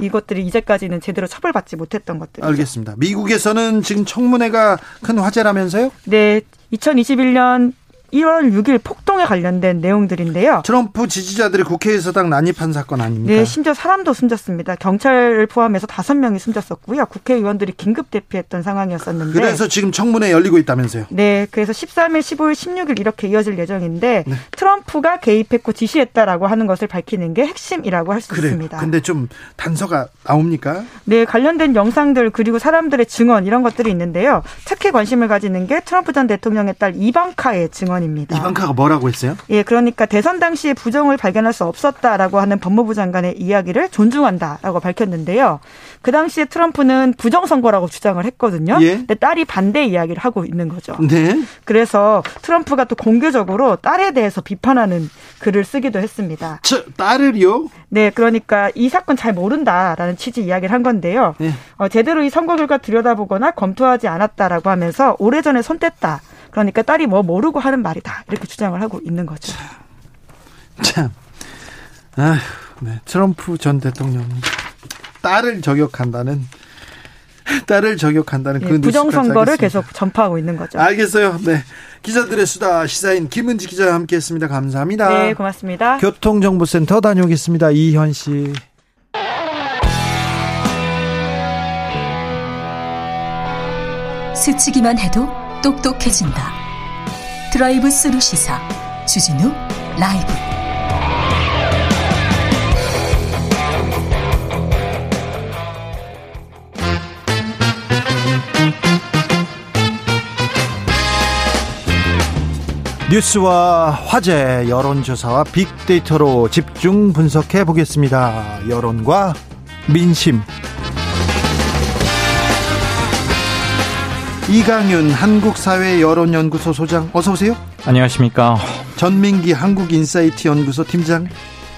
이것들이 이제까지는 제대로 처벌받지 못했던 것들. 알겠습니다. 미국에서는 지금 청문회가 큰 화제라면서요? 네, 2021년 1월 6일 폭동에 관련된 내용들인데요. 트럼프 지지자들이 국회에서 당 난입한 사건 아닙니까? 네, 심지어 사람도 숨졌습니다. 경찰을 포함해서 다섯 명이 숨졌었고요. 국회의원들이 긴급 대피했던 상황이었었는데. 그래서 지금 청문회 열리고 있다면서요? 네, 그래서 13일, 15일, 16일 이렇게 이어질 예정인데 네. 트럼프가 개입했고 지시했다라고 하는 것을 밝히는 게 핵심이라고 할 수. 있습니다. 근데 좀 단서가 나옵니까? 네, 관련된 영상들 그리고 사람들의 증언 이런 것들이 있는데요. 특히 관심을 가지는 게 트럼프 전 대통령의 딸 이방카의 증언 입니다. 이번입니다. 이방카가 뭐라고 했어요? 예, 그러니까 대선 당시에 부정을 발견할 수 없었다라고 하는 법무부 장관의 이야기를 존중한다라고 밝혔는데요. 그 당시에 트럼프는 부정 선거라고 주장을 했거든요. 예. 근데 딸이 반대 이야기를 하고 있는 거죠. 네. 그래서 트럼프가 또 공개적으로 딸에 대해서 비판하는 글을 쓰기도 했습니다. 저, 딸을요? 네, 그러니까 이 사건 잘 모른다라는 취지 이야기를 한 건데요. 예. 어, 제대로 이 선거 결과 들여다보거나 검토하지 않았다라고 하면서 오래전에 손댔다. 그러니까 딸이 뭐 모르고 하는 말이다. 이렇게 주장을 하고 있는 거죠. 참. 아휴, 네. 트럼프 전 대통령이 딸을 저격한다는 딸을 저격한다는 예, 그 부정 뉴스까지 선거를 하겠습니다. 계속 전파하고 있는 거죠. 알겠어요. 네. 기자들의 수다 시사인 김은지 기자와 함께했습니다. 감사합니다. 네, 고맙습니다. 교통정보센터 다녀오겠습니다. 이현 씨. 스치기만 해도 똑똑해진다. drive through 시사 주진우 라이브. 뉴스와 화제, 여론조사와 빅데이터로 집중 분석해 보겠습니다. 여론과 민심. 이강윤 한국사회 여론연구소 소장 어서 오세요. 안녕하십니까. 전민기 한국인사이트 연구소 팀장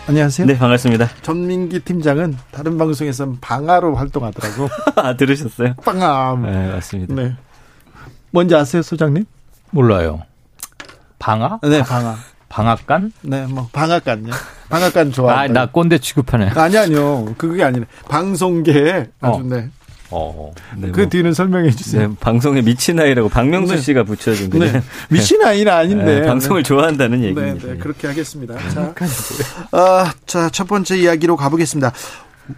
안녕하세요. 네, 반갑습니다. 전민기 팀장은 다른 방송에서 방아로 활동하더라고. 아, 들으셨어요? 빵암. 네, 맞습니다. 네. 뭔지 아세요, 소장님? 몰라요. 방아? 네, 방아. 방앗간? 네, 뭐 방앗간요. 방앗간 좋아. 아, 나 꼰대 취급하네. 아니 아니요. 그게 아니네. 방송계에 아주 어. 네. 어. 네, 그 뭐. 뒤는 설명해 주세요. 네, 방송에 미친 아이라고 박명수 네. 씨가 붙여준 네. 그냥 미친 아이는 아닌데. 네, 방송을 좋아한다는 네, 얘기입니다. 네, 그렇게 하겠습니다. 자, 아, 자, 첫 번째 이야기로 가보겠습니다.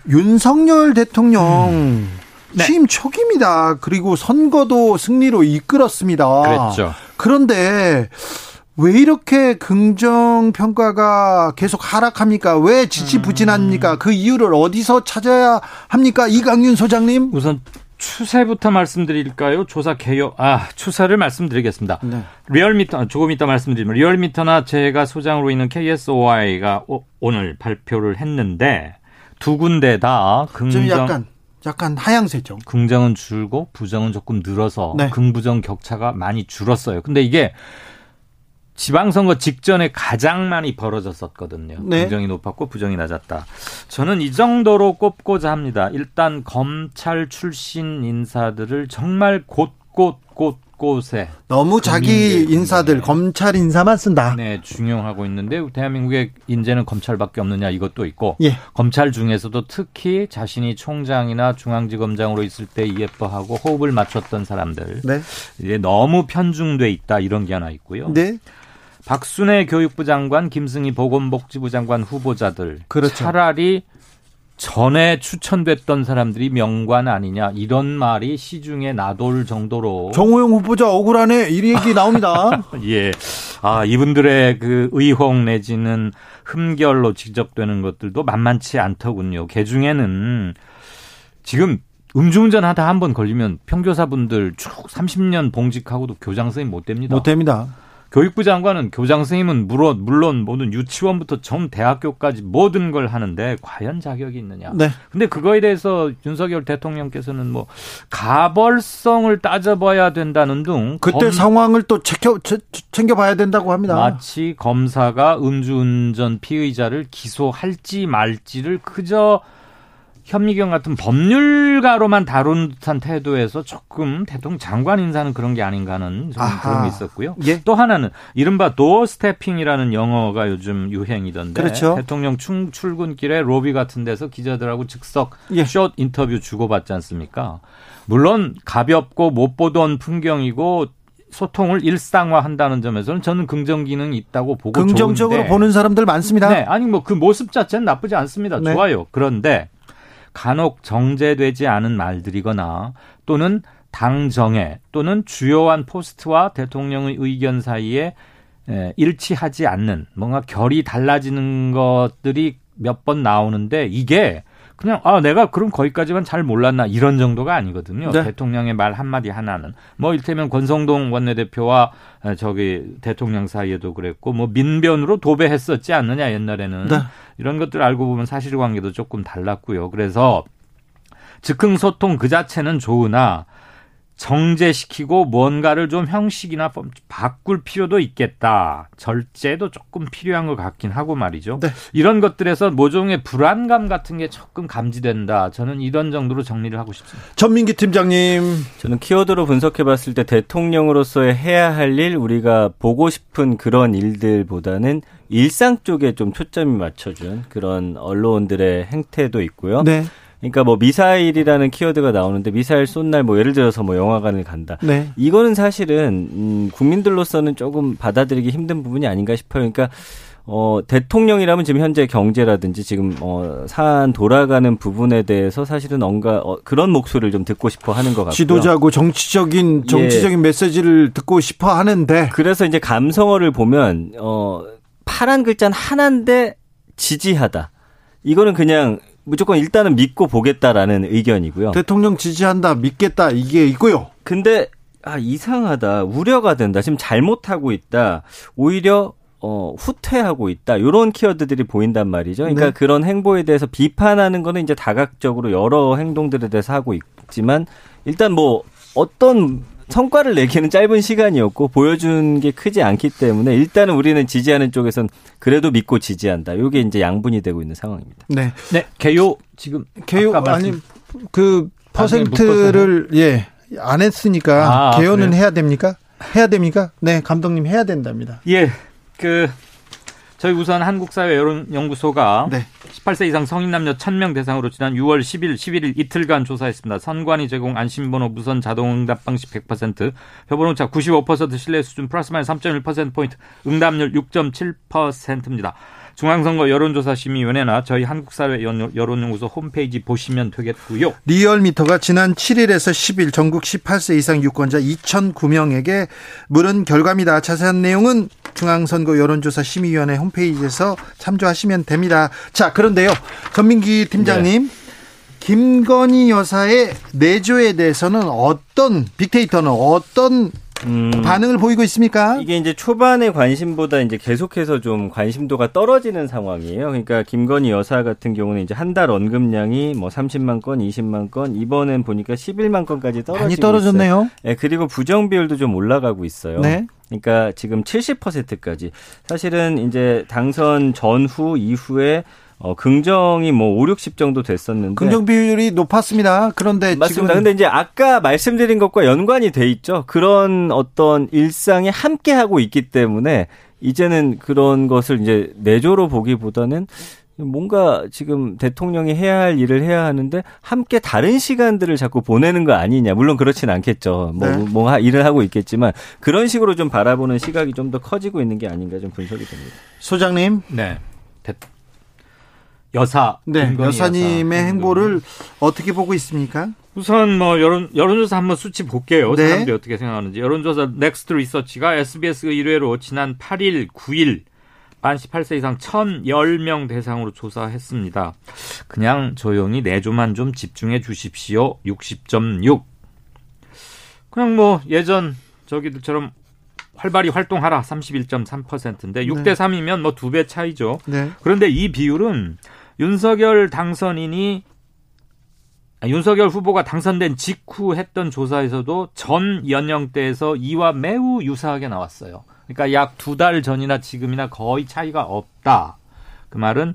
윤석열 대통령 네. 취임 초기입니다. 그리고 선거도 승리로 이끌었습니다. 그랬죠. 그런데 왜 이렇게 긍정 평가가 계속 하락합니까? 왜 지지부진합니까? 그 이유를 어디서 찾아야 합니까? 이강윤 소장님? 우선 추세부터 말씀드릴까요? 조사 개요. 아, 추세를 말씀드리겠습니다. 네. 리얼미터 조금 이따 말씀드리면 리얼미터나 제가 소장으로 있는 KSOI가 오늘 발표를 했는데 두 군데 다좀 긍정 약간 약간 하향세죠. 긍정은 줄고 부정은 조금 늘어서 네. 긍부정 격차가 많이 줄었어요. 근데 이게 지방선거 직전에 가장 많이 벌어졌었거든요. 네. 긍정이 높았고 부정이 낮았다. 저는 이 정도로 꼽고자 합니다. 일단 검찰 출신 인사들을 정말 곳곳 곳곳에 너무 자기 인사들 네. 검찰 인사만 쓴다. 네, 중용하고 있는데 대한민국의 인재는 검찰밖에 없느냐 이것도 있고 예. 검찰 중에서도 특히 자신이 총장이나 중앙지검장으로 있을 때 예뻐하고 호흡을 맞췄던 사람들 네. 이제 너무 편중돼 있다 이런 게 하나 있고요. 네. 박순애 교육부 장관, 김승희 보건복지부 장관 후보자들 그렇죠. 차라리 전에 추천됐던 사람들이 명관 아니냐 이런 말이 시중에 나돌 정도로 정호영 후보자 억울하네. 이 얘기 나옵니다. 예. 아, 이분들의 그 의혹 내지는 흠결로 지적되는 것들도 만만치 않더군요. 개 중에는 지금 음주운전 하다 한 번 걸리면 평교사분들 쭉 30년 봉직하고도 교장 선생님 못 됩니다. 못 됩니다. 교육부 장관은 교장 선생님은 물론 물론 모든 유치원부터 전 대학교까지 모든 걸 하는데 과연 자격이 있느냐. 네. 근데 그거에 대해서 윤석열 대통령께서는 뭐 가벌성을 따져봐야 된다는 등 그때 검- 상황을 또 챙겨 채- 챙겨봐야 된다고 합니다. 마치 검사가 음주운전 피의자를 기소할지 말지를 그저 현미경 같은 법률가로만 다룬 듯한 태도에서 조금 대통령 장관 인사는 그런 게 아닌가 하는. 그런 게 있었고요. 예. 또 하나는 이른바 도어 스태핑이라는 영어가 요즘 유행이던데 그렇죠. 대통령 충, 출근길에 로비 같은 데서 기자들하고 즉석 예. 숏 인터뷰 주고받지 않습니까? 물론 가볍고 못 보던 풍경이고 소통을 일상화한다는 점에서는 저는 긍정 기능이 있다고 보고 긍정적으로 좋은데 보는 사람들 많습니다. 네, 아니 뭐 그 모습 자체는 나쁘지 않습니다. 네. 좋아요. 그런데 간혹 정제되지 않은 말들이거나 또는 당정에 또는 주요한 포스트와 대통령의 의견 사이에 에, 일치하지 않는 뭔가 결이 달라지는 것들이 몇 번 나오는데 이게 그냥 아 내가 그럼 거기까지만 잘 몰랐나 이런 정도가 아니거든요. 네. 대통령의 말 한마디 하나는 뭐 일테면 권성동 원내대표와 어, 저기 대통령 사이에도 그랬고 뭐 민변으로 도배했었지 않느냐 옛날에는 네. 이런 것들 알고 보면 사실관계도 조금 달랐고요. 그래서 즉흥 소통 그 자체는 좋으나 정제시키고 뭔가를 좀 형식이나 법- 바꿀 필요도 있겠다. 절제도 조금 필요한 것 같긴 하고 말이죠. 네. 이런 것들에서 모종의 불안감 같은 게 조금 감지된다. 저는 이런 정도로 정리를 하고 싶습니다. 전민기 팀장님. 저는 키워드로 분석해 봤을 때 대통령으로서의 해야 할 일, 우리가 보고 싶은 그런 일들보다는 일상 쪽에 좀 초점이 맞춰준 그런 언론들의 행태도 있고요. 네. 그러니까 뭐 미사일이라는 키워드가 나오는데 미사일 쏜 날 뭐 예를 들어서 뭐 영화관을 간다. 네. 이거는 사실은 음, 국민들로서는 조금 받아들이기 힘든 부분이 아닌가 싶어요. 그러니까 어, 대통령이라면 지금 현재 경제라든지 지금 어, 사안 돌아가는 부분에 대해서 사실은 뭔가 어, 그런 목소리를 좀 듣고 싶어 하는 것 같고요. 지도자고 정치적인 예. 정치적인 메시지를 듣고 싶어 하는데 그래서 이제 감성어를 보면 어 파란 글자는 하나인데 지지하다. 이거는 그냥 무조건 일단은 믿고 보겠다라는 의견이고요. 대통령 지지한다, 믿겠다 이게 있고요. 근데 아 이상하다. 우려가 된다. 지금 잘못하고 있다. 오히려 어 후퇴하고 있다. 요런 키워드들이 보인단 말이죠. 그러니까 네. 그런 행보에 대해서 비판하는 거는 이제 다각적으로 여러 행동들에 대해서 하고 있지만 일단 뭐 어떤 성과를 내기는 짧은 시간이었고 보여준 게 크지 않기 때문에 일단은 우리는 지지하는 쪽에선 그래도 믿고 지지한다. 요게 이제 양분이 되고 있는 상황입니다. 네. 네, 개요 지금 개요 아까 아니 말씀- 그 퍼센트를 예 안 했으니까 아, 개요는 그래요? 해야 됩니까? 해야 됩니까? 네, 감독님 해야 된답니다. 예, 그 저희 우선 한국사회 여론연구소가 네. 18세 이상 성인 남녀 1000명 대상으로 지난 6월 10일, 11일 이틀간 조사했습니다. 선관위 제공 안심번호 무선 자동 응답 방식 100%, 표본오차 95% 신뢰 수준 플러스 마이너스 3.1% 포인트, 응답률 6.7%입니다. 중앙선거 여론조사심의위원회나 저희 한국사회 연- 여론연구소 홈페이지 보시면 되겠고요. 리얼미터가 지난 7일에서 10일 전국 18세 이상 유권자 2,009명에게 물은 결과입니다. 자세한 내용은 중앙선거 여론조사 심의위원회 홈페이지에서 참조하시면 됩니다. 자, 그런데요. 전민기 팀장님. 김건희 여사의 내조에 대해서는 어떤 빅데이터는 어떤 반응을 보이고 있습니까? 음. 이게 이제 초반의 관심보다 이제 계속해서 좀 관심도가 떨어지는 상황이에요. 그러니까 김건희 여사 같은 경우는 이제 한 달 언급량이 뭐 30만 건, 20만 건, 이번엔 보니까 11만 건까지 떨어지고 많이 떨어졌네요. 있어요. 네, 그리고 부정 비율도 좀 올라가고 있어요. 네. 그러니까 지금 70%까지. 사실은 이제 당선 전후 이후에 어, 긍정이 뭐 5, 60 정도 됐었는데 긍정 비율이 높았습니다. 그런데 맞습니다. 지금 근데 이제 아까 말씀드린 것과 연관이 돼 있죠. 그런 어떤 일상에 함께 하고 있기 때문에 이제는 그런 것을 이제 내조로 보기보다는 뭔가 지금 대통령이 해야 할 일을 해야 하는데 함께 다른 시간들을 자꾸 보내는 거 아니냐. 물론 그렇진 않겠죠. 뭐, 네. 뭐 하- 일을 하고 있겠지만 그런 식으로 좀 바라보는 시각이 좀 더 커지고 있는 게 아닌가 좀 분석이 됩니다. 소장님. 네. 대- 여사 네, 여사님의 여사. 행보를 어떻게 보고 있습니까? 우선 뭐 여론 여론조사 한번 수치 볼게요. 네. 사람들이 어떻게 생각하는지. 여론조사 넥스트 리서치가 SBS 의뢰로 지난 8일, 9일 만 18세 이상 1,010명 대상으로 조사했습니다. 그냥 조용히 내조만 좀 집중해 주십시오. 60.6. 그냥 뭐 예전 저기들처럼 활발히 활동하라 31.3%인데 6대 3이면 뭐 두 배 차이죠. 네. 그런데 이 비율은 윤석열 당선인이 아, 윤석열 후보가 당선된 직후 했던 조사에서도 전 연령대에서 이와 매우 유사하게 나왔어요. 그러니까 약 두 달 전이나 지금이나 거의 차이가 없다. 그 말은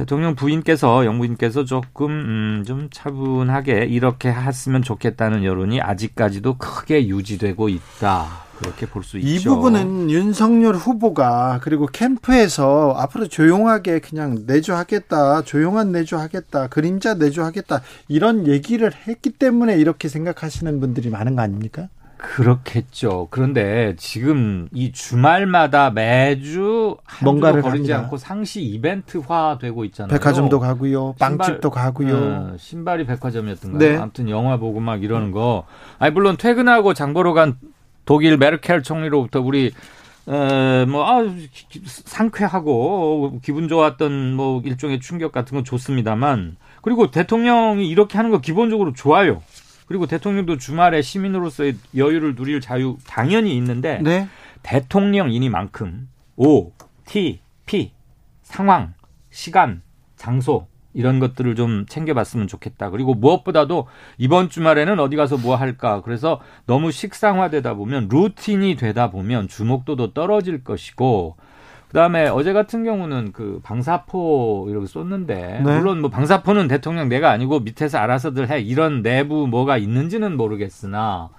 대통령 부인께서 영부인께서 조금 음, 좀 차분하게 이렇게 했으면 좋겠다는 여론이 아직까지도 크게 유지되고 있다. 그렇게 볼수이 있죠. 부분은 윤석열 후보가 그리고 캠프에서 앞으로 조용하게 그냥 내조하겠다, 조용한 내조하겠다, 그림자 내조하겠다 이런 얘기를 했기 때문에 이렇게 생각하시는 분들이 많은 거 아닙니까? 그렇겠죠. 그런데 지금 이 주말마다 매주 뭔가를 합니다. 않고 상시 이벤트화 되고 있잖아요. 백화점도 가고요, 신발- 빵집도 가고요. 어, 신발이 백화점이었던가요? 네. 아무튼 영화 보고 막 이러는 거. 아니 물론 퇴근하고 장 보러 간 독일 메르켈 총리로부터 우리 어뭐 아, 기- 상쾌하고 기분 좋았던 뭐 일종의 충격 같은 건 좋습니다만 그리고 대통령이 이렇게 하는 거 기본적으로 좋아요. 그리고 대통령도 주말에 시민으로서의 여유를 누릴 자유 당연히 있는데 네. 대통령이니만큼 O, T, P 상황, 시간, 장소 이런 것들을 좀 챙겨봤으면 좋겠다. 그리고 무엇보다도 이번 주말에는 어디 가서 뭐 할까. 그래서 너무 식상화되다 보면 루틴이 되다 보면 주목도도 떨어질 것이고 그다음에 어제 같은 경우는 그 방사포 이렇게 쏟는데 네. 물론 뭐 방사포는 대통령 내가 아니고 밑에서 알아서들 해 이런 내부 뭐가 있는지는 모르겠으나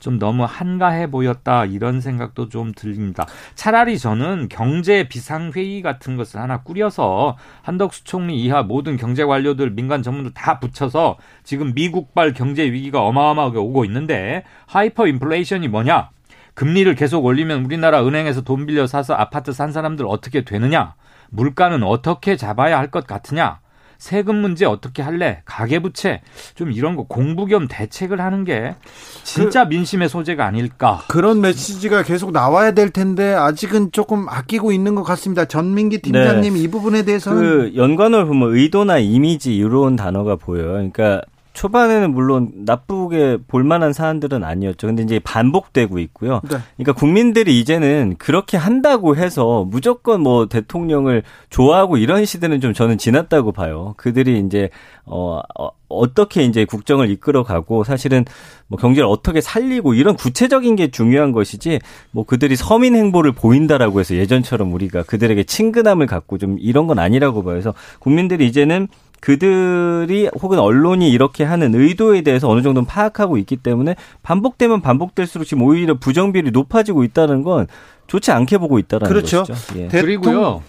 좀 너무 한가해 보였다 이런 생각도 좀 들립니다. 차라리 저는 경제 비상 회의 같은 것을 하나 꾸려서 한덕수 총리 이하 모든 경제 관료들 민간 전문들 다 붙여서 지금 미국발 경제 위기가 어마어마하게 오고 있는데 하이퍼 인플레이션이 뭐냐? 금리를 계속 올리면 우리나라 은행에서 돈 빌려 사서 아파트 산 사람들 어떻게 되느냐? 물가는 어떻게 잡아야 할 것 같으냐? 세금 문제 어떻게 할래? 가계부채 좀 이런 거 공부 겸 대책을 하는 게 진짜 민심의 소재가 아닐까. 그런 메시지가 계속 나와야 될 텐데 아직은 조금 아끼고 있는 것 같습니다. 전민기 팀장님 이 부분에 대해서는 그 연관을 보면 의도나 이미지 이런 단어가 보여요. 그러니까 초반에는 물론 나쁘게 볼만한 사안들은 아니었죠. 근데 이제 반복되고 있고요. 네. 그러니까 국민들이 이제는 그렇게 한다고 해서 무조건 뭐 대통령을 좋아하고 이런 시대는 좀 저는 지났다고 봐요. 그들이 이제 어, 어 어떻게 이제 국정을 이끌어가고 사실은 뭐 경제를 어떻게 살리고 이런 구체적인 게 중요한 것이지 뭐 그들이 서민 행보를 보인다라고 해서 예전처럼 우리가 그들에게 친근함을 갖고 좀 이런 건 아니라고 봐요. 그래서 국민들이 이제는 그들이 혹은 언론이 이렇게 하는 의도에 대해서 어느 정도는 파악하고 있기 때문에 반복되면 반복될수록 지금 오히려 부정비율이 높아지고 있다는 건 좋지 않게 보고 있다라는 그렇죠. 것이죠. 예. 그리고요.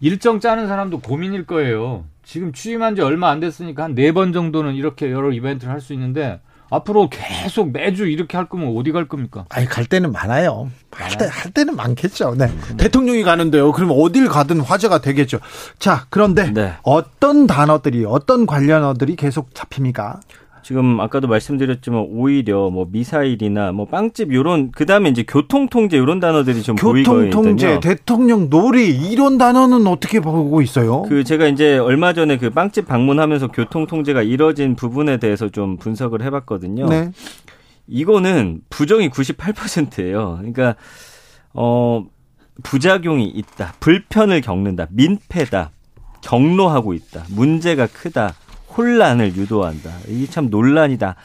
일정 짜는 사람도 고민일 거예요. 지금 취임한 지 얼마 안 됐으니까 한 네 번 정도는 이렇게 여러 이벤트를 할 수 있는데 앞으로 계속 매주 이렇게 할 거면 어디 갈 겁니까? 아니 갈 때는 많아요. 할, 때, 할 때는 많겠죠. 네. 대통령이 가는데요. 그럼 어딜 가든 화제가 되겠죠. 자, 그런데 네. 어떤 단어들이 어떤 관련어들이 계속 잡힙니까? 지금 아까도 말씀드렸지만 오히려 뭐 미사일이나 뭐 빵집 요런 그다음에 이제 교통 통제 요런 단어들이 좀 보이고 교통 통제, 있거든요. 대통령 놀이 이런 단어는 어떻게 보고 있어요? 그 제가 이제 얼마 전에 그 빵집 방문하면서 교통 통제가 이뤄진 부분에 대해서 좀 분석을 해 봤거든요. 네. 이거는 부정이 98%예요. 그러니까 어 부작용이 있다, 불편을 겪는다, 민폐다, 경로하고 있다, 문제가 크다, 혼란을 유도한다. 이게 참 논란이다.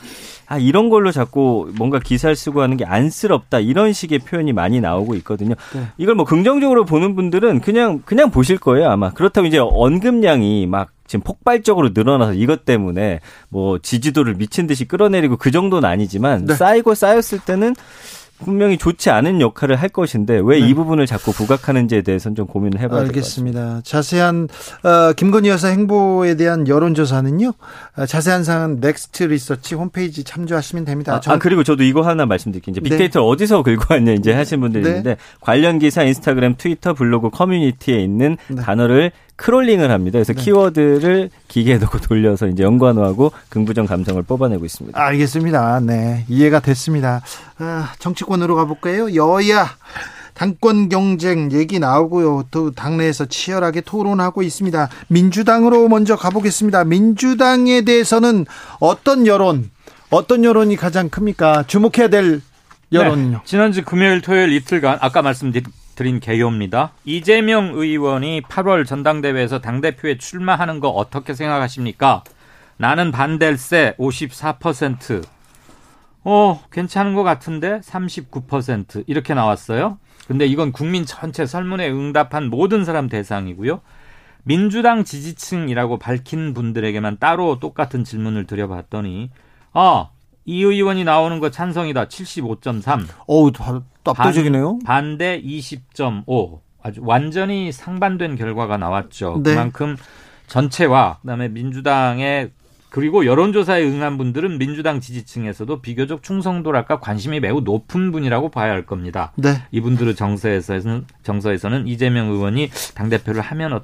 아, 이런 걸로 자꾸 뭔가 기사를 쓰고 하는 게 안쓰럽다. 이런 식의 표현이 많이 나오고 있거든요. 네. 이걸 뭐 긍정적으로 보는 분들은 그냥, 그냥 보실 거예요. 아마. 그렇다고 이제 언급량이 막 지금 폭발적으로 늘어나서 이것 때문에 뭐 지지도를 미친 듯이 끌어내리고 그 정도는 아니지만 네. 쌓이고 쌓였을 때는 분명히 좋지 않은 역할을 할 것인데 왜이 네. 부분을 자꾸 부각하는지에 대해서는 좀 고민을 해봐야 될것 같습니다. 알겠습니다. 자세한 어, 김건희 여사 행보에 대한 여론조사는요. 어, 자세한 사항은 넥스트 리서치 홈페이지 참조하시면 됩니다. 아, 전- 아, 그리고 저도 이거 하나 말씀드릴게요. 이제 네. 빅데이터를 어디서 긁고 왔냐 이제 하신 분들이 네. 있는데 관련 기사 인스타그램, 트위터, 블로그, 커뮤니티에 있는 네. 단어를 crawling을 합니다. 그래서 키워드를 기계에 넣고 돌려서 이제 연관어하고 긍부정 감성을 뽑아내고 있습니다. 알겠습니다. 네, 이해가 됐습니다. 아, 정치권으로 가볼까요? 여야 당권 경쟁 얘기 나오고요. 또 당내에서 치열하게 토론하고 있습니다. 민주당으로 먼저 가보겠습니다. 민주당에 대해서는 어떤 여론, 어떤 여론이 가장 큽니까? 주목해야 될 여론요. 네, 지난주 금요일 토요일 이틀간 아까 말씀드린 개요입니다. 이재명 의원이 8월 전당대회에서 당대표에 출마하는 거 어떻게 생각하십니까? 나는 반댈세 54%. 어, 괜찮은 것 같은데 39% 이렇게 나왔어요. 근데 이건 국민 전체 설문에 응답한 모든 사람 대상이고요. 민주당 지지층이라고 밝힌 분들에게만 따로 똑같은 질문을 드려봤더니 아, 이 의원이 나오는 거 찬성이다 75.3. 어우, 다- 압도적이네요. 반, 대 20.5. 아주 완전히 상반된 결과가 나왔죠. 네. 그만큼 전체와 그다음에 민주당의 그리고 여론조사에 응한 분들은 민주당 지지층에서도 비교적 충성도랄까 관심이 매우 높은 분이라고 봐야 할 겁니다. 네. 이분들의 정서에서는 정서에서는 이재명 의원이 당 대표를 하면 어-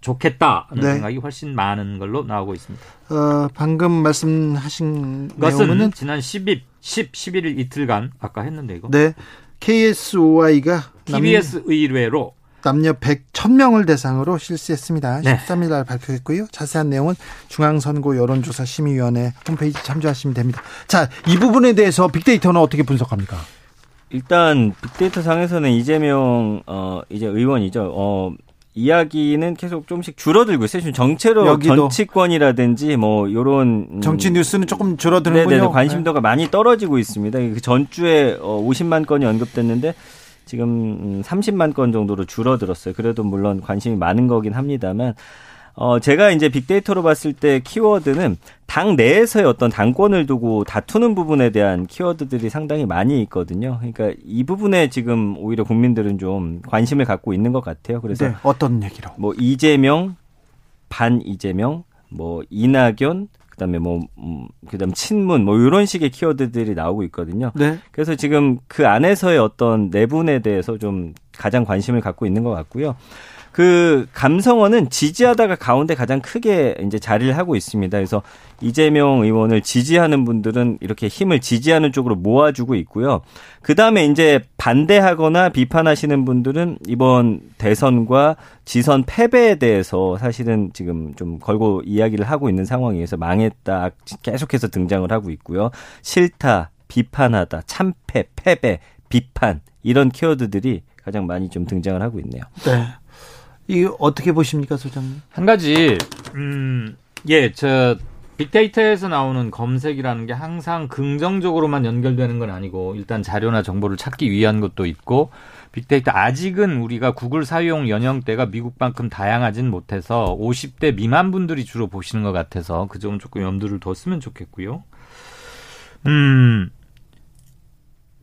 좋겠다는 네. 생각이 훨씬 많은 걸로 나오고 있습니다. 어, 방금 말씀하신 그것은 내용은 지난 10일, 10, 11일 이틀간 아까 했는데 이거 네. KSOI가 TBS 의뢰로 남녀 100, 1000명을 대상으로 실시했습니다. 네. 13일 날 발표했고요. 자세한 내용은 중앙선거 여론조사 심의위원회 홈페이지 참조하시면 됩니다. 자, 이 부분에 대해서 빅데이터는 어떻게 분석합니까? 일단 빅데이터 상에서는 이재명 어 이제 의원이죠. 어 이야기는 계속 조금씩 줄어들고 있어요. 지금 정체로. 정치권이라든지 뭐 요런 음, 정치 뉴스는 조금 줄어드는군요. 네네 관심도가 많이 떨어지고 있습니다. 그 전주에 어 50만 건이 언급됐는데 지금 음, 30만 건 정도로 줄어들었어요. 그래도 물론 관심이 많은 거긴 합니다만 어 제가 이제 빅데이터로 봤을 때 키워드는 당 내에서의 어떤 당권을 두고 다투는 부분에 대한 키워드들이 상당히 많이 있거든요. 그러니까 이 부분에 지금 오히려 국민들은 좀 관심을 갖고 있는 것 같아요. 그래서 네, 어떤 얘기로? 뭐 이재명, 반 이재명, 뭐 이낙연, 그다음에 뭐 음, 그다음 친문 뭐 이런 식의 키워드들이 나오고 있거든요. 네. 그래서 지금 그 안에서의 어떤 내분에 대해서 좀 가장 관심을 갖고 있는 것 같고요. 그 감성어는 지지하다가 가운데 가장 크게 이제 자리를 하고 있습니다. 그래서 이재명 의원을 지지하는 분들은 이렇게 힘을 지지하는 쪽으로 모아주고 있고요. 그 다음에 이제 반대하거나 비판하시는 분들은 이번 대선과 지선 패배에 대해서 사실은 지금 좀 걸고 이야기를 하고 있는 상황이어서 망했다 계속해서 등장을 하고 있고요. 싫다, 비판하다, 참패, 패배, 비판 이런 키워드들이 가장 많이 좀 등장을 하고 있네요. 네. 이 어떻게 보십니까, 소장님? 한 가지 음, 예, 저 빅데이터에서 나오는 검색이라는 게 항상 긍정적으로만 연결되는 건 아니고 일단 자료나 정보를 찾기 위한 것도 있고 빅데이터 아직은 우리가 구글 사용 연령대가 미국만큼 다양하진 못해서 50대 미만 분들이 주로 보시는 것 같아서 그 점은 조금 염두를 뒀으면 좋겠고요. 음.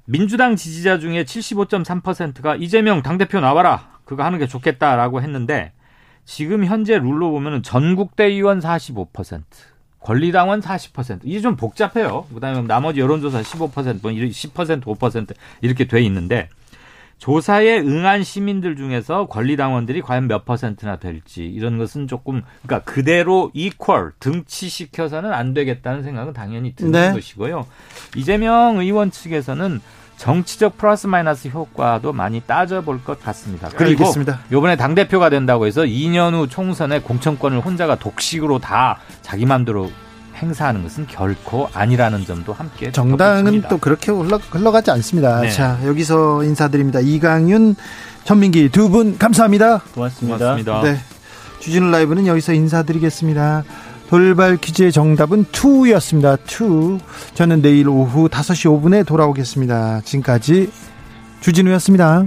민주당 지지자 중에 75.3%가 이재명 당대표 나와라. 그거 하는 게 좋겠다라고 했는데 지금 현재 룰로 보면은 전국대 의원 45%, 권리당원 40%. 이게 좀 복잡해요. 그다음에 나머지 여론조사 15%, 뭐 10%, 5% 이렇게 돼 있는데 조사에 응한 시민들 중에서 권리당원들이 과연 몇 퍼센트나 될지 이런 것은 조금 그러니까 그대로 이퀄 등치시켜서는 안 되겠다는 생각은 당연히 드는 네. 것이고요. 이재명 의원 측에서는 정치적 플러스 마이너스 효과도 많이 따져볼 것 같습니다. 그리고 알겠습니다. 이번에 당 대표가 된다고 해서 2년 후 총선에 공천권을 혼자가 독식으로 다 자기 마음대로 행사하는 것은 결코 아니라는 점도 함께 정당은. 또 그렇게 흘러, 흘러가지 않습니다. 네. 자, 여기서 인사드립니다. 이강윤, 전민기 두 분 감사합니다. 고맙습니다. 고맙습니다. 네. 주진우 라이브는 여기서 인사드리겠습니다. 돌발 퀴즈의 정답은 2였습니다. 2. 저는 내일 오후 5시 5분에 돌아오겠습니다. 지금까지 주진우였습니다.